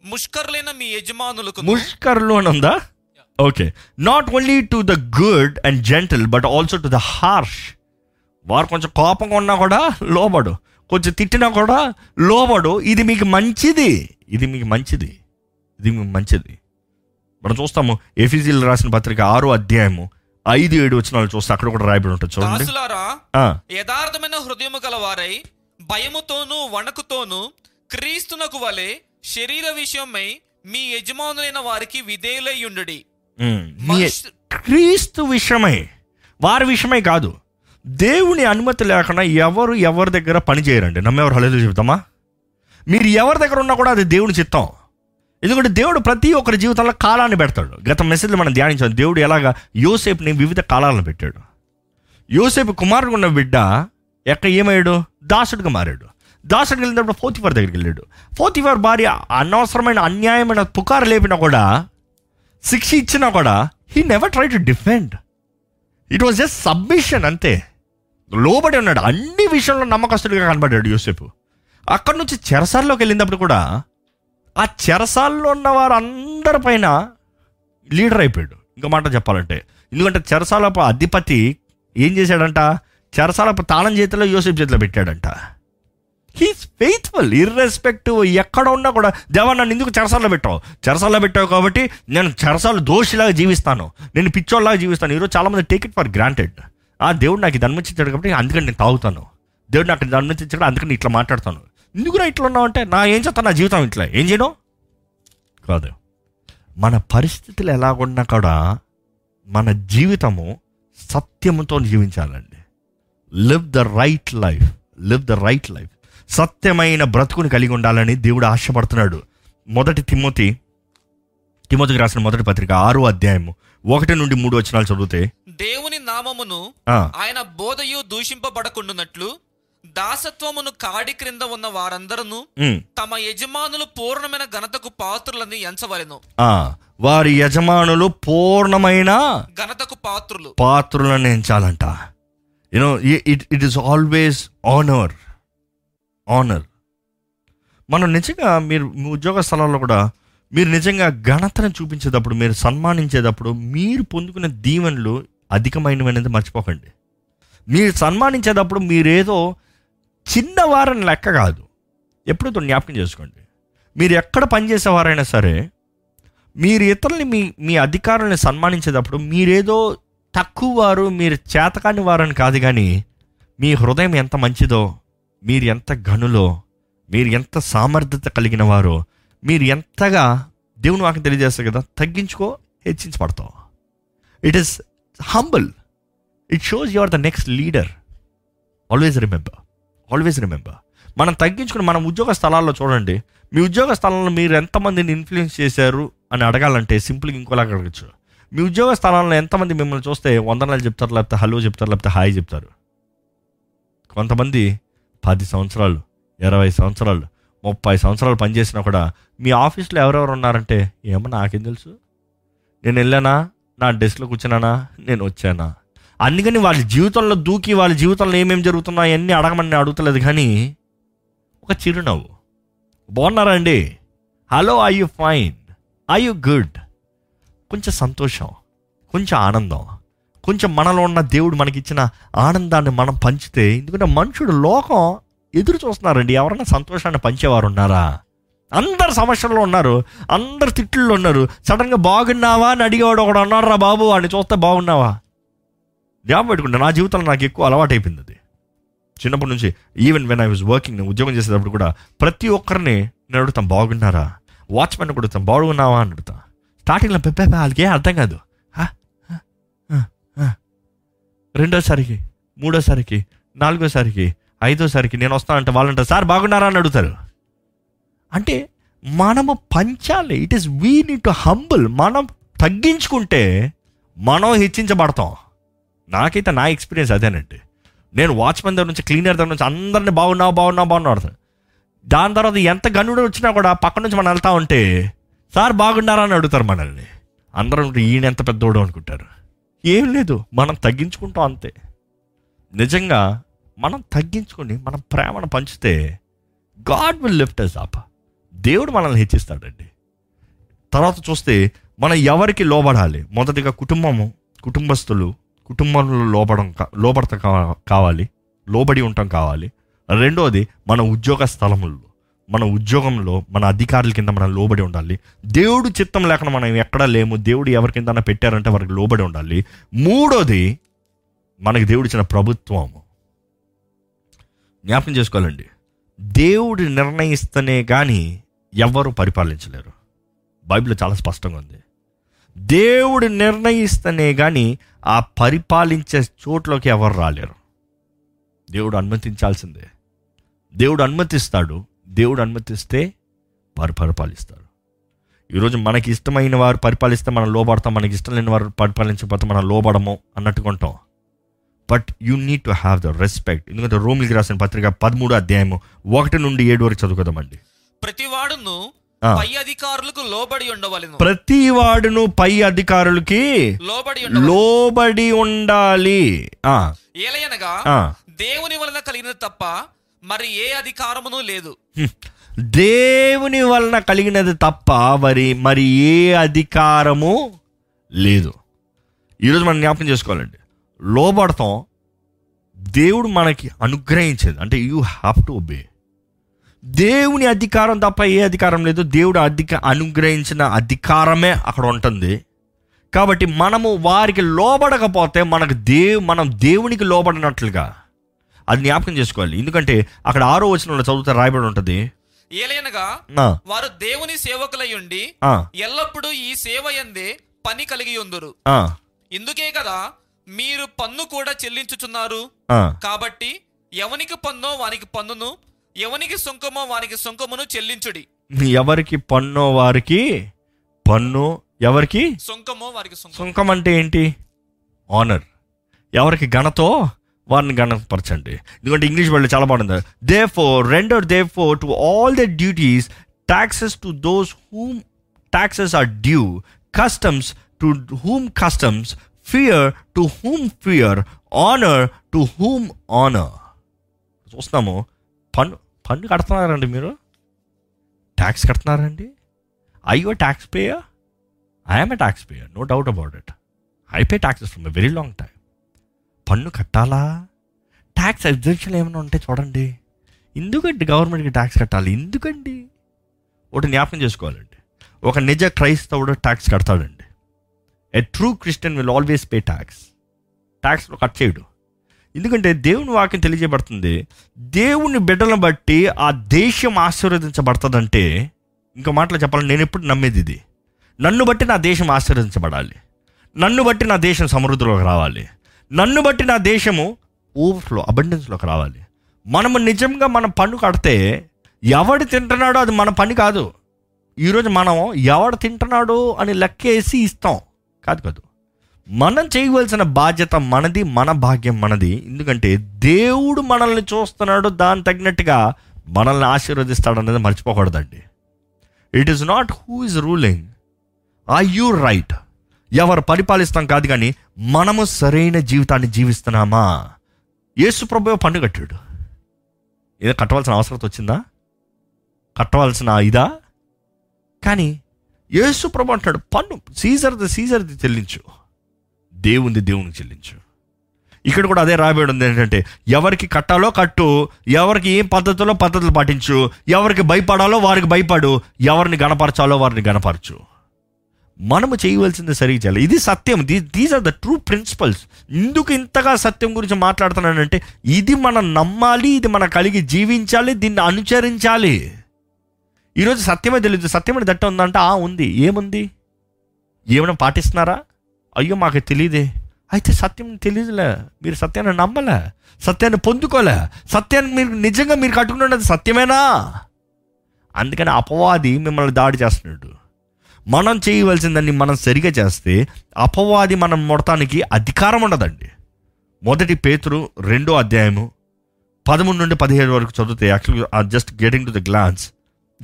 ముష్కరులైన మీ యజమానులకు? ముష్కర్లు అని ఉందా? Okay. Not only to the good and gentle but also to the harsh వారు కొంచెం కోపంగా ఉన్నా కూడా లోబడు. కొంచెం తిట్టినా కూడా లోబడు. ఇది మీకు మంచిది. ఇది మీకు మంచిది. ఇది మీకు మంచిది. మనం చూస్తాము ఎఫీజీలు రాసిన పత్రిక ఆరో అధ్యాయము ఐదు ఏడు వచ్చిన చూస్తే అక్కడ కూడా రాయబడి ఉంటుంది. చూడండి. యథార్థమైన హృదయము గలవారై భయముతోను వణకుతోను క్రీస్తునకు వలె శరీర విషయమై మీ యజమానులైన వారికి విధేయులై ఉండుడి. మనుష్- క్రీస్తు విషయమై వారి విషయమై కాదు. దేవుని అనుమతి లేకుండా ఎవరు ఎవరి దగ్గర పని చేయరండి. నమ్మేవారు హలేదు చెబుతామా? మీరు ఎవరి దగ్గర ఉన్నా కూడా అది దేవుని చిత్తం. ఎందుకంటే దేవుడు ప్రతి ఒక్కరి జీవితంలో కాలాన్ని పెడతాడు. గత మెసేజ్లో మనం ధ్యానించాం దేవుడు ఎలాగా యోసేపుని వివిధ కాలాలను పెట్టాడు. యోసేపు కుమారుడు ఉన్న బిడ్డ ఎక్కడ ఏమయ్యాడు? దాసుడిగా మారాడు. దాసుడికి వెళ్ళినప్పుడు ఫోర్తిఫర్ దగ్గరికి వెళ్ళాడు. ఫోర్తిఫర్ భార్య అనవసరమైన అన్యాయమైన పుకారు లేపినా కూడా శిక్ష ఇచ్చినా కూడా he never try to defend it was just submission అంతే. లోబడి ఉన్నాడు. అన్ని విషయంలో నమ్మకస్తుడిగా కనబడ్డాడు యూసెఫ్ అక్కడి నుంచి చెరసాల్లోకి వెళ్ళినప్పుడు కూడా ఆ చెరసాల్లో ఉన్న వారు అందరి పైన లీడర్ అయిపోయాడు. ఇంకో మాట చెప్పాలంటే ఎందుకంటే చెరసాల అధిపతి ఏం చేశాడంట? చెరసాల తాళం చేతిలో యూసెఫ్ చేతిలో పెట్టాడంట. హీస్ ఫెయిత్ఫుల్ ఇర్రెస్పెక్టివ్ ఎక్కడ ఉన్నా కూడా దేవా నన్ను ఎందుకు చెరసాల్లో పెట్టావు? చెరసాల్లో పెట్టావు కాబట్టి నేను చెరసాలు దోషిలాగా జీవిస్తాను. నేను పిచ్చోళ్ళలాగా జీవిస్తాను. ఈరోజు చాలామంది టేక్ ఇట్ ఫర్ గ్రాంటెడ్ ఆ దేవుడు నాకు ఇది అనుమతించాడు కాబట్టి అందుకని నేను తాగుతాను. దేవుడు నాకు ఇది అనుమతించాడు అందుకని ఇట్లా మాట్లాడతాను. ఎందుకురా ఇట్లా ఉన్నావు అంటే నా ఏం చేస్తాను నా జీవితం ఇట్లా. ఏం చేయను కాదు. మన పరిస్థితులు ఎలాగున్నా కూడా మన జీవితము సత్యముతో జీవించాలండి. Live the right life live the right life సత్యమైన బ్రతుకుని కలిగి ఉండాలని దేవుడు ఆశపడుతున్నాడు. మొదటి తిమ్మతి తిమ్మతికి రాసిన మొదటి పత్రిక ఆరో అధ్యాయము ఒకటి నుండి మూడు వచనాలు చదివితే దేవుని నామమును ఆయన బోధయు దూషింపబడకుండునట్లు దాసత్వమును కాడి క్రింద ఉన్న వారందరూ తమ యజమానులు పూర్ణమైన ఘనతకు పాత్రులని ఎంచవలెను. వారి యజమానులు పూర్ణమైన ఘనతకు పాత్రులు. పాత్రులను ఎంచాలంట. You know it it is always honour honour మనం నిజంగా మీరు మీ ఉద్యోగ స్థలాల్లో కూడా మీరు నిజంగా ఘనతను చూపించేటప్పుడు మీరు సన్మానించేటప్పుడు మీరు పొందుకునే దీవెనలు అధికమైనవి అనేది మర్చిపోకండి. మీరు సన్మానించేటప్పుడు మీరేదో చిన్నవారని లెక్క కాదు. ఎప్పుడూ జ్ఞాపకం చేసుకోండి. మీరు ఎక్కడ పనిచేసేవారైనా సరే మీరు ఇతరుల్ని మీ మీ అధికారులను సన్మానించేటప్పుడు మీరేదో తక్కువ వారు మీరు చేతకాని వారని కాదు కానీ మీ హృదయం ఎంత మంచిదో మీరు ఎంత గనులో మీరు ఎంత సామర్థ్యత కలిగిన వారో మీరు ఎంతగా దేవుని వాకి తెలియజేస్తారు కదా తగ్గించుకో హెచ్చించబడతావు. It is humble it shows your the next leader always remember always remember మనం తగ్గించుకుని మనం ఉద్యోగ స్థలాల్లో చూడండి మీ ఉద్యోగ స్థలంలో మీరు ఎంతమందిని ఇన్ఫ్లుయెన్స్ చేశారు అని అడగాలంటే సింపుల్గా ఇంకోలాగా అడగచ్చు. మీ ఉద్యోగ స్థలంలో ఎంతమంది మిమ్మల్ని చూస్తే వందనాలు చెప్తారు లేకపోతే హలో చెప్తారు లేకపోతే హాయ్ చెప్తారు? కొంతమంది పది సంవత్సరాలు ఇరవై సంవత్సరాలు ముప్పై సంవత్సరాలు పనిచేసినా కూడా మీ ఆఫీస్లో ఎవరెవరు ఉన్నారంటే ఏమో నాకేం తెలుసు? నేను వెళ్ళానా? నా డెస్క్లో కూర్చున్నానా? నేను వచ్చానా? అందుకని వాళ్ళ జీవితంలో దూకి వాళ్ళ జీవితంలో ఏమేమి జరుగుతున్నాయి అన్నీ అడగమని నేను అడుగుతలేదు కానీ ఒక చిరునవ్వు. బాగున్నారా అండి? Hello I you fine I you good కొంచెం సంతోషం కొంచెం ఆనందం కొంచెం మనలో ఉన్న దేవుడు మనకిచ్చిన ఆనందాన్ని మనం పంచితే ఎందుకంటే మనుషుడు లోకం ఎదురు చూస్తున్నారండి. ఎవరైనా సంతోషాన్ని పంచేవారు ఉన్నారా? అందరు సమస్యల్లో ఉన్నారు అందరు తిట్లు ఉన్నారు. సడన్గా బాగున్నావా అని అడిగేవాడు ఒకడు ఉన్నారా బాబు అని చూస్తే బాగున్నావా? జ్ఞాపకం పెట్టుకుంటా నా జీవితంలో నాకు ఎక్కువ అలవాటు అయిపోయింది అది. చిన్నప్పటి నుంచి even when I was working నేను ఉద్యోగం చేసేటప్పుడు కూడా ప్రతి ఒక్కరిని నేను అడుగుతాం బాగున్నారా? వాచ్మెన్ కూడా బాగున్నావా? అని అడుగుతా. స్టార్టింగ్లో పెప్పే వాళ్ళకి అర్థం కాదు. హ? రెండోసారికి మూడోసారికి నాలుగోసారికి ఐదోసారికి నేను వస్తానంటే వాళ్ళంటే సార్ బాగున్నారా? అని అడుగుతారు. అంటే మనము పంచాలి. It is we need to humble మనం తగ్గించుకుంటే మనం హెచ్చించబడతాం. నాకైతే నా ఎక్స్పీరియన్స్ అదేనండి. నేను వాచ్మెన్ దగ్గర నుంచి క్లీనర్ దగ్గర నుంచి అందరిని బాగున్నావు బాగున్నావు బాగున్నావు అడుగుతాను దాని తర్వాత ఎంత గనుడు వచ్చినా కూడా పక్క నుంచి మనం వెళ్తా ఉంటే సార్ బాగున్నారా? అని అడుగుతారు మనల్ని. అందరం ఈయన ఎంత పెద్దోడు? అనుకుంటారు. ఏం లేదు మనం తగ్గించుకుంటాం అంతే. నిజంగా మనం తగ్గించుకొని మనం ప్రేమను పంచితే God will lift us up దేవుడు మనల్ని హెచ్చిస్తాడండి. తర్వాత చూస్తే మనం ఎవరికి లోబడాలి? మొదటిగా కుటుంబము కుటుంబస్తులు కుటుంబంలో లోపడం కా- కావాలి లోబడి ఉండటం కావాలి. రెండోది మన ఉద్యోగ స్థలముల్లో మన ఉద్యోగంలో మన అధికారుల కింద మనం లోబడి ఉండాలి. దేవుడు చిత్తం లేకుండా మనం ఎక్కడా లేము దేవుడు ఎవరి కింద పెట్టారంటే వారికి లోబడి ఉండాలి. మూడోది మనకి దేవుడు ఇచ్చిన ప్రభుత్వము. జ్ఞాపకం చేసుకోవాలండి. దేవుడు నిర్ణయిస్తేనే కానీ ఎవరు పరిపాలించలేరు. బైబిల్లో చాలా స్పష్టంగా ఉంది. దేవుడు నిర్ణయిస్తేనే కానీ ఆ పరిపాలించే చోట్లోకి ఎవరు రాలేరు. దేవుడు అనుమతించాల్సిందే. దేవుడు అనుమతిస్తాడు. దేవుడు అనుమతిస్తే వారు పరిపాలిస్తారు. ఈరోజు మనకి ఇష్టమైన వారు పరిపాలిస్తే మనం లోబడతాం. మనకి ఇష్టం లేని వారు పరిపాలించకపోతే మనం లోబడము అన్నట్టుగా ఉంటాం. But you need to have the respect ఎందుకంటే రోమిల్కి రాసిన పత్రిక పదమూడు అధ్యాయము ఒకటి నుండి ఏడు వరకు చదువుకోదామండి. ప్రతివాడును పై అధికారులకు లోబడి ఉండవలెను. ప్రతి వాడును పై అధికారులకి లోబడి లోబడి ఉండాలి. ఏలయనగా. దేవుని వలన కలిగినది తప్ప మరి ఏ అధికారమును లేదు. దేవుని వలన కలిగినది తప్ప మరి మరి ఏ అధికారము లేదు. ఈరోజు మనం జ్ఞాపకం చేసుకోవాలండి. లోబడతాం దేవుడు మనకి అనుగ్రహించేది. అంటే యూ హ్యావ్ టు ఒబే దేవుని అధికారం తప్ప ఏ అధికారం లేదు. దేవుడు అధిక అనుగ్రహించిన అధికారమే అక్కడ ఉంటుంది. కాబట్టి మనము వారికి లోబడకపోతే మనకు దేవు మనం దేవునికి లోబడినట్లుగా. అది జ్ఞాపకం చేసుకోవాలి. ఎందుకంటే అక్కడ ఆరో వచనంలో చదివితే రాయబడి ఉంటుంది. ఏలయనగా ఆ, వారు దేవుని సేవకులై ఉండి ఎల్లప్పుడూ ఈ సేవ ఎందే పని కలిగి ఉందురు. ఇందుకే కదా మీరు పన్ను కూడా చెల్లించుచున్నారు. కాబట్టి ఎవనికి పన్నో వానికి పన్నును ఎవనికి సుంకమో వానికి సుంకమును చెల్లించుడి. ఎవరికి పన్ను వారికి పన్ను ఎవరికి? సుంకమో వారికి సుంకం అంటే ఏంటి? ఆనర్ ఎవరికి ఘనతో వారిని గణపరచండి ఎందుకంటే ఇంగ్లీష్ వాళ్ళు చాలా బాగుంది. Therefore render therefore to all the duties taxes to those whom taxes are due customs to whom customs fear to whom fear honour to whom honour చూస్తున్నాము. పన్ను పన్ను కడుతున్నారండి మీరు? ట్యాక్స్ కడుతున్నారండి? ఐ యో tax payer I'm a tax payer no doubt about it I pay taxes from very long time పన్ను కట్టాలా? Tax exception ఏమైనా ఉంటే చూడండి. ఎందుకండి గవర్నమెంట్కి ట్యాక్స్ కట్టాలి? ఎందుకండి? ఒకటి జ్ఞాపకం చేసుకోవాలండి. ఒక నిజ క్రైస్తవుడు tax కడతాడండి. A true Christian will always pay tax ట్యాక్స్లో cut చేయడు. ఎందుకంటే దేవుని వాక్యం తెలియజేయబడుతుంది దేవుని బిడ్డలను బట్టి ఆ దేశం ఆశీర్వదించబడుతుందంటే ఇంకో మాటలు చెప్పాలి నేను ఎప్పుడు నమ్మేది ఇది. నన్ను బట్టి నా దేశం ఆశీర్వదించబడాలి. నన్ను బట్టి నా దేశం సమృద్ధిలోకి రావాలి. నన్ను బట్టి నా దేశము ఓవర్ఫ్లో అబండెన్స్లోకి రావాలి. మనము నిజంగా మన పన్ను కడితే ఎవడు తింటున్నాడో అది మన పని కాదు. ఈరోజు మనం ఎవడు తింటున్నాడో అని లెక్కేసి ఇస్తాం. కాదు కాదు. మనం చేయవలసిన బాధ్యత మనది మన భాగ్యం మనది. ఎందుకంటే దేవుడు మనల్ని చూస్తున్నాడు దాని తగినట్టుగా మనల్ని ఆశీర్వదిస్తాడు అనేది మర్చిపోకూడదండి. It is not who is ruling are you right ఎవరు పరిపాలిస్తాం కాదు కానీ మనము సరైన జీవితాన్ని జీవిస్తున్నామా? యేసు ప్రభు పన్ను కట్టాడు. ఏదో కట్టవలసిన అవసరం వచ్చిందా? కట్టవలసిన ఇదా? కానీ యేసు ప్రభు అంటాడు పన్ను సీజర్ది సీజర్ది చెల్లించు. దేవుంది దేవునికి చెల్లించు. ఇక్కడ కూడా అదే రాబడి ఉంది ఏంటంటే ఎవరికి కట్టాలో కట్టు ఎవరికి ఏం పద్ధతిలో పద్ధతులు పాటించు ఎవరికి భయపడాలో వారికి భయపడు ఎవరిని గణపరచాలో వారిని గణపరచు. మనము చేయవలసింది సరిగ్గా చేయాలి. ఇది సత్యం. These are the true principles ఎందుకు ఇంతగా సత్యం గురించి మాట్లాడుతున్నానంటే ఇది మనం నమ్మాలి ఇది మనం కలిగి జీవించాలి దీన్ని అనుచరించాలి. ఈరోజు సత్యమే తెలియదు. సత్యమని దట్ట ఉందంటే ఆ ఉంది. ఏముంది? ఏమైనా పాటిస్తున్నారా? అయ్యో మాకు తెలియదే అయితే సత్యం తెలియదులే మీరు సత్యాన్ని నమ్మలే సత్యాన్ని పొందుకోలే సత్యాన్ని మీరు నిజంగా మీరు కట్టుకున్నది సత్యమేనా అందుకని అపవాది మిమ్మల్ని దాడి చేస్తున్నాడు మనం చేయవలసిందని మనం సరిగా చేస్తే అపవాది మనం మొడటానికి అధికారం ఉండదండి మొదటి పేతురు రెండో అధ్యాయము పదమూడు నుండి పదిహేడు వరకు చదివితే యాక్చువల్గా just getting to the glance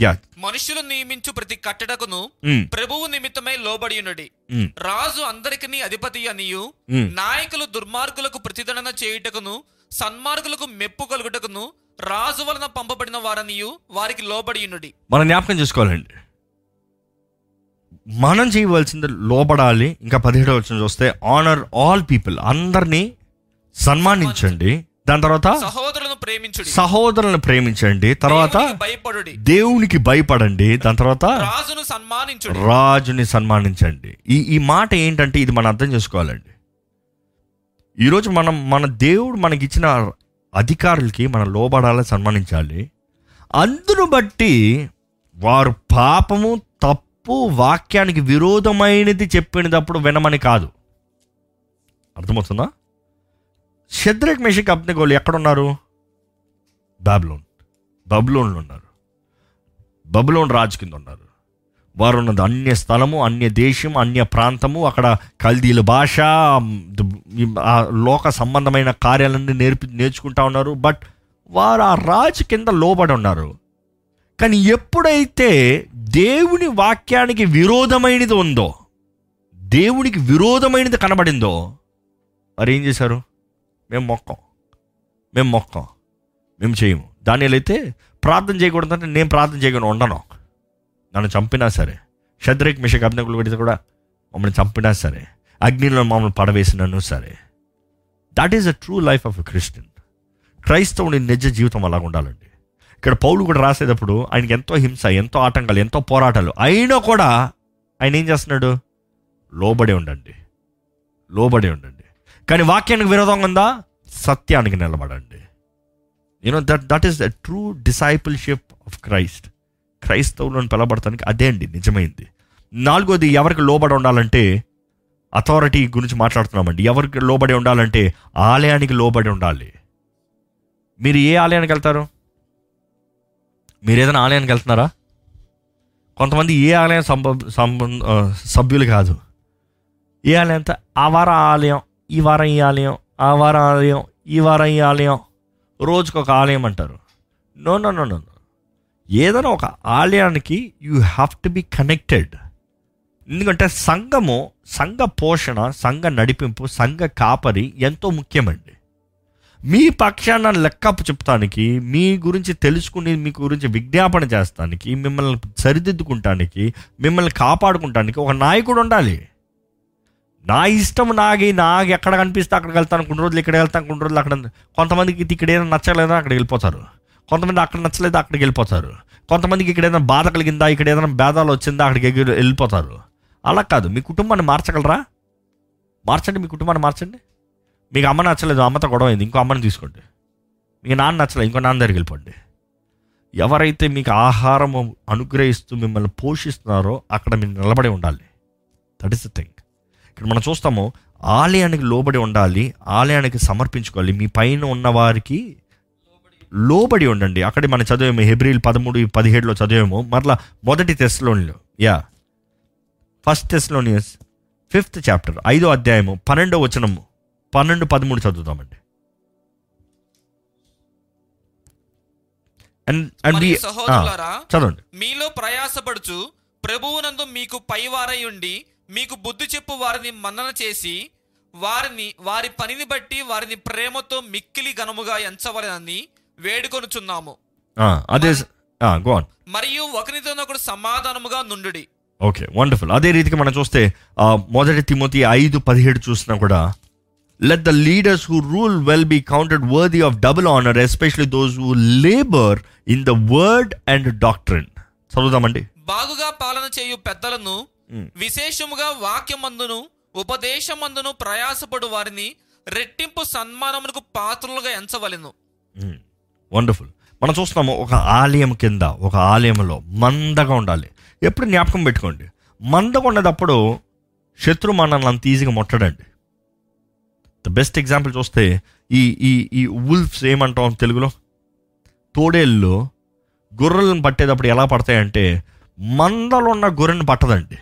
yeah. మనుషులు నియమించు ప్రతి కట్టడకును. ప్రభువు నిమిత్తమై లోబడియునుడి Mm. రాజు అందరికి అధిపతి అనియు. నాయకులు దుర్మార్గులకు ప్రతిదండన చేయుటకును సన్మార్గులకు మెప్పు కలుగుటకును రాజు వలన పంపబడిన వారనియు వారికి లోబడియునుడి మనం జ్ఞాపకం చేసుకోవాలండి. మనం చేయవలసింది లోబడాలి. ఇంకా పదిహేడు వచ్చిన చూస్తే ఆనర్ ఆల్ పీపుల్ అందరినీ సన్మానించండి. దాని తర్వాత సహోదరులను ప్రేమించుడి. సహోదరులను ప్రేమించండి. తర్వాత దేవునికి భయపడుడి. దేవునికి భయపడండి. దాని తర్వాత రాజును సన్మానించుడి. రాజుని సన్మానించండి. ఈ ఈ మాట ఏంటంటే ఇది మనం అర్థం చేసుకోవాలండి. ఈరోజు మనం మన దేవుడు మనకి ఇచ్చిన అధికారులకి మనం లోబడాలి సన్మానించాలి. అందును బట్టి వారు పాపము తప్పు వాక్యానికి విరోధమైనది చెప్పినప్పుడు వినమని కాదు. అర్థమవుతుందా? షద్రక్ మెషిక్ అబ్నగోలు ఎక్కడున్నారు? బాబులోన్. బబ్లోన్లు ఉన్నారు. బబులోన్ రాజు కింద ఉన్నారు. వారు ఉన్నది అన్య స్థలము అన్య దేశం అన్య ప్రాంతము అక్కడ కల్దీల భాష లోక సంబంధమైన కార్యాలన్నీ నేర్పి నేర్చుకుంటా ఉన్నారు. బట్ వారు ఆ రాజు కింద లోబడి ఉన్నారు. కానీ ఎప్పుడైతే దేవుని వాక్యానికి విరోధమైనది ఉందో దేవునికి విరోధమైనది కనబడిందో వారు ఏం చేశారు? మేము మొక్కం. మేము మొక్కం. మేము చేయము. దానిలో అయితే ప్రార్థన చేయకూడదంటే నేను ప్రార్థన చేయకుండా ఉండను. నన్ను చంపినా సరే. షద్రేక్ మిషక్ అభినకులు పెడితే కూడా మమ్మల్ని చంపినా సరే. అగ్నిలో మమ్మల్ని పడవేసినను సరే. That is a true life of a Christian క్రైస్తవుని నిజ జీవితం అలాగ ఉండాలండి. ఇక్కడ పౌలు కూడా రాసేటప్పుడు ఆయనకి ఎంతో హింస ఎంతో ఆటంకాలు ఎంతో పోరాటాలు అయినా కూడా ఆయన ఏం చేస్తున్నాడు? లోబడి ఉండండి. లోబడి ఉండండి. కానీ వాక్యానికి విరోధంగా ఉందా? సత్యానికి నిలబడండి. You know that that is the true discipleship of Christ క్రైస్తవులను పిలబడటానికి అదే అండి నిజమైంది. నాలుగోది ఎవరికి లోబడి ఉండాలంటే అథారిటీ గురించి మాట్లాడుతున్నామండి. ఎవరికి లోబడి ఉండాలంటే ఆలయానికి లోబడి ఉండాలి. మీరు ఏ ఆలయానికి వెళ్తారు? మీరు ఏదైనా ఆలయానికి వెళ్తున్నారా? కొంతమంది ఏ ఆలయం సంబ సభ్యులు కాదు. ఏ ఆలయం అంతా ఆ వారం ఆలయం ఈ వారం ఈ ఆలయం ఆ వారం ఆలయం ఈ వారం ఈ ఆలయం రోజుకు ఒక ఆలయం అంటారు. నో నో నో నో ఏదైనా ఒక ఆలయానికి you have to be connected. ఎందుకంటే సంఘము సంఘ పోషణ సంఘ నడిపింపు సంఘ కాపరి ఎంతో ముఖ్యమండి. మీ పక్షాన లెక్కపు చెప్తానికి మీ గురించి తెలుసుకుని మీ గురించి విజ్ఞాపన చేస్తానికి మిమ్మల్ని సరిదిద్దుకుంటానికి మిమ్మల్ని కాపాడుకుంటానికి ఒక నాయకుడు ఉండాలి. నా ఇష్టం నాగి నాకు ఎక్కడ కనిపిస్తే అక్కడికి వెళ్తాను కొన్ని రోజులు ఇక్కడ వెళ్తాను కొన్ని రోజులు అక్కడ కొంతమందికి ఇక్కడ ఏదైనా నచ్చలేదా అక్కడికి వెళ్ళిపోతారు. కొంతమంది అక్కడ నచ్చలేదు అక్కడికి వెళ్ళిపోతారు. కొంతమందికి ఇక్కడ ఏదైనా బాధ కలిగిందా ఇక్కడ ఏదైనా భేదాలు వచ్చిందా అక్కడికి వెళ్ళిపోతారు. అలా కాదు మీ కుటుంబాన్ని మార్చగలరా? మార్చండి మీ కుటుంబాన్ని మార్చండి. మీకు అమ్మ నచ్చలేదు అమ్మతో గొడవ అయింది ఇంకో అమ్మని తీసుకోండి. మీకు నాన్న నచ్చలేదు ఇంకో నాన్న దగ్గరికి వెళ్ళిపోండి. ఎవరైతే మీకు ఆహారం అనుగ్రహిస్తూ మిమ్మల్ని పోషిస్తున్నారో అక్కడ మీరు నిలబడి ఉండాలి. దట్ ఇస్ ద థింగ్ ఇక్కడ మనం చూస్తాము ఆలయానికి లోబడి ఉండాలి ఆలయానికి సమర్పించుకోవాలి. మీ పైన ఉన్న వారికి లోబడి ఉండండి. అక్కడ మనం చదివేమో హెబ్రిల్ పదమూడు పదిహేడులో చదివేమో. మరలా మొదటి తెస్లోనిలో yeah. First Thessalonians fifth chapter ఐదో అధ్యాయము పన్నెండో వచనము. పన్నెండు పదమూడు చదువుతామండి చదవండి. మీలో ప్రయాసపడుచు ప్రభువునందు మీకు పైవారై ఉండి మీకు బుద్ధి చెప్పు వారిని మన్నన చేసి వారిని వారి పనిని బట్టి వారిని ప్రేమతో మిక్కిలి ఘనముగా ఎంచవలనని వేడుకొనుచున్నాము. అదే మరియు ఒకరితోనొకడు సమాధానముగా నుండుడి. ఓకే వండర్ఫుల్ అదే రీతికి మనం చూస్తే మొదటి తిమోతి ఐదు పదిహేడు చూసినా కూడా let the leaders who rule well be counted worthy of double honour especially those who labour in the word and doctrine చదువుదామండి. బాగుగా పాలన చేయు పెద్దలను. విశేషముగా వాక్యమందును ఉపదేశమందును ప్రయాసపడు వారిని రెట్టింపు సన్మానమునకు పాత్రలుగా ఎంచవలెను. వండర్ఫుల్ మనం చూస్తున్నాము ఒక ఆలయం కింద ఒక ఆలయంలో మందగా ఉండాలి. ఎప్పుడు జ్ఞాపకం పెట్టుకోండి. మందగా ఉన్నదప్పుడు శత్రు మనల్ని అంత ఈజీగా ముట్టడండి. ద బెస్ట్ ఎగ్జాంపుల్ చూస్తే ఈ ఈ ఈ ఉల్ఫ్స్ ఏమంటాం తెలుగులో? తోడేళ్ళు గొర్రెలను పట్టేటప్పుడు ఎలా పడతాయంటే మందలో ఉన్న గొర్రెని పట్టదండి.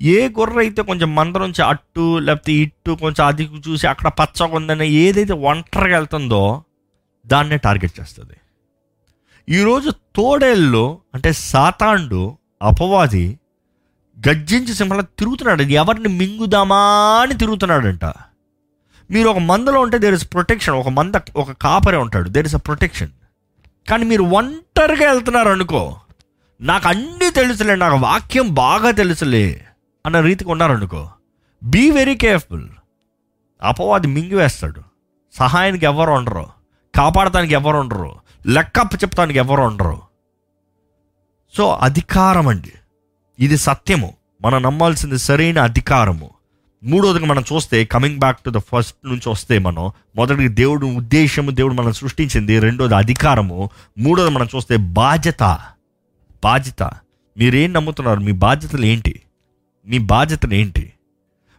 ఏ గొర్రె అయితే కొంచెం మంద నుంచి అట్టు లేకపోతే ఇట్టు కొంచెం అది చూసి అక్కడ పచ్చగా ఉందని ఏదైతే ఒంటరిగా వెళ్తుందో దాన్నే టార్గెట్ చేస్తుంది. ఈరోజు తోడేళ్ళు అంటే సాతాండు అపవాది గర్జించి సింహంలో తిరుగుతున్నాడు. ఎవరిని మింగుదామా అని తిరుగుతున్నాడంట. మీరు ఒక మందలో ఉంటే దేర్ ఇస్ ప్రొటెక్షన్ ఒక మంద ఒక కాపరే ఉంటాడు. దేర్ ఇస్ అ ప్రొటెక్షన్ కానీ మీరు ఒంటరిగా వెళ్తున్నారు అనుకో నాకు అన్నీ తెలుసులే నాకు వాక్యం బాగా తెలుసులే. అన్న రీతికి ఉన్నారనుకో. బీ వెరీ కేర్ఫుల్ అపవాది మింగివేస్తాడు. సహాయానికి ఎవరు ఉండరు. కాపాడటానికి ఎవరు ఉండరు. లెక్కప్ప చెప్తానికి ఎవరు ఉండరు. సో అధికారం అండి. ఇది సత్యము. మనం నమ్మాల్సింది సరైన అధికారము. మూడోదిగా మనం చూస్తే coming back to the first నుంచి వస్తే మనం మొదటిది దేవుడు ఉద్దేశము దేవుడు మనం సృష్టించింది. రెండోది అధికారము. మూడోది మనం చూస్తే బాధ్యత. బాధ్యత. మీరేం నమ్ముతున్నారు? మీ బాధ్యతలు ఏంటి? మీ బాధ్యతలు ఏంటి?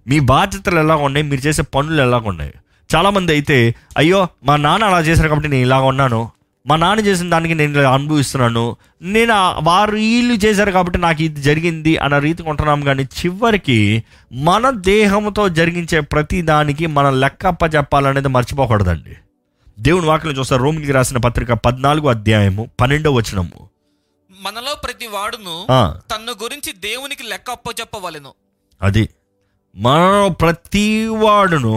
మీ బాధ్యతలు ఎలా ఉన్నాయి? మీరు చేసే పనులు ఎలా ఉన్నాయి? చాలామంది అయితే అయ్యో మా నాన్న అలా చేశారు కాబట్టి నేను ఇలా ఉన్నాను. మా నాన్న చేసిన దానికి నేను ఇలా అనుభవిస్తున్నాను. నేను వారు వీళ్ళు చేశారు కాబట్టి నాకు ఇది జరిగింది అన్న రీతికి ఉంటున్నాం. కానీ చివరికి మన దేహంతో జరిగించే ప్రతి దానికి మనం లెక్కప్ప చెప్పాలనేది మర్చిపోకూడదండి. దేవుని వాక్యం చూస్తారు రోమిలికి రాసిన పత్రిక పద్నాలుగు అధ్యాయము పన్నెండో వచనము. మనలో ప్రతి వాడును ఆ, తన్ను గురించి దేవునికి లెక్క అప్పచెప్పవలెను. అది. మన ప్రతి వాడును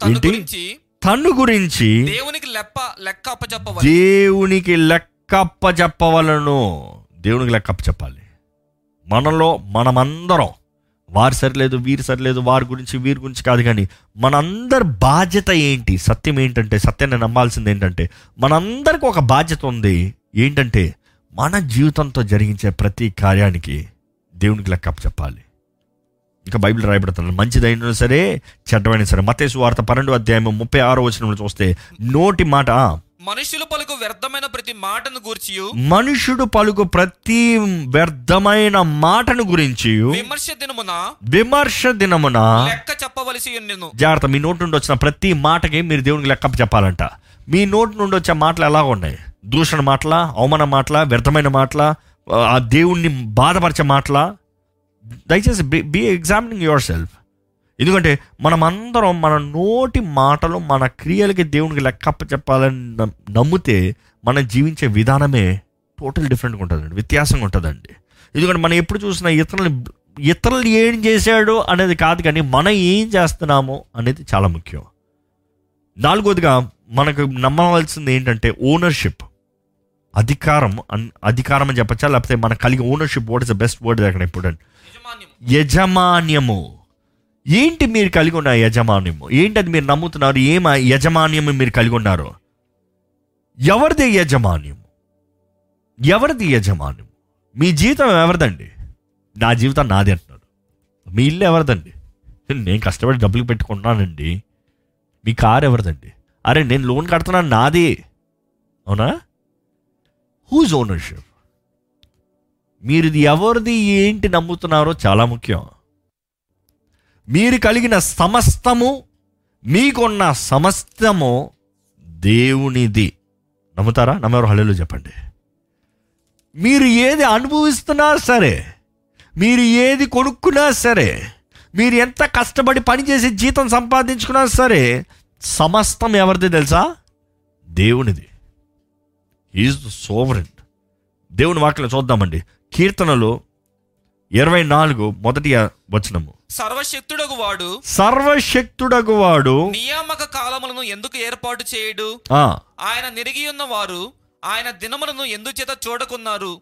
తన? గురించి తను గురించి దేవునికి లెప్ప లెక్క అప్పచెప్పవలెను. దేవునికి లెక్కప్ప చెప్పవలను దేవునికి లెక్కప్ప చెప్పాలి మనలో మనమందరం వారు సరిలేదు వీరు సరిలేదు వారి గురించి వీరి గురించి కాదు కానీ మనందరి బాధ్యత ఏంటి? సత్యం ఏంటంటే సత్యాన్ని నమ్మాల్సింది ఏంటంటే మనందరికి ఒక బాధ్యత ఉంది. ఏంటంటే మన జీవితంతో జరిగించే ప్రతి కార్యానికి దేవునికి లెక్కప్ప చెప్పాలి. ఇంకా బైబిల్ రాయబడుతుంది. మంచిదైనా సరే చెడ్డమైనా సరే. మతేసు వార్త పన్నెండు అధ్యాయం ముప్పై ఆరో వచనంలో చూస్తే నోటి మాట మనుషులు పలుకు వ్యర్థమైన ప్రతి మాటను గూర్చియు మనుషుడు పలుకు ప్రతి వ్యర్థమైన మాటను గురించి విమర్శ దినమున విమర్శ దినమున లెక్క చెప్పవలసి జాగ్రత్త మీ నోటి నుండి వచ్చిన ప్రతి మాటకి మీరు దేవునికి లెక్క చెప్పాలంట. మీ నోటి నుండి వచ్చే మాటలు ఎలా ఉన్నాయి? దూషణ మాటల? అవమాన మాటల? వ్యర్థమైన మాటల? ఆ దేవుణ్ణి బాధపరిచే మాటల? దయచేసి బి ఎగ్జామినింగ్ యువర్ సెల్ఫ్ ఎందుకంటే మనం అందరం మన నోటి మాటలు మన క్రియలకి దేవునికి లెక్కప్ప చెప్పాలని నమ్మితే మనం జీవించే విధానమే టోటల్ డిఫరెంట్గా ఉంటుందండి. వ్యత్యాసంగా ఉంటుందండి. ఎందుకంటే మనం ఎప్పుడు చూసినా ఇతరులు ఇతరులు ఏం చేశాడు అనేది కాదు కానీ మనం ఏం చేస్తున్నాము అనేది చాలా ముఖ్యం. నాలుగోదిగా మనకు నమ్మవలసింది ఏంటంటే ఓనర్షిప్ అధికారం అన్- అధికారం అని చెప్పచ్చా? లేకపోతే మనకు కలిగి ownership what is the best word అక్కడ యజమాన్యం యజమాన్యము. ఏంటి మీరు కలిగి ఉన్న యజమాన్యము? ఏంటి అది మీరు నమ్ముతున్నారు? ఏం యజమాన్యము మీరు కలిగి ఉన్నారు? ఎవరిది యజమాన్యము? ఎవరిది యజమాన్యం మీ జీవితం ఎవరిదండి? నా జీవితం నాది అంటున్నాడు. మీ ఇల్లు ఎవరిదండి? నేను కష్టపడి డబ్బులు పెట్టుకుంటున్నానండి మీ కార్ ఎవరిదండి? అరే నేను లోన్ కడుతున్నాను నాది. అవునా? హూజ్ ఓనర్షిప్ మీరు ఇది ఎవరిది ఏంటి నమ్ముతున్నారో చాలా ముఖ్యం. మీరు కలిగిన సమస్తము మీకున్న సమస్తము దేవునిది. నమ్ముతారా? నమ్మేవారు హల్లెలు చెప్పండి. మీరు ఏది అనుభవిస్తున్నా సరే మీరు ఏది కొనుక్కున్నా సరే మీరు ఎంత కష్టపడి పనిచేసి జీతం సంపాదించుకున్నా సరే సమస్తం ఎవరిది తెలుసా? దేవునిది. ఈజ్ ద సోవరెన్ దేవుని వాక్యం చూద్దామండి. కీర్తనలో ఇరవై నాలుగు మొదటి వచనము. సర్వశక్తుడగు వాడు సర్వశక్తుడగు వాడు నియామక కాలములను ఎందుకు ఏర్పాటు చేయడు? ఆయన నిరిగి ఉన్న వారు ఆయన దినములను ఎందుచేత చూడకున్నారు.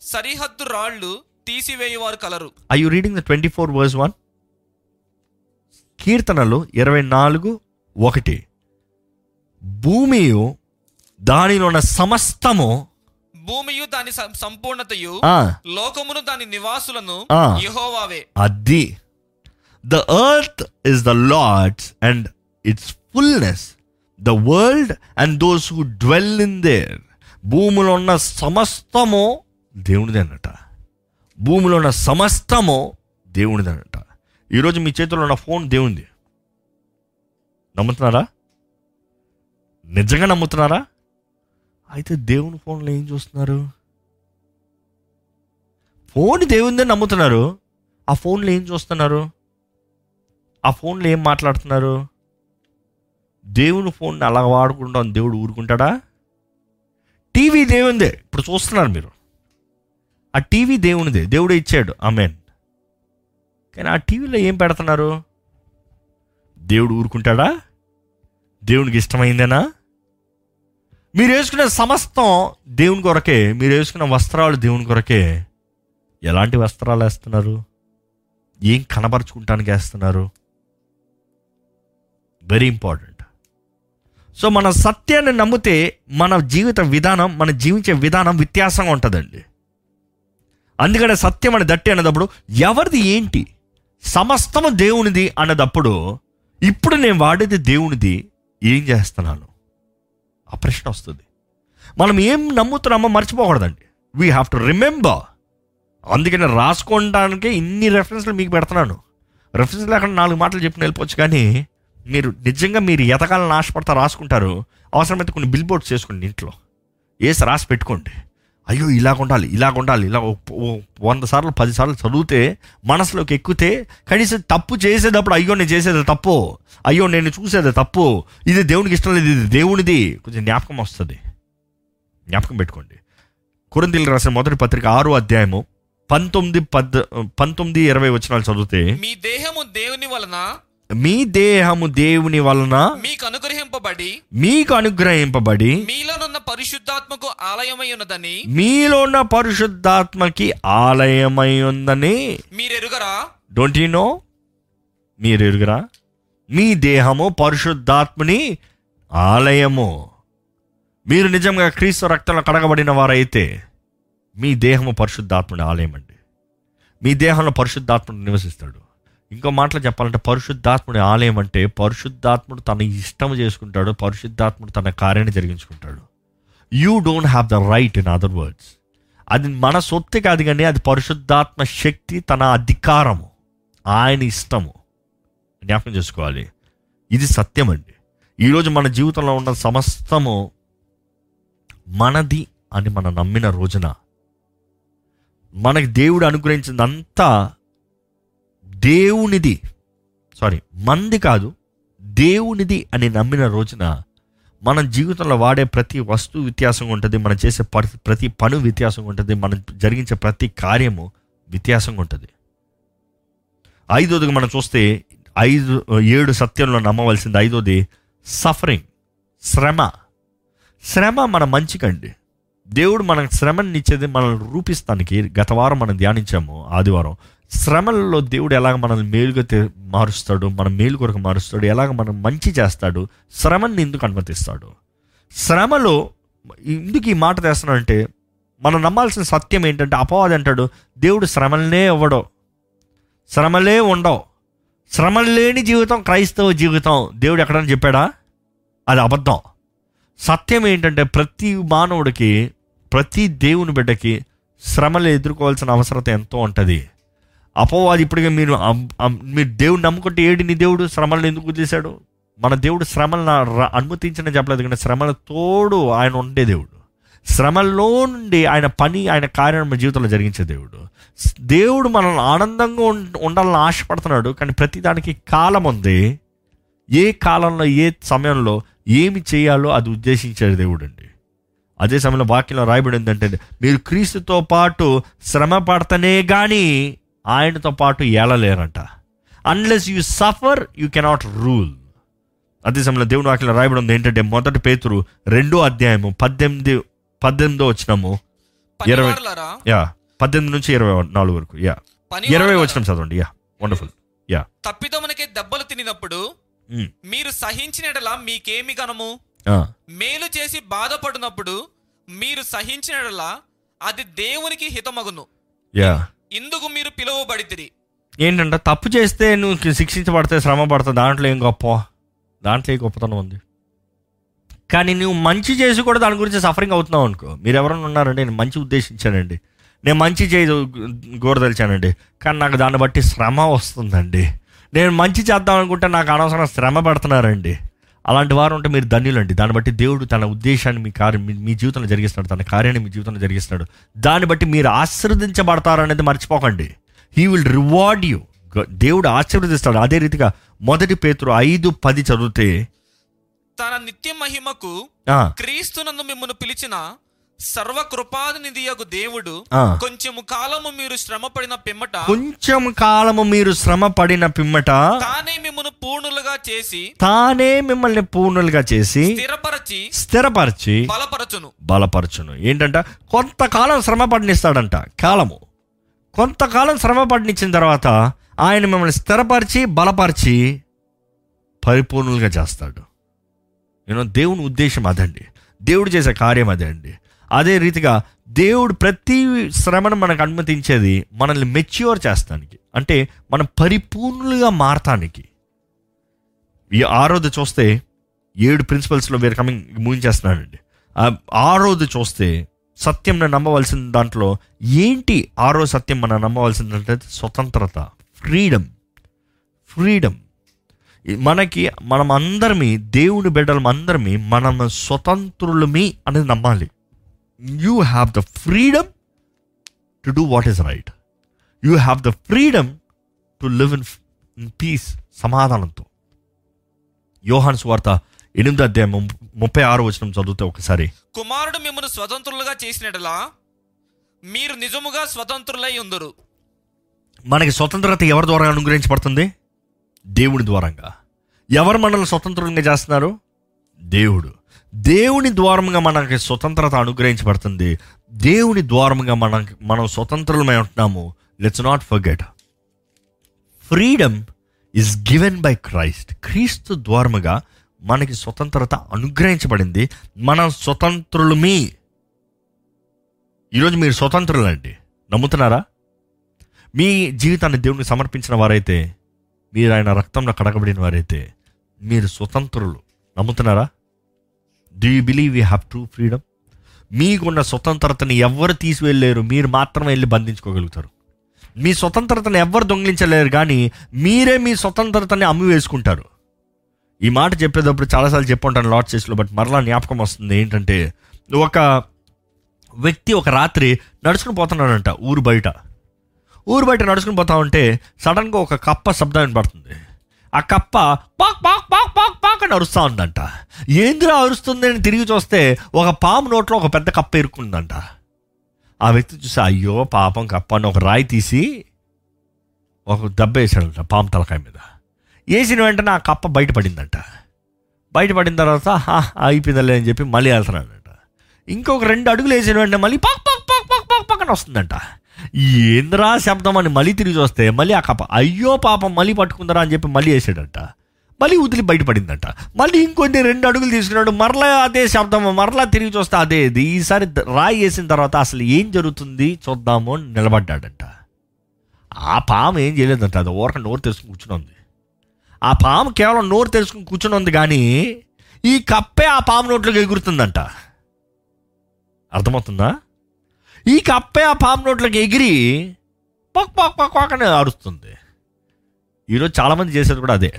సరిహద్దు రాళ్ళు తీసివేయువారు colour. I you reading the twenty four verse one కీర్తనలు ఇరవై నాలుగు ఒకటి. భూమియు దానిలో ఉన్న సమస్తము భూమియు దాని సంపూర్ణతయు లోకమును దాని నివాసులను. యెహోవావే. అది. The earth is the Lord's and its fullness the world and those who dwell in there భూమిలో ఉన్న సమస్తము దేవునిది అన్నట. భూమిలో ఉన్న సమస్తము దేవునిది అన్నట ఈరోజు మీ చేతిలో ఉన్న ఫోన్ దేవుంది నమ్ముతున్నారా? నిజంగా నమ్ముతున్నారా? అయితే దేవుని ఫోన్లో ఏం చూస్తున్నారు? ఫోన్ దేవుందని నమ్ముతున్నారు. ఆ ఫోన్లో ఏం చూస్తున్నారు? ఆ ఫోన్లో ఏం మాట్లాడుతున్నారు? దేవుని ఫోన్ అలా వాడుకుంటాం దేవుడు ఊరుకుంటాడా? టీవీ దేవుందే ఇప్పుడు చూస్తున్నారు మీరు. ఆ టీవీ దేవునిది. దేవుడే ఇచ్చాడు. అమెన్ కానీ ఆ టీవీలో ఏం పెడుతున్నారు? దేవుడు ఊరుకుంటాడా? దేవునికి ఇష్టమైందేనా? మీరు వేసుకునే సమస్తం దేవుని కొరకే. మీరు వేసుకున్న వస్త్రాలు దేవుని కొరకే. ఎలాంటి వస్త్రాలు వేస్తున్నారు? ఏం కనబరుచుకుంటానికి వేస్తున్నారు? Very important. సో మన సత్యాన్ని నమ్మితే మన జీవిత విధానం మన జీవించే విధానం వ్యత్యాసంగా ఉంటుందండి. అందుకనే సత్యం అని దట్టి అన్నదప్పుడు ఎవరిది ఏంటి? సమస్తము దేవునిది అన్నదప్పుడు ఇప్పుడు నేను వాడేది దేవునిది ఏం చేస్తున్నాను? ఆ ప్రశ్న వస్తుంది. మనం ఏం నమ్ముతున్నామో మర్చిపోకూడదండి. వీ హ్యావ్ టు రిమెంబర్ అందుకని రాసుకోవడానికి ఇన్ని రెఫరెన్స్లు మీకు పెడుతున్నాను. రెఫరెన్స్ లేకుండా నాలుగు మాటలు చెప్పిన వెళ్ళిపోవచ్చు కానీ మీరు నిజంగా మీరు ఎతకాలని ఆశపడతా రాసుకుంటారు. అవసరమైతే కొన్ని బిల్ బోర్డ్స్ చేసుకోండి ఇంట్లో. వేసి రాసి పెట్టుకోండి. అయ్యో ఇలాగ ఉండాలి ఇలాగ ఉండాలి ఇలా వంద సార్లు పది సార్లు చదివితే మనసులోకి ఎక్కితే కనీసం తప్పు చేసేటప్పుడు అయ్యో నేను చేసేది తప్పు అయ్యో నేను చూసేది తప్పు ఇది దేవునికి ఇష్టం లేదు ఇది దేవునిది కొంచెం జ్ఞాపకం వస్తుంది. జ్ఞాపకం పెట్టుకోండి. కురందీలు రాసిన మొదటి పత్రిక ఆరు అధ్యాయము పంతొమ్మిది పద్ పంతొమ్మిది ఇరవై వచనాలు చదివితే మీ దేహము దేవుని వలన మీ దేహము దేవుని వలన మీకు అనుగ్రహింపబడి మీకు అనుగ్రహింపబడి మీలోనున్న పరిశుద్ధాత్మకు ఆలయమై ఉన్నదని మీలో ఉన్న పరిశుద్ధాత్మకి ఆలయమై ఉందని మీరెరుగరా? డోంట్ యూ నో మీరు ఎరుగురా మీ దేహము పరిశుద్ధాత్మని ఆలయము. మీరు నిజంగా క్రీస్తు రక్తంలో కడగబడిన వారైతే మీ దేహము పరిశుద్ధాత్ముడి ఆలయం అండి మీ దేహంలో పరిశుద్ధాత్ముడు నివసిస్తాడు. ఇంకో మాటలు చెప్పాలంటే పరిశుద్ధాత్ముడి ఆలయం అంటే పరిశుద్ధాత్ముడు తన ఇష్టం చేసుకుంటాడు పరిశుద్ధాత్ముడు తన కార్యాన్ని జరిగించుకుంటాడు. You don't have the right in other words అది మన సొత్తు కాదు కానీ అది పరిశుద్ధాత్మ శక్తి తన అధికారము ఆయన ఇష్టము. జ్ఞాపకం చేసుకోవాలి. ఇది సత్యం అండి ఈరోజు మన జీవితంలో ఉన్న సమస్తము మనది అని మనం నమ్మిన రోజున మనకి దేవుడు అనుగ్రహించిందంతా దేవునిది సారీ మంది కాదు దేవునిది అని నమ్మిన రోజున మన జీవితంలో వాడే ప్రతి వస్తువు వ్యత్యాసంగా ఉంటుంది మనం చేసే పరి- ప్రతి పను వ్యత్యాసంగా ఉంటుంది మనం జరిగించే ప్రతి కార్యము వ్యత్యాసంగా ఉంటుంది. ఐదోదిగా మనం చూస్తే ఐదు ఏడు సత్యంలో నమ్మవలసింది ఐదోది సఫరింగ్ శ్రమ. శ్రమ మన మంచికండి. దేవుడు మనకు శ్రమనిచ్చేది మనల్ని రూపిస్తానికి గత వారం మనం ధ్యానించాము ఆదివారం. శ్రమల్లో దేవుడు ఎలాగ మనల్ని మేలుగా మారుస్తాడు మన మేలు కొరకు మారుస్తాడు ఎలాగ మనం మంచి చేస్తాడు శ్రమని ఎందుకు అనుమతిస్తాడు? శ్రమలో ఎందుకు ఈ మాట తెస్తున్నాడంటే మనం నమ్మాల్సిన సత్యం ఏంటంటే అపవాది అంటాడు దేవుడు శ్రమలనే ఇవ్వడు. శ్రమలే ఉండవు. శ్రమలు లేని జీవితం క్రైస్తవ జీవితం. దేవుడు ఎక్కడని చెప్పాడా? అది అబద్ధం. సత్యం ఏంటంటే ప్రతి మానవుడికి ప్రతి దేవుని బిడ్డకి శ్రమలు ఎదుర్కోవాల్సిన అవసరత ఎంతో ఉంటుంది. అపవాది ఇప్పటికే మీరు మీరు దేవుడు నమ్ముకుంటే ఏడి నీ దేవుడు శ్రమలను ఎందుకు చేశాడు మన దేవుడు శ్రమలను అనుమతించిన చెప్పలేదు కానీ శ్రమల తోడు ఆయన ఉండే దేవుడు. శ్రమల్లో నుండి ఆయన పని ఆయన కార్యం మన జీవితంలో జరిగించే దేవుడు. దేవుడు మనల్ని ఆనందంగా ఉం- ఉండాలని ఆశపడుతున్నాడు కానీ ప్రతిదానికి కాలం ఉంది. ఏ కాలంలో ఏ సమయంలో ఏమి చేయాలో అది ఉద్దేశించే దేవుడు అండి. అదే సమయంలో వాక్యంలో రాయబడి ఏంటంటే మీరు క్రీస్తుతో పాటు శ్రమ పడతనే కానీ ఆయనతో పాటు ఏలలేరంట. Unless you suffer you cannot rule అదే సమయంలో దేవుని వాక్యంలో రాయబడి ఉంది ఏంటంటే మొదటి పేతురు రెండో అధ్యాయము పద్దెనిమిది పద్దెనిమిదో వచ్చినము ఇరవై- యా పద్దెనిమిది నుంచి ఇరవై నాలుగు వరకు యా. ఇరవై వచ్చిన చదవండి యా. Wonderful yeah. తప్పిదమునకే దెబ్బలు తినినప్పుడు మీరు సహించినట్లా మీకేమి గనము మేలు చేసి బాధపడినప్పుడు మీరు సహించినట్లా అది దేవునికి హితమగును. యా. ఇందుకు మీరు పిలువబడితిరి. ఏంటంటే తప్పు చేస్తే నువ్వు శిక్షించబడితే శ్రమ పడతా దాంట్లో ఏం గొప్ప? దాంట్లో ఏ గొప్పతనం ఉంది? కానీ నువ్వు మంచి చేసి కూడా దాని గురించి సఫరింగ్ అవుతున్నావు అనుకో. మీరు ఎవరైనా ఉన్నారండి? నేను మంచి ఉద్దేశించానండి. నేను మంచి చేయ గోరదలిచానండి కానీ నాకు దాన్ని బట్టి శ్రమ వస్తుందండి. నేను మంచి చేద్దాం అనుకుంటే నాకు అనవసరం శ్రమ పడుతున్నారండి. అలాంటి వారు ఉంటే మీరు ధన్యులండి. దాన్ని బట్టి దేవుడు తన ఉద్దేశాన్ని మీ కార్యం మీ- జీవితంలో జరిగిస్తున్నాడు తన కార్యాన్ని మీ జీవితంలో జరిగిస్తున్నాడు దాన్ని బట్టి మీరు ఆశీర్వదించబడతారనేది మర్చిపోకండి. హీ విల్ రివార్డ్ యూ దేవుడు ఆశీర్వదిస్తాడు. అదే రీతిగా మొదటి పేతురు ఐదు పది చదివితే తన నిత్య మహిమకు క్రీస్తునందు మిమ్మల్ని పిలిచిన సర్వ కృపానిధియగు దేవుడు. కొంచెము కాలము మీరు శ్రమ పడిన పిమ్మట కొంచెం కాలము మీరు శ్రమ పడిన పిమ్మట తానే మిమ్మల్ని పూర్ణులుగా చేసి తానే మిమ్మల్ని పూర్ణులుగా చేసి స్థిరపరచి స్థిరపరిచి బలపరచును. బలపరచును. ఏంటంట? కొంతకాలం శ్రమ పడినిస్తాడంట కాలము. కొంతకాలం శ్రమ పడినిచ్చిన తర్వాత ఆయన మిమ్మల్ని స్థిరపరిచి బలపరిచి పరిపూర్ణులుగా చేస్తాడు. యూనో దేవుని ఉద్దేశం అదండి. దేవుడు చేసే కార్యం అదే అండి. అదే రీతిగా దేవుడు ప్రతి శ్రమను మనకు అనుమతించేది మనల్ని మెచ్యూర్ చేస్తానికి. అంటే మనం పరిపూర్ణులుగా మారటానికి ఈ ఆరోది చూస్తే ఏడు ప్రిన్సిపల్స్లో వేరు కమింగ్ ముగించేస్తున్నానండి ఆరోది చూస్తే సత్యం నమ్మవలసిన దాంట్లో ఏంటి ఆరో సత్యం మనం నమ్మవలసిందంటే స్వతంత్రత ఫ్రీడమ్ ఫ్రీడమ్ మనకి మనం అందరిమి దేవుని బిడ్డలం అందరిమి మనం స్వతంత్రులమి అనేది నమ్మాలి. You have the freedom to do what is right you have the freedom to live in in peace సమాధానంతో. యోహాన్ సువార్త ఎనిమిది అధ్యాయం ముప్పై ఆరు వచనం చదివితే ఒకసారి. కుమారుడు మిమ్మల్ని స్వతంత్రులుగా చేసినట్లా మీరు నిజముగా స్వతంత్రులై ఉందరు. మనకి స్వతంత్రత ఎవరి ద్వారా అనుగ్రహించబడుతుంది? దేవుడి ద్వారంగా. ఎవరు మనల్ని స్వతంత్రంగా చేస్తున్నారు? దేవుడు. దేవుని ద్వారముగా మనకి స్వతంత్రత అనుగ్రహించబడుతుంది. దేవుని ద్వారముగా మన మనం స్వతంత్రులమై ఉంటున్నాము. Let's not forget freedom is given by Christ క్రీస్తు ద్వారముగా మనకి స్వతంత్రత అనుగ్రహించబడింది. మనం స్వతంత్రులమి. ఈరోజు మీరు స్వతంత్రులండి. నమ్ముతున్నారా? మీ జీవితాన్ని దేవునికి సమర్పించిన వారైతే మీరు ఆయన రక్తంలో కడగబడిన వారైతే మీరు స్వతంత్రులు. నమ్ముతున్నారా? Do you believe you have true freedom మీకున్న స్వతంత్రతని ఎవరు తీసివెళ్ళలేరు మీరు మాత్రమే వెళ్ళి బంధించుకోగలుగుతారు. మీ స్వతంత్రతను ఎవరు దొంగిలించలేరు కానీ మీరే మీ స్వతంత్రతని అమ్మి వేసుకుంటారు. ఈ మాట చెప్పేటప్పుడు చాలాసార్లు చెప్పుంటాను లాట్ చేసిలో బట్ మరలా జ్ఞాపకం వస్తుంది ఏంటంటే ఒక వ్యక్తి ఒక రాత్రి నడుచుకుని పోతున్నాడంట ఊరు బయట. ఊరు బయట నడుచుకుని పోతా ఉంటే సడన్గా ఒక కప్ప శబ్దం వినపడుతుంది ఆ కప్ప పాక్ పాక్ పాక్ పాక్ పాక్ అని అరుస్తూ ఉందంట. ఏందిరా అరుస్తుంది అని తిరిగి చూస్తే ఒక పాము నోట్లో ఒక పెద్ద కప్ప ఇరుక్కుందంట. ఆ వ్యక్తి చూసి అయ్యో పాపం కప్ప అని ఒక రాయి తీసి ఒక దెబ్బ వేసాడంట పాము తలకాయ మీద. వేసిన వెంటనే ఆ కప్ప బయటపడిందంట. బయటపడిన తర్వాత అయిపోయిందలే అని చెప్పి మళ్ళీ వెళ్తున్నాడంట. ఇంకొక రెండు అడుగులు వేసిన వెంటనే మళ్ళీ పాక్ పాక్ పాక్ పక్ పాక్ పక్కన వస్తుందంట. ఏంద్రా శబ్దం అని మళ్ళీ తిరిగి చూస్తే మళ్ళీ ఆ కప్ప అయ్యో పాపం మళ్ళీ పట్టుకుందరా అని చెప్పి మళ్ళీ వేసాడంట మళ్ళీ వదిలి బయటపడిందంట. మళ్ళీ ఇంకొన్ని రెండు అడుగులు తీసుకున్నాడు. మరలా అదే శబ్దం మరలా తిరిగి చూస్తే అదే ఇది. ఈసారి రాయి వేసిన తర్వాత అసలు ఏం జరుగుతుంది? చూద్దాము అని నిలబడ్డాడంట. ఆ పాము ఏం చేయలేదంట. అది ఊరక నోరు తెరుచుకుని కూర్చుని ఉంది ఆ పాము కేవలం నోరు తెరుచుకుని కూర్చుని ఉంది కానీ ఈ కప్పే ఆ పాము నోట్లోకి ఎగురుతుందంట. అర్థమవుతుందా? ఈ కప్పే ఆ పాము నోట్లోకి ఎగిరి పక్ పక్ పక్ పక్ అని అరుస్తుంది. ఈరోజు చాలామంది చేసేది కూడా అదే.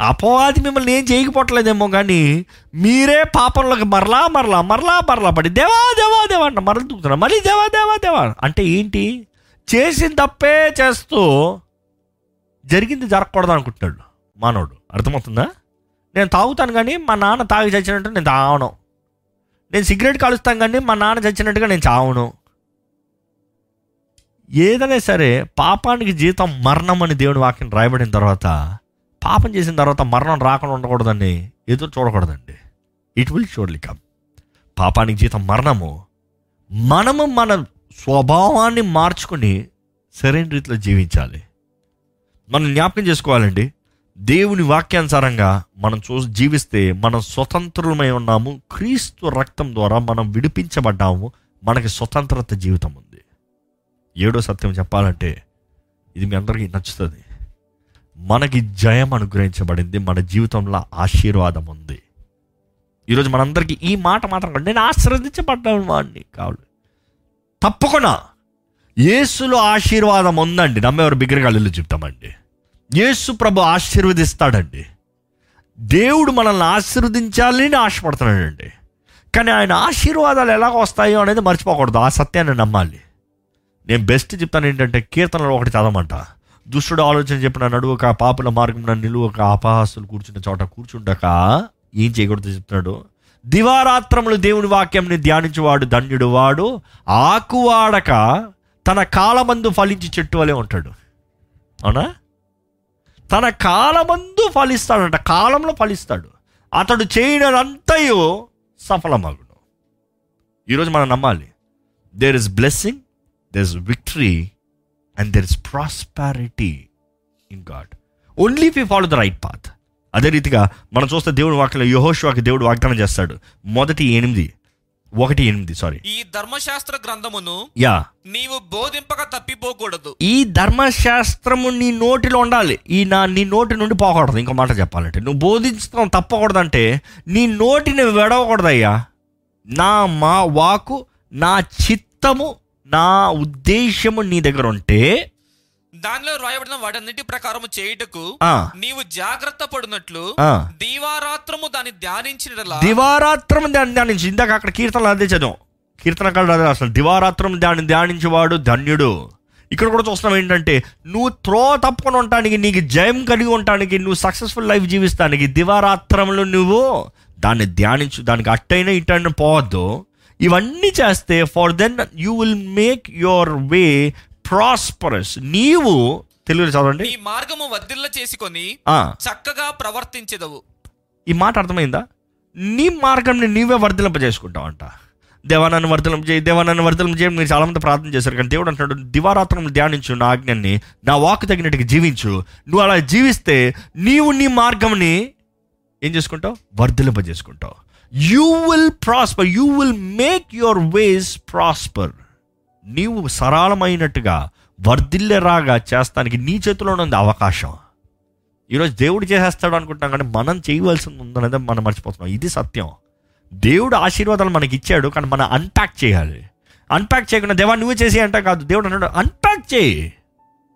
అపవాది మిమ్మల్ని ఏం చేయకపోవట్లేదేమో కానీ మీరే పాపంలోకి మరలా మరలా మరలా మరలా పడి దేవా దేవా దేవా అంట. మరల దూకుతున్నా మళ్ళీ దేవా దేవా దేవా అంటే. ఏంటి? చేసిన తప్పే చేస్తూ జరిగింది జరగకూడదు అనుకుంటున్నాడు మానవుడు. అర్థమవుతుందా? నేను తాగుతాను కానీ మా నాన్న తాగి చచ్చినట్టు నేను తాగను. నేను సిగరెట్ కాలుస్తాను కానీ మా నాన్న చచ్చినట్టుగా నేను చావను. ఏదైనా సరే పాపానికి జీతం మరణం అని దేవుని వాక్యం రాయబడిన తర్వాత పాపం చేసిన తర్వాత మరణం రాకుండా ఉండకూడదని ఎదురు చూడకూడదండి. It will surely come. పాపానికి జీతం మరణము. మనము మన స్వభావాన్ని మార్చుకుని సరైన రీతిలో జీవించాలి. మనం జ్ఞాపకం చేసుకోవాలండి. దేవుని వాక్యానుసారంగా మనం చూ జీవిస్తే మనం స్వతంత్రులమై ఉన్నాము. క్రీస్తు రక్తం ద్వారా మనం విడిపించబడ్డాము. మనకి స్వతంత్రత జీవితం ఉంది. ఏడో సత్యం చెప్పాలంటే ఇది మీ అందరికీ నచ్చుతుంది. మనకి జయం అనుగ్రహించబడింది మన జీవితంలో ఆశీర్వాదం ఉంది. ఈరోజు మనందరికీ ఈ మాట మాత్రం నేను ఆశ్రదించబడ్డాను వాడిని కావాలి. తప్పకుండా యేసులో ఆశీర్వాదం ఉందండి. నమ్మేవారు బిగ్గరగాళ్ళు చెప్తామండి. యేసు ప్రభు ఆశీర్వదిస్తాడండి. దేవుడు మనల్ని ఆశీర్వదించాలని ఆశపడుతున్నాడండి కానీ ఆయన ఆశీర్వాదాలు ఎలా వస్తాయో అనేది మర్చిపోకూడదు. ఆ సత్యాన్ని నమ్మాలి. నేను బెస్ట్ చెప్తాను ఏంటంటే కీర్తనలో ఒకటి చదవమంట. దుష్టుడు ఆలోచన చెప్పిన నడువక పాపుల మార్గం నిలువక అపహాసులు కూర్చున్న చోట కూర్చుండక ఏం చేయకూడదు చెప్తున్నాడు. దివారాత్రములు దేవుని వాక్యంని ధ్యానించేవాడు ధన్యుడు వాడు ఆకువాడక తన కాలమందు ఫలించి చెట్టు వలె ఉంటాడు. అవునా? తన కాలమందు ఫలిస్తాడంట కాలంలో ఫలిస్తాడు. అతడు చేయడంతయో సఫలమగును. ఈరోజు మనం నమ్మాలి there is blessing there is victory and there is prosperity in God only you follow the right path అదే రీతిగా మనం చూస్తే దేవుడు వాక్యంలో యహోషువాకి దేవుడు వాగ్దానం చేస్తాడు. మొదటి ఎనిమిది. ఒకటి ఎనిమిది సారీ ఈ ధర్మశాస్త్ర గ్రంథమును యా. నీవు బోధింపక తప్పిపోకూడదు. ఈ ధర్మశాస్త్రము నీ నోటిలో ఉండాలి. ఈ నా నీ నోటి నుండి పోకూడదు. ఇంకో మాట చెప్పాలంటే నువ్వు బోధించడం తప్పకూడదంటే నీ నోటిని వెడవకూడదయ్యా. నా మా వాకు నా చిత్తము నా ఉద్దేశము నీ దగ్గర ఉంటే దానిలో రాయబడిన వాటన్నిటి ప్రకారము చేయుటకు నీవు జాగ్రత్త పడినట్లు. దీవారాత్రము దాన్ని ధ్యానించినలా దివారాత్రం దాన్ని ధ్యానించి. ఇందాక అక్కడ కీర్తనలు అదే చదివాం. కీర్తనకారుడు అదే అసలు. దివారాత్రం దాన్ని ధ్యానించేవాడు ధన్యుడు. ఇక్కడ కూడా చూస్తున్నాం ఏంటంటే నువ్వు త్రో తప్పుకొని ఉండటానికి నీకు జయం కలిగి ఉండటానికి నువ్వు సక్సెస్ఫుల్ లైఫ్ జీవిస్తానికి దివారాత్రంలో నువ్వు దాన్ని ధ్యానించు. దానికి అట్టైనా ఇట్టైనా పోవద్దు. ఇవన్నీ చేస్తే for then you will make your way prosperous నీవు తెలుగులో చదవండి. నీ మార్గము వర్ధిల్ల చేసుకొని చక్కగా ప్రవర్తించదవు. ఈ మాట అర్థమైందా? నీ మార్గంని నీవే వర్ధలింప చేసుకుంటావంట దేవా నన్ను వర్ధలింప చేయి దేవా నన్ను వర్ధలింప చేయి మీరు చాలా మంది ప్రార్థన చేశారు కానీ దేవుడు అంటున్నాడు దివారాత్రం ధ్యానించు నా ఆజ్ఞని నా వాక్ తగినట్టుగా జీవించు. నువ్వు అలా జీవిస్తే నీవు నీ మార్గంని ఏం చేసుకుంటావు? వర్ధలింప చేసుకుంటావు you will prosper you will make your ways prosper నీవు సరళమైనట్టుగా వర్ధిల్లెరాగా చేస్తానికి నీ చేతిలోనే ఉంది అవకాశం. ఈరోజు దేవుడు చేసేస్తాడు అనుకుంటున్నాం కానీ మనం చేయవలసింది ఉందనేది మనం మర్చిపోతున్నాం. ఇది సత్యం. దేవుడు ఆశీర్వాదాలు మనకి ఇచ్చాడు కానీ మనం అన్పాక్ చేయాలి. అన్పాక్ చేయకుండా దేవా నువ్వు చేసి అంటే కాదు. దేవుడు అన్నాడు అన్పాక్ చేయి.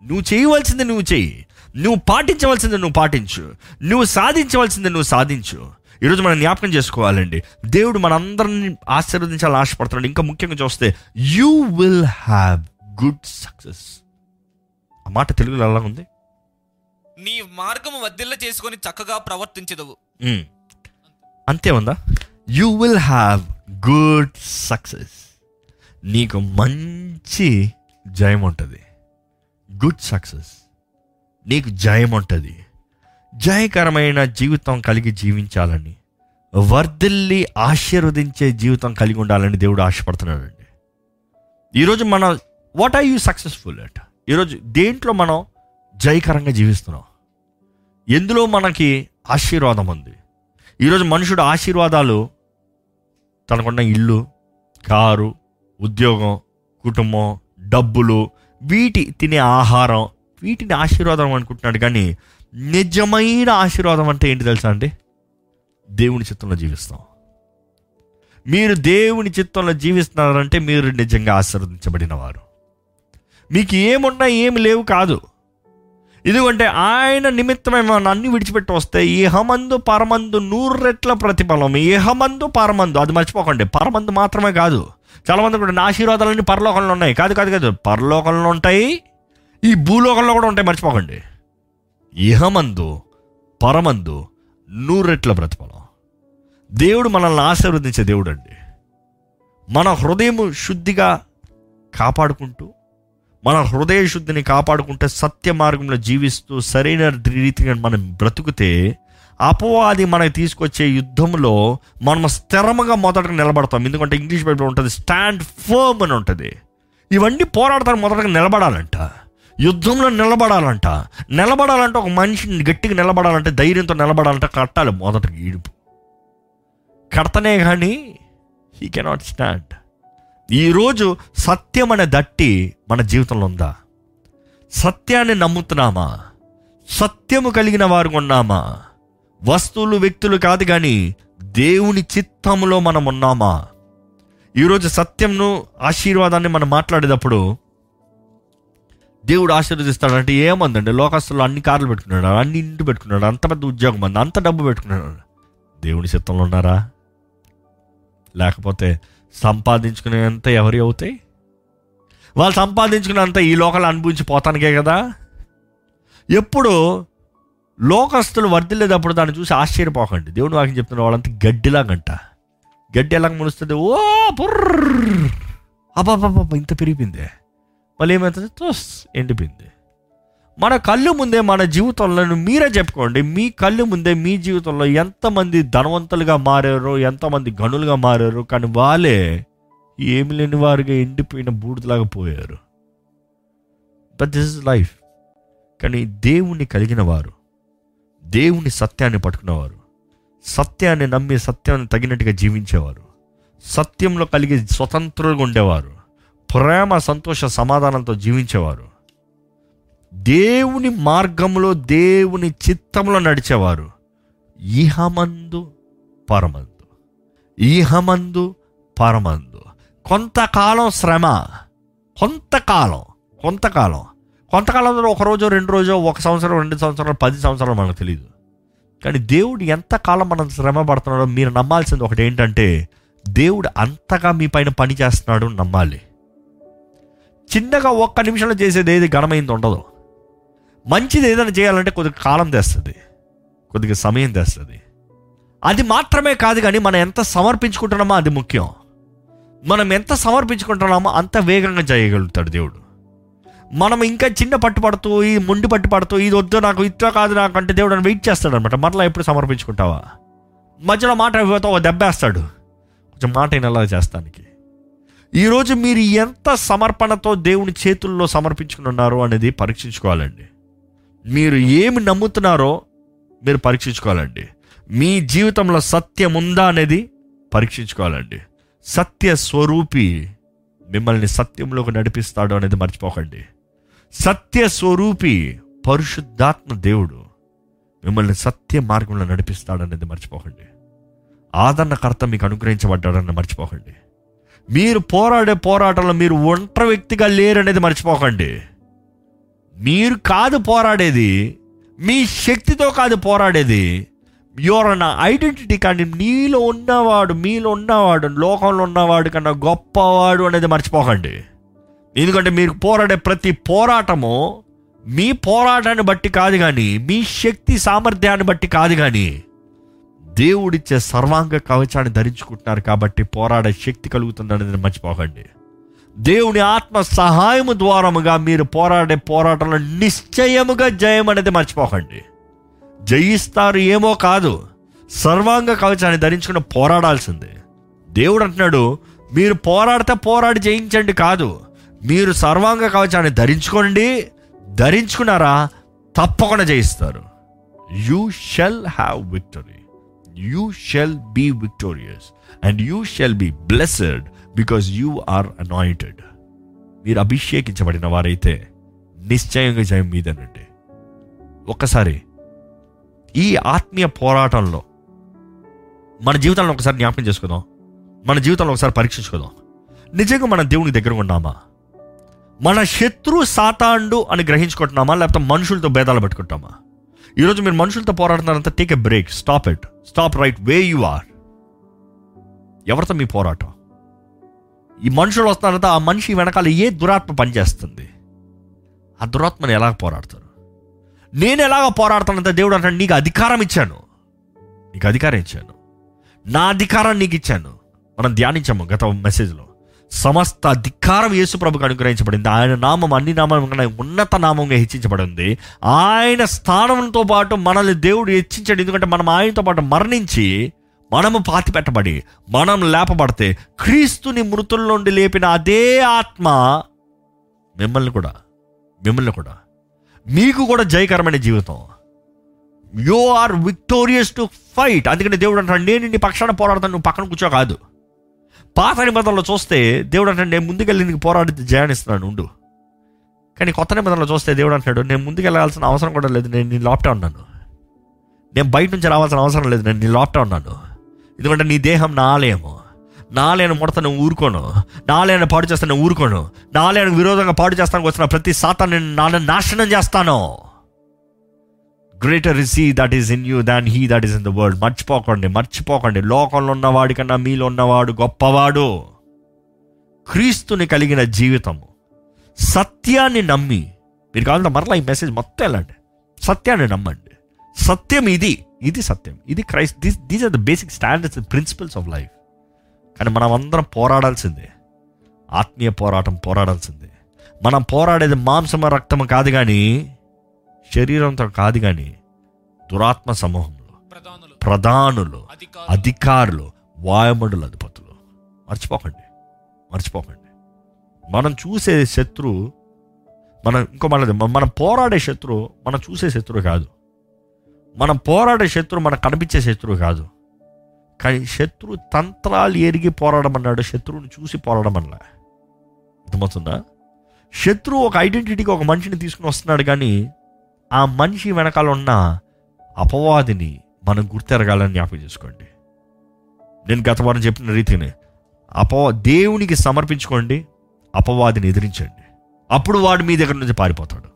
నువ్వు చేయవలసింది నువ్వు చేయి. నువ్వు పాటించవలసింది నువ్వు పాటించు. నువ్వు సాధించవలసింది నువ్వు సాధించు. ఈరోజు మనం జ్ఞాపకం చేసుకోవాలండి. దేవుడు మనందరిని ఆశీర్వదించాలని ఆశపడుతున్నాడు. ఇంకా ముఖ్యంగా చూస్తే you will have good success ఆ మాట తెలుగులో ఎలా ఉంది? నీ మార్గము వర్ధిల్ల చేసుకొని చక్కగా ప్రవర్తించదవు. మ్మ్. అంతే ఉందా? You will have good success నీకు మంచి జయం ఉంటుంది గుడ్ సక్సెస్ నీకు జయం ఉంటుంది జయకరమైన జీవితం కలిగి జీవించాలని వర్ధిల్లి ఆశీర్వదించే జీవితం కలిగి ఉండాలని దేవుడు ఆశపడుతున్నాడండి. ఈరోజు మన what are you successful at ఈరోజు దేంట్లో మనం జయకరంగా జీవిస్తున్నాం? ఎందులో మనకి ఆశీర్వాదం ఉంది? ఈరోజు మనుషుడు ఆశీర్వాదాలు తనకున్న ఇల్లు కారు ఉద్యోగం కుటుంబం డబ్బులు వీటి తినే ఆహారం వీటిని ఆశీర్వాదం అనుకుంటున్నాడు. కానీ నిజమైన ఆశీర్వాదం అంటే ఏంటి తెలుసా అండి? దేవుని చిత్తంలో జీవిస్తాం. మీరు దేవుని చిత్తంలో జీవిస్తున్నారంటే మీరు నిజంగా ఆశీర్వదించబడిన వారు మీకు ఏమున్నా ఏమి లేవు కాదు. ఎందుకంటే ఆయన నిమిత్తమే మనం అన్ని విడిచిపెట్టి వస్తే ఇహమందు పరమందు నూరు రెట్ల ప్రతిఫలం ఇహమందు పరమందు అది మర్చిపోకండి పరమందు మాత్రమే కాదు. చాలా మంది కూడా నా ఆశీర్వాదాలన్నీ పరలోకంలో ఉన్నాయి. కాదు కాదు కాదు పరలోకంలో ఉంటాయి ఈ భూలోకంలో కూడా ఉంటాయి మర్చిపోకండి. ఇహమందు పరమందు నూరెట్ల బ్రతిఫలం దేవుడు మనల్ని ఆశీర్వదించే దేవుడు అండి మన హృదయం శుద్ధిగా కాపాడుకుంటూ మన హృదయ శుద్ధిని కాపాడుకుంటే సత్య మార్గంలో జీవిస్తూ సరైన రీతిగా మనం బ్రతుకుతే అపవాది మనకి తీసుకొచ్చే యుద్ధంలో మనం స్థిరముగా మొదటగా నిలబడతాం. ఎందుకంటే ఇంగ్లీష్ బైబిల్ ఉంటుంది స్టాండ్ ఫర్మ్ అని ఉంటుంది. ఇవన్నీ పోరాడతానికి మొదటగా నిలబడాలంట. యుద్ధంలో నిలబడాలంట. నిలబడాలంటే ఒక మనిషిని గట్టిగా నిలబడాలంటే ధైర్యంతో నిలబడాలంటే కట్టాలి మొదటి ఈడుపు. కడతనే కానీ హీ కెనాట్ స్టాండ్ ఈరోజు సత్యం అనే దట్టి మన జీవితంలో ఉందా? సత్యాన్ని నమ్ముతున్నామా? సత్యము కలిగిన వారు ఉన్నామా వస్తువులు వ్యక్తులు కాదు కానీ దేవుని చిత్తములో మనం ఉన్నామా? ఈరోజు సత్యంను ఆశీర్వాదాన్ని మనం మాట్లాడేటప్పుడు దేవుడు ఆశీర్వదిస్తాడంటే ఏమందండి లోకస్తులు అన్ని కార్లు పెట్టుకున్నాడు అన్ని ఇంటి పెట్టుకున్నాడు అంత పెద్ద ఉద్యోగం అంది అంత డబ్బు పెట్టుకున్నాడు. దేవుని చిత్తంలో ఉన్నారా? లేకపోతే సంపాదించుకునేంత ఎవరి అవుతాయి? వాళ్ళు సంపాదించుకున్నంత ఈ లోకల్ అనుభవించి పోతానికే కదా? ఎప్పుడు లోకస్తులు వర్దిల్లేటప్పుడు దాన్ని చూసి ఆశ్చర్యపోకండి. దేవుని వాకి చెప్తున్న వాళ్ళంతా గడ్డిలాగంట. గడ్డి ఎలాగ మునుస్తుంది? ఓ పుర్ర! అబ్బాబ్బాబ్బా ఇంత పెరిగిపోయిందే. మళ్ళీ ఏమవుతుంది తోస్ ఎండిపోయింది. మన కళ్ళు ముందే మన జీవితంలో మీరే చెప్పుకోండి. మీ కళ్ళు ముందే మీ జీవితంలో ఎంతమంది ధనవంతులుగా మారారు ఎంతమంది గనులుగా మారారు కానీ వాళ్ళే ఏమి లేని వారుగా ఎండిపోయిన బూడిదలాగా పోయారు. బట్ దిస్ ఇస్ లైఫ్ కానీ దేవుణ్ణి కలిగిన వారు దేవుని సత్యాన్ని పట్టుకున్నవారు సత్యాన్ని నమ్మి సత్యాన్ని తగినట్టుగా జీవించేవారు సత్యంలో కలిగి స్వతంత్రంగా ఉండేవారు ప్రేమ సంతోష సమాధానంతో జీవించేవారు. దేవుని మార్గంలో దేవుని చిత్తంలో నడిచేవారు. ఇహమందు పరమందు. ఇహమందు పరమందు. కొంతకాలం శ్రమ. కొంతకాలం. కొంతకాలం. కొంతకాలం ఒక రోజు రెండు రోజు ఒక సంవత్సరం రెండు సంవత్సరాలు పది సంవత్సరాలు మనకు తెలియదు కానీ దేవుడు ఎంతకాలం మనం శ్రమ పడుతున్నాడో మీరు నమ్మాల్సింది ఒకటి ఏంటంటే దేవుడు అంతగా మీ పైన పని చేస్తున్నాడు నమ్మాలి. చిన్నగా ఒక్క నిమిషంలో చేసేది ఏది ఘనమైంది ఉండదు. మంచిది ఏదైనా చేయాలంటే కొద్దిగా కాలం తెస్తుంది. కొద్దిగా సమయం తెస్తుంది. అది మాత్రమే కాదు కానీ మనం ఎంత సమర్పించుకుంటున్నామో అది ముఖ్యం. మనం ఎంత సమర్పించుకుంటున్నామో అంత వేగంగా చేయగలుగుతాడు దేవుడు. మనం ఇంకా చిన్న పట్టుపడుతూ ఈ ముండి పట్టుపడుతూ ఇది వద్దు నాకు ఇట్లా కాదు నాకు అంటే దేవుడు అని వెయిట్ చేస్తాడు అనమాట మరలా ఎప్పుడు సమర్పించుకుంటావా? మధ్యలో మాట అయిపోతే ఒక దెబ్బేస్తాడు. కొంచెం మాట అయినలా చేస్తానికి. ఈరోజు మీరు ఎంత సమర్పణతో దేవుని చేతుల్లో సమర్పించుకుని ఉన్నారో అనేది పరీక్షించుకోవాలండి. మీరు ఏమి నమ్ముతున్నారో మీరు పరీక్షించుకోవాలండి. మీ జీవితంలో సత్యం ఉందా అనేది పరీక్షించుకోవాలండి. సత్య స్వరూపి మిమ్మల్ని సత్యంలోకి నడిపిస్తాడు అనేది మర్చిపోకండి. సత్య స్వరూపి పరిశుద్ధాత్మ దేవుడు మిమ్మల్ని సత్య మార్గంలో నడిపిస్తాడనేది మర్చిపోకండి. ఆదరణకర్త మీకు అనుగ్రహించబడ్డాడని మర్చిపోకండి. మీరు పోరాడే పోరాటంలో మీరు ఒంటరి వ్యక్తిగా లేరనేది మర్చిపోకండి. మీరు కాదు పోరాడేది మీ శక్తితో కాదు పోరాడేది. యువర్ అన్న ఐడెంటిటీ కానీ నీలో ఉన్నవాడు మీలో ఉన్నవాడు లోకంలో ఉన్నవాడు కన్నా గొప్పవాడు అనేది మర్చిపోకండి. ఎందుకంటే మీరు పోరాడే ప్రతి పోరాటము మీ పోరాటాన్ని బట్టి కాదు కానీ మీ శక్తి సామర్థ్యాన్ని బట్టి కాదు కానీ దేవుడిచ్చే సర్వాంగ కవచాన్ని ధరించుకుంటున్నారు కాబట్టి పోరాడే శక్తి కలుగుతుందనేది మర్చిపోకండి. దేవుని ఆత్మ సహాయము ద్వారముగా మీరు పోరాడే పోరాటంలో నిశ్చయముగా జయం అనేది మర్చిపోకండి. జయిస్తారు ఏమో కాదు సర్వాంగ కవచాన్ని ధరించుకుని పోరాడాల్సిందే. దేవుడు అంటున్నాడు మీరు పోరాడితే పోరాడి జయించండి కాదు మీరు సర్వాంగ కవచాన్ని ధరించుకోండి ధరించుకున్నారా తప్పకుండా జయిస్తారు. You shall have victory you shall be victorious and you shall be blessed because you are anointed మీరు అభిషేకించబడిన వారైతే నిశ్చయంగా జయం మీదనండి. ఒక్కసారి ఈ ఆత్మీయ పోరాటంలో మన జీవితంలో ఒకసారి జ్ఞాపకం చేసుకుందాం. మన జీవితంలో ఒకసారి పరీక్షించుకుందాం. నిజంగా మన దేవుని దగ్గర ఉన్నామా మన శత్రు సాతాండు అని గ్రహించుకుంటున్నామా? లేకపోతే మనుషులతో భేదాలు పెట్టుకుంటామా ఈరోజు మీరు మనుషులతో పోరాడుతున్నారంతా take a break stop it stop right way you are ఎవరితో మీ పోరాటం? ఈ మనుషులు వస్తున్నారంతా ఆ మనిషి వెనకాల ఏ దురాత్మ పనిచేస్తుంది? ఆ దురాత్మని ఎలా పోరాడతారు? నేను ఎలాగ పోరాడతానంటే దేవుడు అంటే నీకు అధికారం ఇచ్చాను. నీకు అధికారం ఇచ్చాను. నా అధికారం నీకు ఇచ్చాను. మనం ధ్యానించాము గత మెసేజ్లో సమస్త అధికారం యేసు ప్రభుకు అనుగ్రహించబడింది. ఆయన నామం అన్ని నామం ఉన్నత నామంగా హెచ్చించబడింది. ఆయన స్థానంతో పాటు మనల్ని దేవుడు హెచ్చించాడు. ఎందుకంటే మనం ఆయనతో పాటు మరణించి మనము పాతి పెట్టబడి మనం లేపబడితే క్రీస్తుని మృతుల నుండి లేపిన అదే ఆత్మ మిమ్మల్ని కూడా మిమ్మల్ని కూడా మీకు కూడా జయకరమైన జీవితం. You are victorious to fight. అందుకని దేవుడు అంటాడు నేను నీ పక్షాన పోరాడతాను నువ్వు పక్కన కూర్చో కాదు. పాత నిబంధనలో చూస్తే దేవుడు అంటాడు నేను ముందుకెళ్ళి నీకు పోరాడి జయాన్నిస్తున్నాను ఉండు. కానీ కొత్త నిబంధనలో చూస్తే దేవుడు అంటాడు నేను ముందుకెళ్ళాల్సిన అవసరం కూడా లేదు నేను నీ లోపటే ఉన్నాను. నేను బయట నుంచి రావాల్సిన అవసరం లేదు నేను నీ లోపటే ఉన్నాను. ఎందుకంటే నీ దేహం నా ఆలయము. ముడతను ముడత నువ్వు ఊరుకోను. నా పాడు చేస్తాను ఊరుకోను. నా విరోధంగా పాడు చేస్తానికి వచ్చిన ప్రతి శాతాన్ని నేను నాశనం చేస్తాను. Greater is he that is in you than he that is in the world మర్చిపోకండి మర్చిపోకండి. లోకంలో ఉన్నవాడి కన్నా మీలో ఉన్నవాడు గొప్పవాడు. క్రీస్తుని కలిగిన జీవితము. సత్యాన్ని నమ్మి మీరు కావాలంటే మరలా ఈ మెసేజ్ మొత్తం వెళ్ళండి. సత్యాన్ని నమ్మండి. సత్యం ఇది ఇది సత్యం. ఇది Christ this these are the basic standards principles of life కానీ మనం అందరం పోరాడాల్సిందే. ఆత్మీయ పోరాటం పోరాడాల్సిందే. మనం పోరాడేది మాంసమ రక్తము కాదు కానీ శరీరంతో కాదు కానీ దురాత్మ సమూహంలో ప్రధానులు ప్రధానులు అధికారులు వాయుమండల అధిపతులు. మర్చిపోకండి మర్చిపోకండి. మనం చూసే శత్రువు మనం ఇంకో మళ్ళీ మనం పోరాడే శత్రువు మనం చూసే శత్రువు కాదు. మనం పోరాడే శత్రువు మనకు కనిపించే శత్రువు కాదు. కానీ శత్రు తంత్రాలు ఎరిగి పోరాడమన్నాడు శత్రువుని చూసి పోరాడమన్నా అర్థమవుతుందా? శత్రువు ఒక ఐడెంటిటీకి ఒక మనిషిని తీసుకుని వస్తున్నాడు కానీ ఆ మనిషి వెనకాల ఉన్న అపవాదిని మనం గుర్తెరగాలని జ్ఞాపకం చేసుకోండి. నేను గత వారం చెప్పిన రీతిని అపవా దేవునికి సమర్పించుకోండి అపవాదిని ఎదిరించండి. అప్పుడు వాడు మీ దగ్గర నుంచి పారిపోతాడు.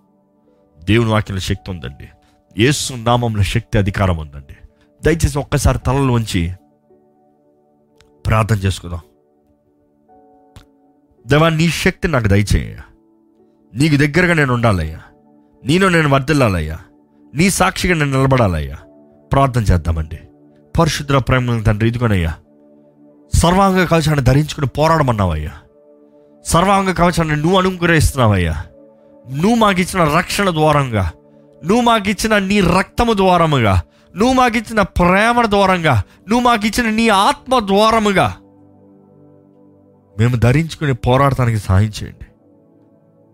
దేవుని వాక్యంలో శక్తి ఉందండి. యేసు నామంలో శక్తి అధికారం ఉందండి. దయచేసి ఒక్కసారి తలలు ఉంచి ప్రార్థన చేసుకుందాం. దేవా నీ శక్తి నాకు దయచేయ. నీకు దగ్గరగా నేను ఉండాలయ్యా. నేను నేను వర్దిల్లాలయ్యా నీ సాక్షిగా నేను నిలబడాలయ్యా. ప్రార్థన చేద్దామండి. పరిశుద్ర ప్రేమ తండ్రి ఇదిగోనయ్యా. సర్వాంగ కవచాన్ని ధరించుకుని పోరాడమన్నావయ్యా. సర్వాంగ కవచాన్ని నువ్వు అనుగ్రహిస్తున్నావయ్యా. నువ్వు మాకిచ్చిన రక్షణ ద్వారంగా నువ్వు మాకిచ్చిన నీ రక్తము ద్వారముగా నువ్వు మాకిచ్చిన ప్రేమ ద్వారంగా నువ్వు మాకు ఇచ్చిన నీ ఆత్మ ద్వారముగా మేము ధరించుకుని పోరాడటానికి సహాయం చేయండి.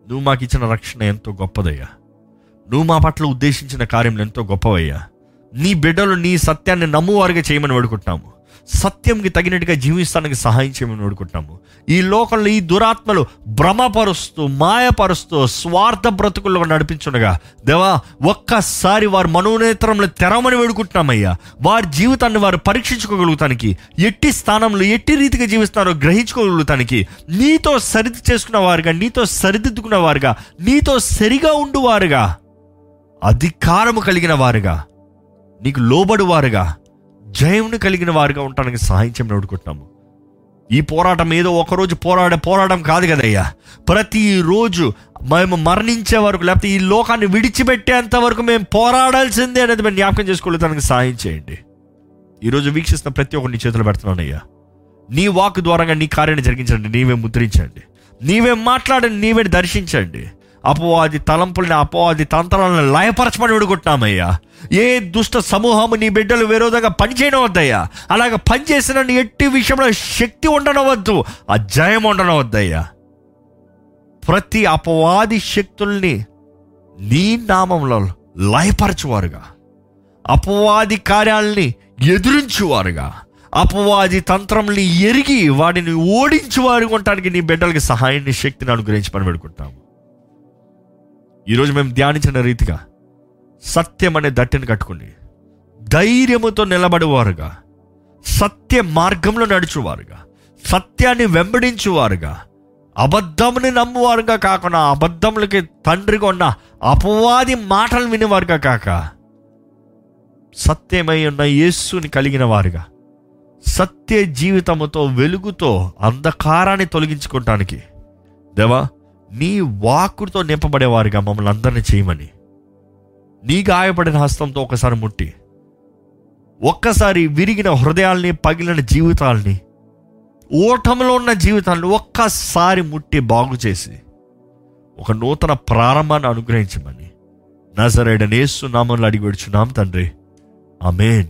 నువ్వు మాకు ఇచ్చిన రక్షణ ఎంతో గొప్పదయ్యా. నువ్వు మా పట్ల ఉద్దేశించిన కార్యములు ఎంతో గొప్పవయ్యా. నీ బిడ్డలు నీ సత్యాన్ని నమ్మువారుగా చేయమని వేడుకుంటున్నాము. సత్యంకి తగినట్టుగా జీవిస్తానికి సహాయం చేయమని వేడుకుంటున్నాము. ఈ లోకంలో ఈ దురాత్మలు భ్రమపరుస్తూ మాయపరుస్తూ స్వార్థ బ్రతుకుల్లో నడిపించుండగా దేవా ఒక్కసారి వారి మనోనేత్రంలో తెరమని వేడుకుంటున్నామయ్యా. వారి జీవితాన్ని వారు పరీక్షించుకోగలుగుతానికి ఎట్టి స్థానంలో ఎట్టి రీతిగా జీవిస్తారో గ్రహించుకోగలుగుతానికి నీతో సరిది చేసుకున్న వారుగా నీతో సరిదిద్దుకున్న వారుగా నీతో సరిగా ఉండువారుగా అధికారము కలిగిన వారుగా నీకు లోబడు వారుగా జయమును కలిగిన వారుగా ఉండడానికి సహాయం చేయమని ఈ పోరాటం ఏదో ఒకరోజు పోరాడే పోరాటం కాదు కదయ్యా. ప్రతిరోజు మేము మరణించే వరకు లేకపోతే ఈ లోకాన్ని విడిచిపెట్టేంత వరకు మేము పోరాడాల్సిందే అనేది మేము జ్ఞాపకం చేసుకోలేదానికి సహాయం చేయండి. ఈరోజు వీక్షిస్తున్న ప్రతి ఒక్కరిని చేతులు పెడుతున్నానయ్యా. నీ వాక్ ద్వారా నీ కార్యాన్ని జరిగించండి నీవే ముద్రించండి. నీవే మాట్లాడండి నీవే దర్శించండి. అపవాది తలంపుల్ని అపవాది తంత్రాలను లయపరచమని విడుకుంటున్నామయ్యా ఏ దుష్ట సమూహము నీ బిడ్డలు విరోధంగా పనిచేయనవద్దయ్యా. అలాగ పనిచేసిన నీ ఎట్టి విషయంలో శక్తి ఉండనవద్దు ఆ జయం ఉండనవద్దయ్యా. ప్రతి అపవాది శక్తుల్ని నీ నామంలో లయపరచువారుగా. అపవాది కార్యాలని ఎదురించువారుగా. అపవాది తంత్రంని ఎరిగి వాడిని ఓడించువారు ఉండటానికి నీ బిడ్డలకి సహాయాన్ని శక్తిని అనుగ్రహించి పని పెడుకుంటాము ఈరోజు మేము ధ్యానించిన రీతిగా సత్యం అనే దట్టిని కట్టుకుని ధైర్యముతో నిలబడేవారుగా సత్య మార్గంలో నడుచువారుగా సత్యాన్ని వెంబడించువారుగా అబద్ధముని నమ్మువారుగా కాకుండా అబద్ధములకి తండ్రిగా ఉన్న అపవాది మాటలు వినేవారుగా కాక సత్యమై ఉన్న యేస్సుని కలిగిన వారుగా సత్య జీవితముతో వెలుగుతో అంధకారాన్ని తొలగించుకోవటానికి దేవా నీ వాకుతో నింపబడేవారుగా మమ్మల్ని అందరినీ చేయమని. నీ గాయపడిన హస్తంతో ఒకసారి ముట్టి. ఒక్కసారి విరిగిన హృదయాల్ని పగిలిన జీవితాల్ని ఓటంలో ఉన్న జీవితాలను ఒక్కసారి ముట్టి బాగు చేసి ఒక నూతన ప్రారంభాన్ని అనుగ్రహించమని. నజరేడనేసు నామంలో అడిగి విడుచున్నాం తండ్రి. ఆమెన్.